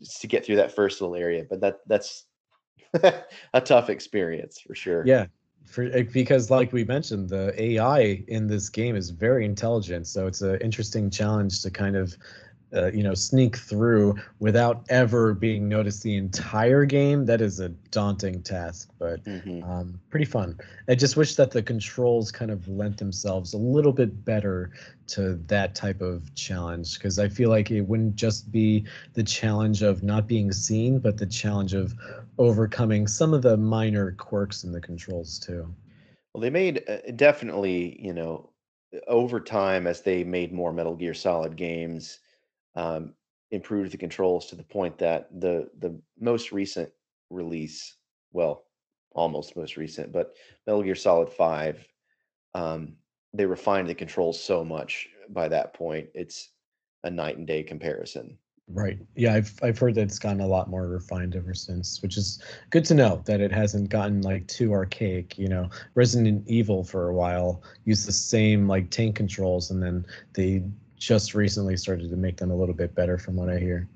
just to get through that first little area. But that that's a tough experience for sure. Yeah, for eh, because like we mentioned, the AI in this game is very intelligent, so it's an interesting challenge to kind of uh, you know sneak through without ever being noticed the entire game. That is a daunting task, but Mhm. um, pretty fun. I just wish that the controls kind of lent themselves a little bit better to that type of challenge because I feel like it wouldn't just be the challenge of not being seen, but the challenge of overcoming some of the minor quirks in the controls too. Well, they made uh, definitely, you know, over time as they made more Metal Gear Solid games, um, improved the controls to the point that the the most recent release, well, almost most recent, but Metal Gear Solid 5, um, they refined the controls so much by that point. It's a night and day comparison. Right. Yeah, I've I've heard that it's gotten a lot more refined ever since, which is good to know that it hasn't gotten like too archaic. You know, Resident Evil for a while used the same like tank controls, and then they just recently started to make them a little bit better, from what I hear.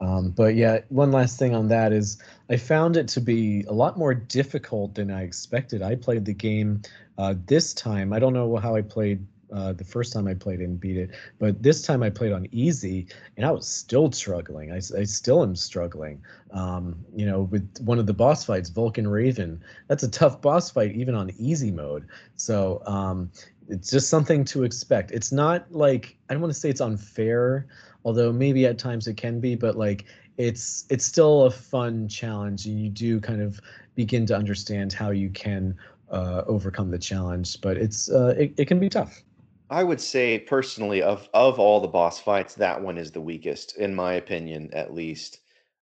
Um, but yeah, one last thing on that is I found it to be a lot more difficult than I expected. I played the game uh, this time. I don't know how I played uh, the first time I played and beat it, but this time I played on easy and I was still struggling. I still am struggling. Um, you know, with one of the boss fights, Vulcan Raven, that's a tough boss fight even on easy mode. So um, it's just something to expect. It's not like I don't want to say it's unfair, although maybe at times it can be, but like it's it's still a fun challenge, and you do kind of begin to understand how you can uh, overcome the challenge. But it's uh, it, it can be tough. I would say personally, of of all the boss fights, that one is the weakest, in my opinion, at least.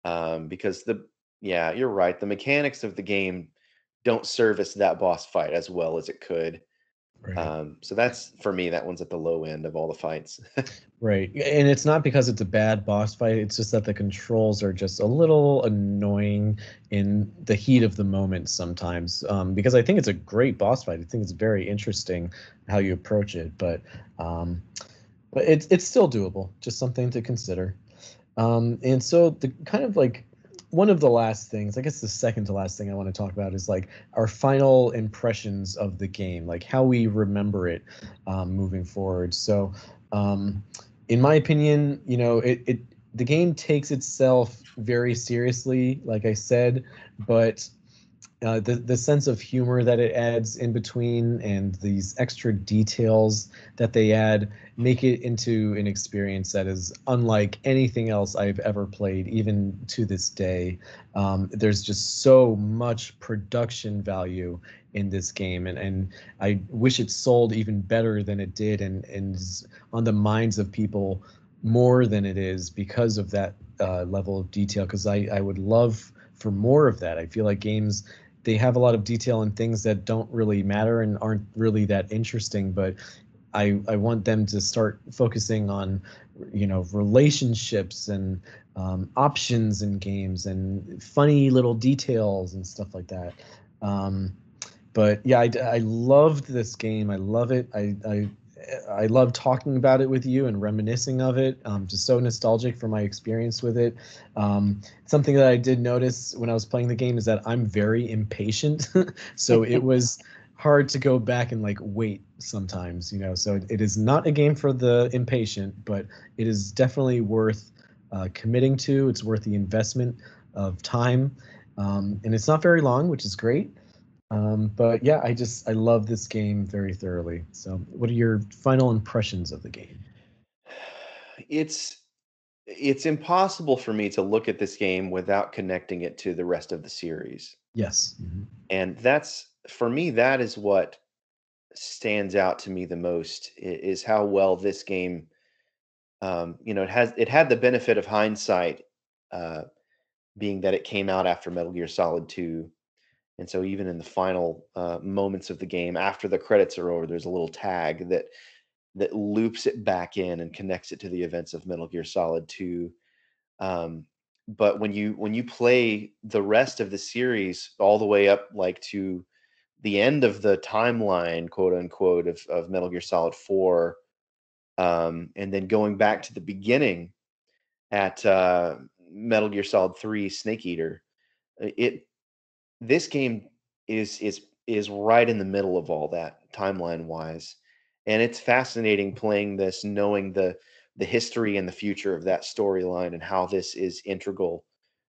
Um, because the yeah, you're right. The mechanics of the game don't service that boss fight as well as it could. Right. Um, so that's for me, that one's at the low end of all the fights. Right. And it's not because it's a bad boss fight, it's just that the controls are just a little annoying in the heat of the moment sometimes. Um, because I think it's a great boss fight. I think it's very interesting how you approach it, but um, but it's it's still doable. Just something to consider. Um, and so the kind of like one of the last things, I guess the second to last thing I want to talk about is like our final impressions of the game, like how we remember it um, moving forward. So, um, in my opinion, you know, it, it the game takes itself very seriously, like I said, but uh, the the sense of humor that it adds in between and these extra details that they add make it into an experience that is unlike anything else I've ever played, even to this day. Um, there's just so much production value in this game, and, and I wish it sold even better than it did, and and is on the minds of people more than it is because of that uh, level of detail. Because I I would love for more of that. I feel like games they have a lot of detail in things that don't really matter and aren't really that interesting but i i want them to start focusing on you know relationships and um, options in games and funny little details and stuff like that. Um, but yeah I, I loved this game. I love it. I i I love talking about it with you and reminiscing of it. Um, just so nostalgic for my experience with it. Um, something that I did notice when I was playing the game is that I'm very impatient. so it was hard to go back and like wait sometimes, you know. So it, it is not a game for the impatient, but it is definitely worth uh, committing to. It's worth the investment of time. Um, and it's not very long, which is great. Um, but yeah, I just I love this game very thoroughly. So, what are your final impressions of the game? it's it's impossible for me to look at this game without connecting it to the rest of the series. Yes. Mhm. And that's for me, that is what stands out to me the most is how well this game um, you know, it has it had the benefit of hindsight, uh, being that it came out after Metal Gear Solid 2. And so even in the final uh, moments of the game, after the credits are over, there's a little tag that that loops it back in and connects it to the events of Metal Gear Solid 2. Um, but when you when you play the rest of the series all the way up like to the end of the timeline, quote unquote, of, of Metal Gear Solid 4, um, and then going back to the beginning at uh, Metal Gear Solid 3 Snake Eater, uh, it this game is is is right in the middle of all that timeline wise, and it's fascinating playing this, knowing the the history and the future of that storyline and how this is integral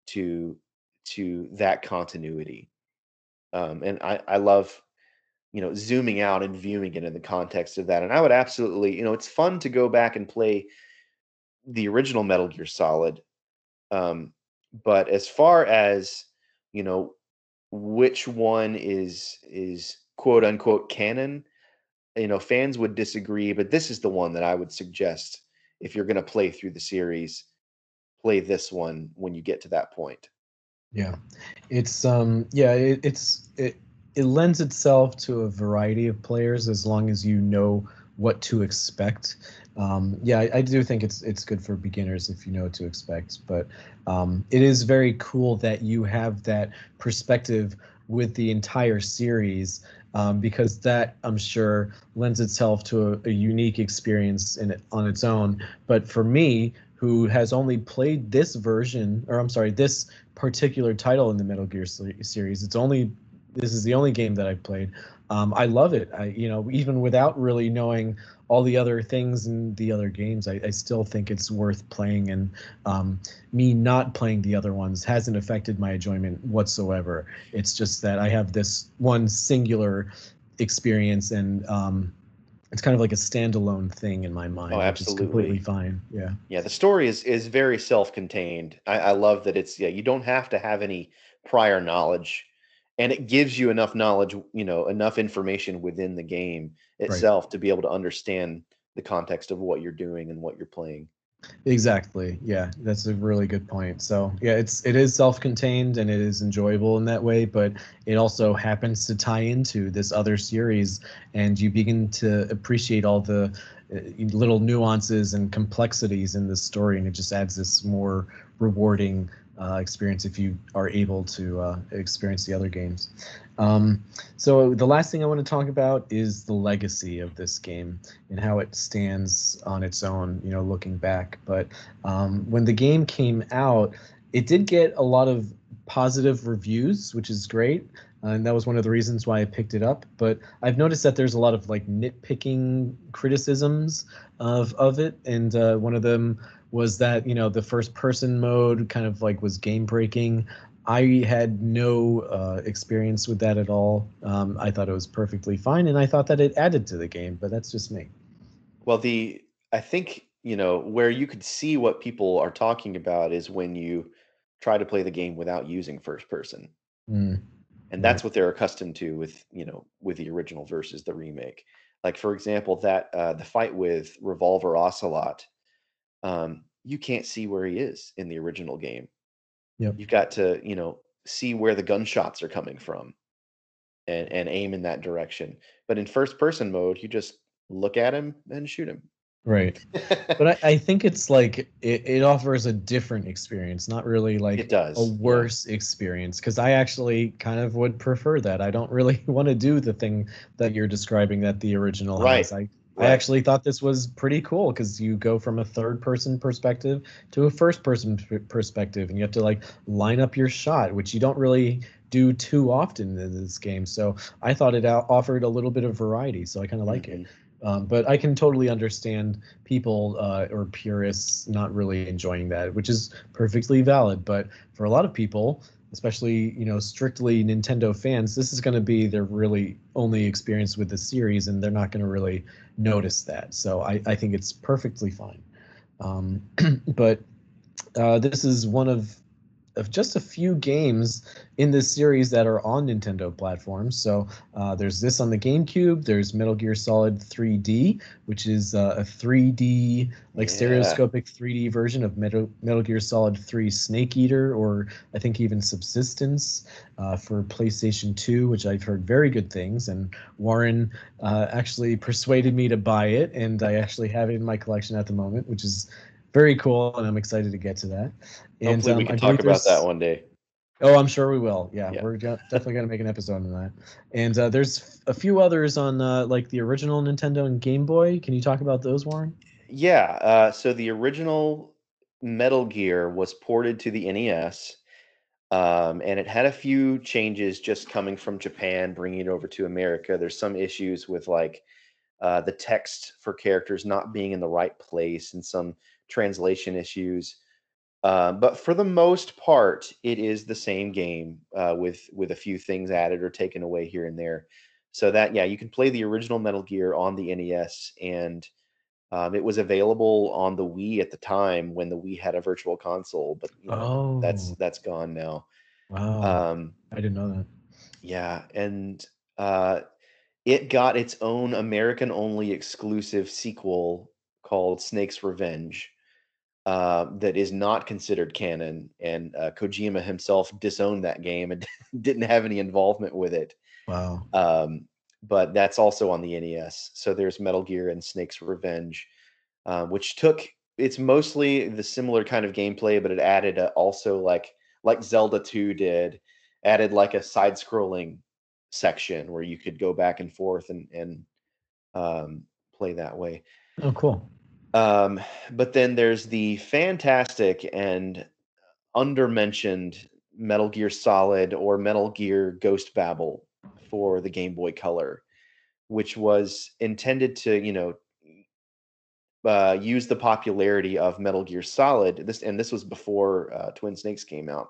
to to that continuity. Um, and I, I love, you know, zooming out and viewing it in the context of that. And I would absolutely, you know, it's fun to go back and play the original Metal Gear Solid. Um, but as far as, you know, which one is is quote unquote canon, you know, fans would disagree, but this is the one that I would suggest if you're going to play through the series, play this one when you get to that point. Yeah, it's um yeah it, it's it it lends itself to a variety of players as long as you know what to expect. Um, yeah, I, I, do think it's it's good for beginners if you know what to expect. But um, it is very cool that you have that perspective with the entire series um, because that I'm sure lends itself to a, a unique experience in it on its own. But for me, who has only played this version, or I'm sorry, this particular title in the Metal Gear series. It's only this is the only game that I've played. Um, I love it. I you know even without really knowing all the other things in the other games, I, I still think it's worth playing. And um, me not playing the other ones hasn't affected my enjoyment whatsoever. It's just that I have this one singular experience and um, it's kind of like a standalone thing in my mind. Oh, absolutely. Completely fine. Yeah. Yeah. The story is is very self-contained. I, I love that it's yeah, you don't have to have any prior knowledge. And it gives you enough knowledge, you know, enough information within the game itself right. to be able to understand the context of what you're doing and what you're playing. Exactly. Yeah, that's a really good point. So yeah, it's it is self-contained and it is enjoyable in that way, but it also happens to tie into this other series, and you begin to appreciate all the uh, little nuances and complexities in the story, and it just adds this more rewarding uh, experience if you are able to uh, experience the other games. Um, so the last thing I want to talk about is the legacy of this game and how it stands on its own, you know, looking back. But um, when the game came out, it did get a lot of positive reviews, which is great. And that was one of the reasons why I picked it up. But I've noticed that there's a lot of like nitpicking criticisms of of it, and uh, one of them was that you know the first person mode kind of like was game breaking. I had no uh, experience with that at all. Um, I thought it was perfectly fine, and I thought that it added to the game. But that's just me. Well, the I think you know where you could see what people are talking about is when you try to play the game without using first person, mm. and that's what they're accustomed to with you know with the original versus the remake. Like for example, that uh, the fight with Revolver Ocelot, um, you can't see where he is in the original game Yep. You've got to, you know, see where the gunshots are coming from and and aim in that direction. But in first person mode, you just look at him and shoot him. Right. but I, I think it's like it, it offers a different experience, not really like it does. a worse experience. Because I actually kind of would prefer that. I don't really want to do the thing that you're describing that the original right. has. I Right. I actually thought this was pretty cool because you go from a third person perspective to a first person perspective, and you have to like line up your shot, which you don't really do too often in this game. So I thought it out- offered a little bit of variety, so I kind of like mm-hmm. it. Um, but I can totally understand people uh, or purists not really enjoying that, which is perfectly valid. But for a lot of people, especially you know strictly Nintendo fans, this is going to be their really only experience with the series, and they're not going to really notice that. So I, I think it's perfectly fine. Um, but uh, this is one of of just a few games in this series that are on Nintendo platforms. So uh, there's this on the GameCube. There's Metal Gear Solid 3D, which is uh, a 3D like yeah. stereoscopic 3D version of Metal, Metal Gear Solid 3 Snake Eater, or I think even Subsistence uh, for PlayStation 2, which I've heard very good things. And Warren uh, actually persuaded me to buy it, and I actually have it in my collection at the moment, which is very cool, and I'm excited to get to that. And Hopefully, we um, can talk about that one day. Oh, I'm sure we will. Yeah, Yeah. we're definitely gonna make an episode on that. And uh, there's a few others on uh, like the original Nintendo and Game Boy. Can you talk about those, Warren? Yeah, uh, so the original Metal Gear was ported to the NES, um, and it had a few changes just coming from Japan, bringing it over to America. There's some issues with like uh, the text for characters not being in the right place and some translation issues. Uh, but for the most part, it is the same game uh, with with a few things added or taken away here and there. So that yeah, you can play the original Metal Gear on the NES, and um, it was available on the Wii at the time when the Wii had a virtual console. But you know, that's Oh, that's gone now. wow! Um, I didn't know that. yeah, and uh, it got its own American only exclusive sequel called Snake's Revenge uh, that is not considered canon. And uh, Kojima himself disowned that game and didn't have any involvement with it. Wow. Um, but that's also on the NES. So there's Metal Gear and Snake's Revenge, uh, which took it's mostly the similar kind of gameplay, but it added uh, also like like Zelda 2 did, added like a side-scrolling section where you could go back and forth and and um, play that way. Oh, cool. Um, but then there's the fantastic and undermentioned Metal Gear Solid or Metal Gear Ghost Babel for the Game Boy Color, which was intended to, you know, uh, use the popularity of Metal Gear Solid. This and this was before uh, Twin Snakes came out,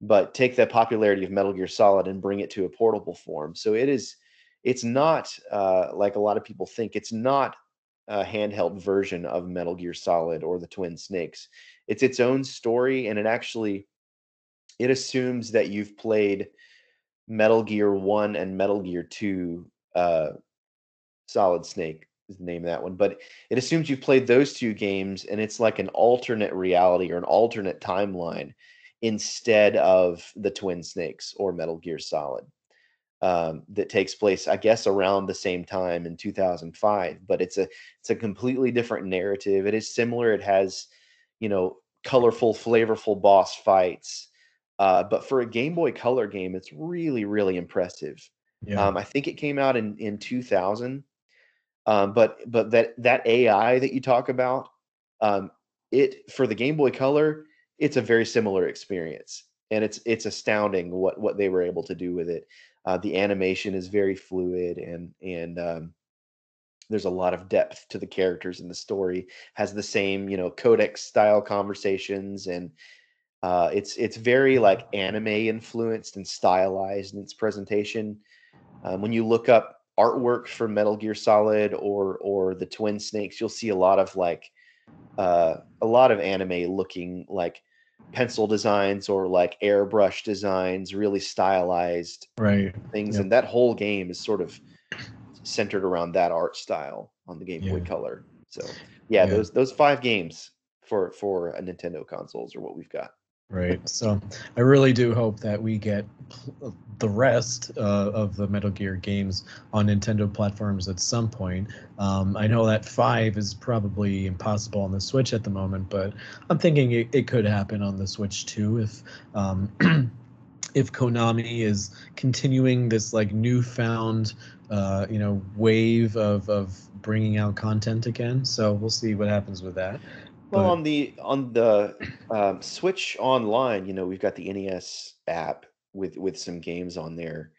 but take the popularity of Metal Gear Solid and bring it to a portable form. So it is, it's not uh, like a lot of people think. It's not a handheld version of Metal Gear Solid or the Twin Snakes. It's its own story, and it actually it assumes that you've played Metal Gear One and Metal Gear Two. Uh, Solid Snake is the name of that one, but it assumes you've played those two games, and it's like an alternate reality or an alternate timeline instead of the Twin Snakes or Metal Gear Solid um, that takes place, I guess, around the same time in 2005. But it's a it's a completely different narrative. It is similar. It has, you know, colorful, flavorful boss fights. Uh, but for a Game Boy Color game, it's really, really impressive. Yeah. Um, I think it came out in in 2000. Um, but but that that AI that you talk about, um, it for the Game Boy Color, it's a very similar experience, and it's it's astounding what what they were able to do with it. Uh, the animation is very fluid, and and um, there's a lot of depth to the characters and the story. Has the same you know codec style conversations, and uh, it's it's very like anime influenced and stylized in its presentation. Um, when you look up artwork for Metal Gear Solid or or the Twin Snakes, you'll see a lot of like uh, a lot of anime looking like pencil designs or like airbrush designs, really stylized right. things, Yep. and that whole game is sort of centered around that art style on the Game Boy Yeah. Color. So yeah, Yeah. those those five games for for a Nintendo consoles are what we've got. Right. So I really do hope that we get the rest uh, of the Metal Gear games on Nintendo platforms at some point. Um, I know that five is probably impossible on the Switch at the moment, but I'm thinking it, it could happen on the Switch too if um, if Konami is continuing this like newfound uh, you know wave of of bringing out content again. So we'll see what happens with that. Well, But- on the on the um, Switch Online, you know, we've got the NES app with with some games on there,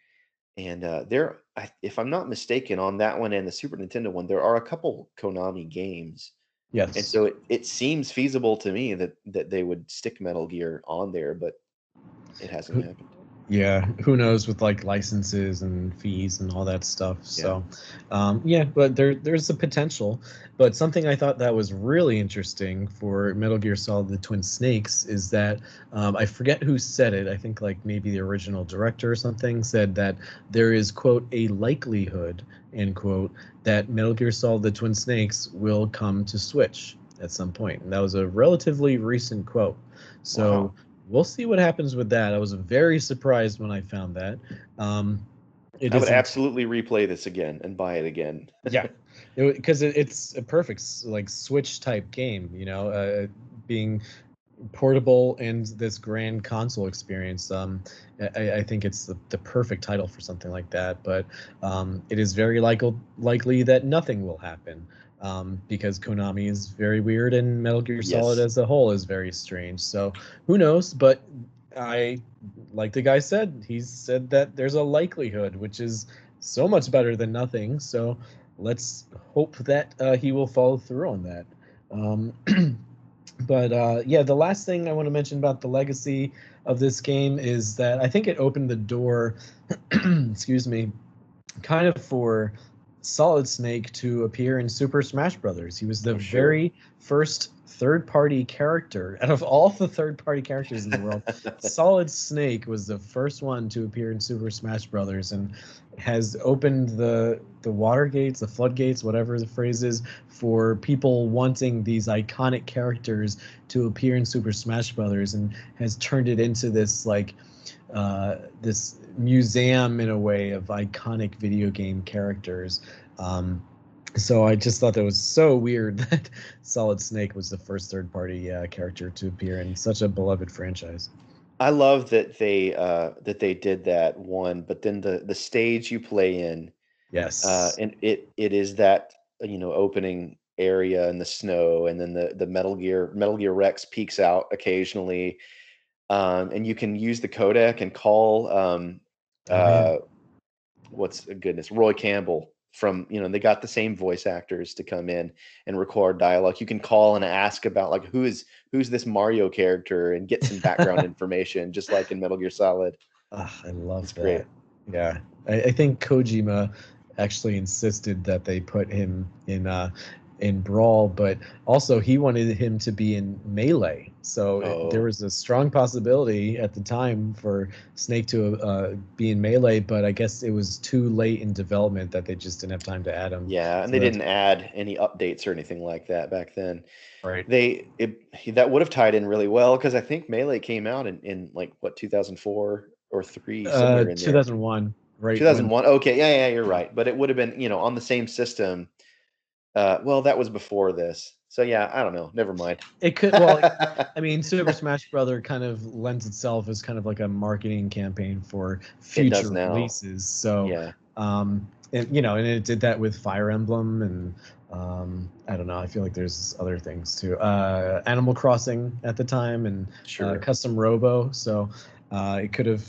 and uh, there, I, if I'm not mistaken, on that one and the Super Nintendo one, there are a couple Konami games, Yes. and so it, it seems feasible to me that that they would stick Metal Gear on there, but it hasn't happened. Yeah who knows with like licenses and fees and all that stuff so um yeah but there there's a potential but something i thought that was really interesting for metal gear solid the twin snakes is that um, i forget who said it i think like maybe the original director or something said that there is quote a likelihood end quote that metal gear solid the twin snakes will come to switch at some point. point and that was a relatively recent quote so Wow. We'll see what happens with that. I was very surprised when I found that. Um, it I would absolutely replay this again and buy it again. yeah, because it, it's a perfect like Switch type game. You know, uh, being portable and this grand console experience. Um, I, I, think it's the, the perfect title for something like that. But um, it is very likely likely that nothing will happen um, because Konami is very weird and Metal Gear Solid yes. as a whole is very strange. So who knows? But I, like the guy said, he said that there's a likelihood, which is so much better than nothing. So let's hope that uh, he will follow through on that. Um, but uh, yeah, the last thing I want to mention about the legacy of this game is that I think it opened the door, excuse me, kind of for Solid Snake to appear in Super Smash Brothers. He was the sure. very first third party character out of all the third party characters in the world. Solid Snake was the first one to appear in Super Smash Brothers and has opened the the water gates, the floodgates, whatever the phrase is, for people wanting these iconic characters to appear in Super Smash Brothers and has turned it into this like uh, this museum in a way of iconic video game characters. Um, so I just thought that was so weird that Solid Snake was the first third party uh, character to appear in such a beloved franchise. I love that they uh, that they did that one, but then the the stage you play in, yes, uh, and it it is that you know opening area in the snow, and then the the Metal Gear Metal Gear Rex peeks out occasionally, um, and you can use the codec and call um, uh, what's goodness Roy Campbell from you know they got the same voice actors to come in and record dialogue. You can call and ask about like who is who's this mario character and get some background information just like in metal gear solid. Oh, i love it's that. Great yeah. I, I, think kojima actually insisted that they put him in uh in Brawl, but also he wanted him to be in Melee. So oh. it, there was a strong possibility at the time for Snake to uh, be in Melee, but I guess it was too late in development that they just didn't have time to add him. Yeah, and so they didn't add any updates or anything like that back then. Right. They it that would have tied in really well because I think Melee came out in, in like what 2004 or three uh, 2001 right 2001 when... okay yeah yeah you're right but it would have been you know on the same system uh, well, that was before this. So yeah, I don't know. Never mind. It could. Well, I mean, Super Smash Brother kind of lends itself as kind of like a marketing campaign for future releases. So yeah. Um, and you know, and it did that with Fire Emblem and um, I don't know. I feel like there's other things too. Uh, Animal Crossing at the time and uh, sure. uh, Custom Robo. So uh, it could have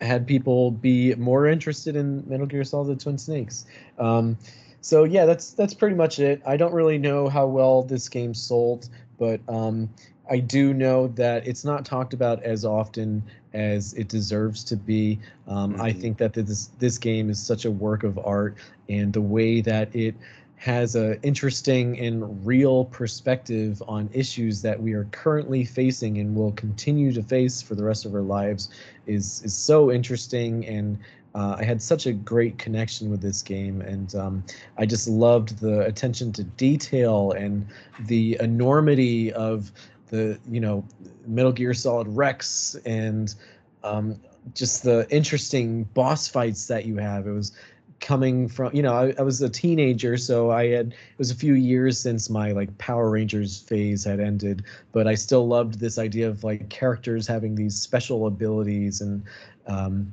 had people be more interested in Metal Gear Solid Twin Snakes. Um, so yeah, that's that's pretty much it. I don't really know how well this game sold, but um, I do know that it's not talked about as often as it deserves to be. Um, mm-hmm. I think that this this game is such a work of art, and the way that it has a interesting and real perspective on issues that we are currently facing and will continue to face for the rest of our lives is is so interesting and uh, I had such a great connection with this game, and um, I just loved the attention to detail and the enormity of the you know Metal Gear Solid Rex and um, just the interesting boss fights that you have. It was coming from you know I, I, was a teenager so i had it was a few years since my like power rangers phase had ended but i still loved this idea of like characters having these special abilities and um,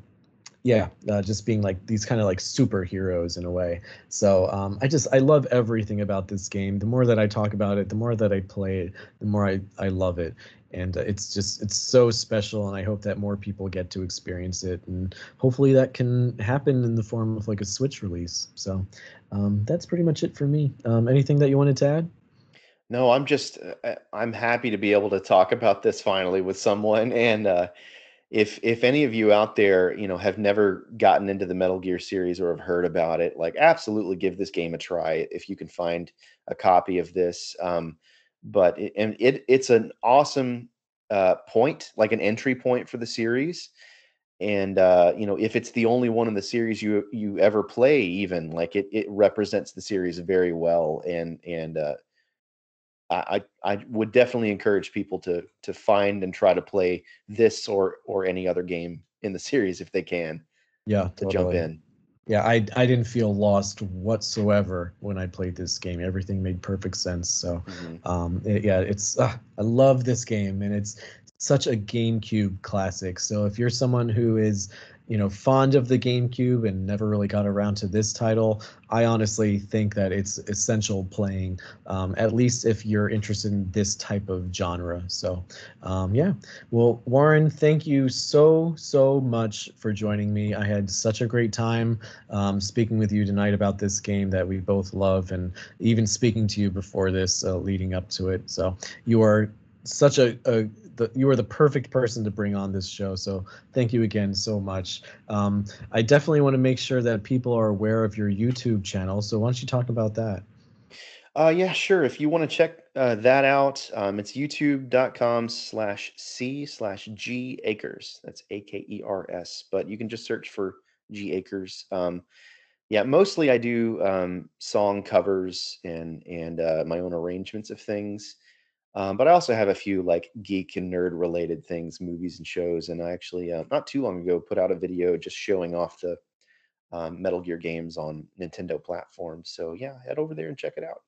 yeah uh, just being like these kind of like superheroes in a way. So um, i just i love everything about this game. The more that i talk about it the more that i play it the more i, I love it. And uh, it's just it's so special and i hope that more people get to experience it and hopefully that can happen in the form of like a switch release. So um, that's pretty much it for me. Um, anything that you wanted to add? No i'm just uh, i'm happy to be able to talk about this finally with someone and uh, if if any of you out there you know have never gotten into the metal gear series or have heard about it like absolutely give this game a try if you can find a copy of this um, but it, and it it's an awesome uh, point like an entry point for the series and uh, you know if it's the only one in the series you you ever play even like it it represents the series very well and and uh, I, I would definitely encourage people to to find and try to play this or or any other game in the series if they can. Yeah, to totally. jump in. yeah, I I didn't feel lost whatsoever when I played this game. Everything made perfect sense. So, mm-hmm. um, it, yeah, it's uh, I love this game, and it's such a GameCube classic. So if you're someone who is you know fond of the GameCube and never really got around to this title, I honestly think that it's essential playing, um, at least if you're interested in this type of genre. So, um, yeah. Well, Warren, thank you so so much for joining me. I had such a great time um, speaking with you tonight about this game that we both love, and even speaking to you before this, uh, leading up to it. So you are such a, a the, you are the perfect person to bring on this show. So thank you again so much. Um, I definitely want to make sure that people are aware of your YouTube channel. So why don't you talk about that? Uh, yeah, sure. If you want to check uh, that out, um, it's youtube.com slash C slash G acres. That's A K E R S. But you can just search for G acres. Um, yeah, mostly I do um, song covers and and uh, my own arrangements of things. Um, but I also have a few like geek and nerd related things, movies and shows. And I actually, uh, not too long ago, put out a video just showing off the um, Metal Gear games on Nintendo platforms. So yeah, head over there and check it out.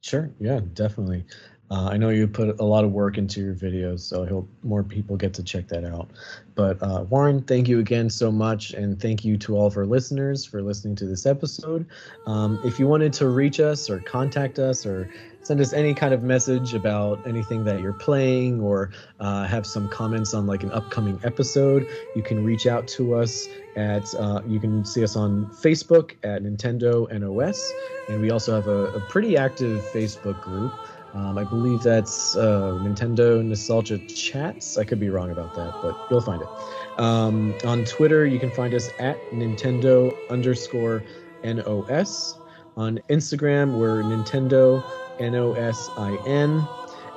Sure. Yeah, definitely. Uh, I know you put a lot of work into your videos, so I hope more people get to check that out. But uh, Warren, thank you again so much, and thank you to all of our listeners for listening to this episode. Um, if you wanted to reach us or contact us or send us any kind of message about anything that you're playing or uh, have some comments on like an upcoming episode, you can reach out to us at uh, you can see us on Facebook at Nintendo NOS, and we also have a, a pretty active Facebook group. Um, I believe that's uh, Nintendo Nostalgia Chats. I could be wrong about that, but you'll find it. Um, on Twitter, you can find us at Nintendo underscore NOS. On Instagram, we're Nintendo N O S I N.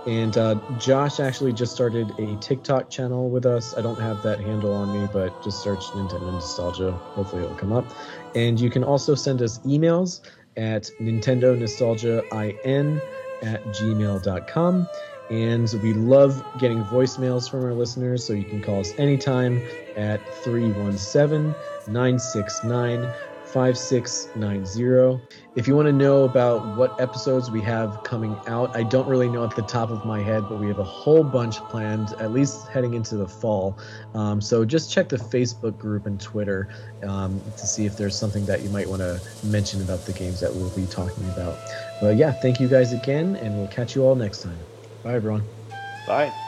And uh, Josh actually just started a TikTok channel with us. I don't have that handle on me, but just search Nintendo Nostalgia. Hopefully, it'll come up. And you can also send us emails at Nintendo Nostalgia IN at gmail.com. And we love getting voicemails from our listeners, so you can call us anytime at 317 969 5690. If you want to know about what episodes we have coming out, I don't really know at the top of my head, but we have a whole bunch planned, at least heading into the fall. Um, so just check the Facebook group and Twitter um, to see if there's something that you might want to mention about the games that we'll be talking about. But yeah, thank you guys again, and we'll catch you all next time. Bye, everyone. Bye.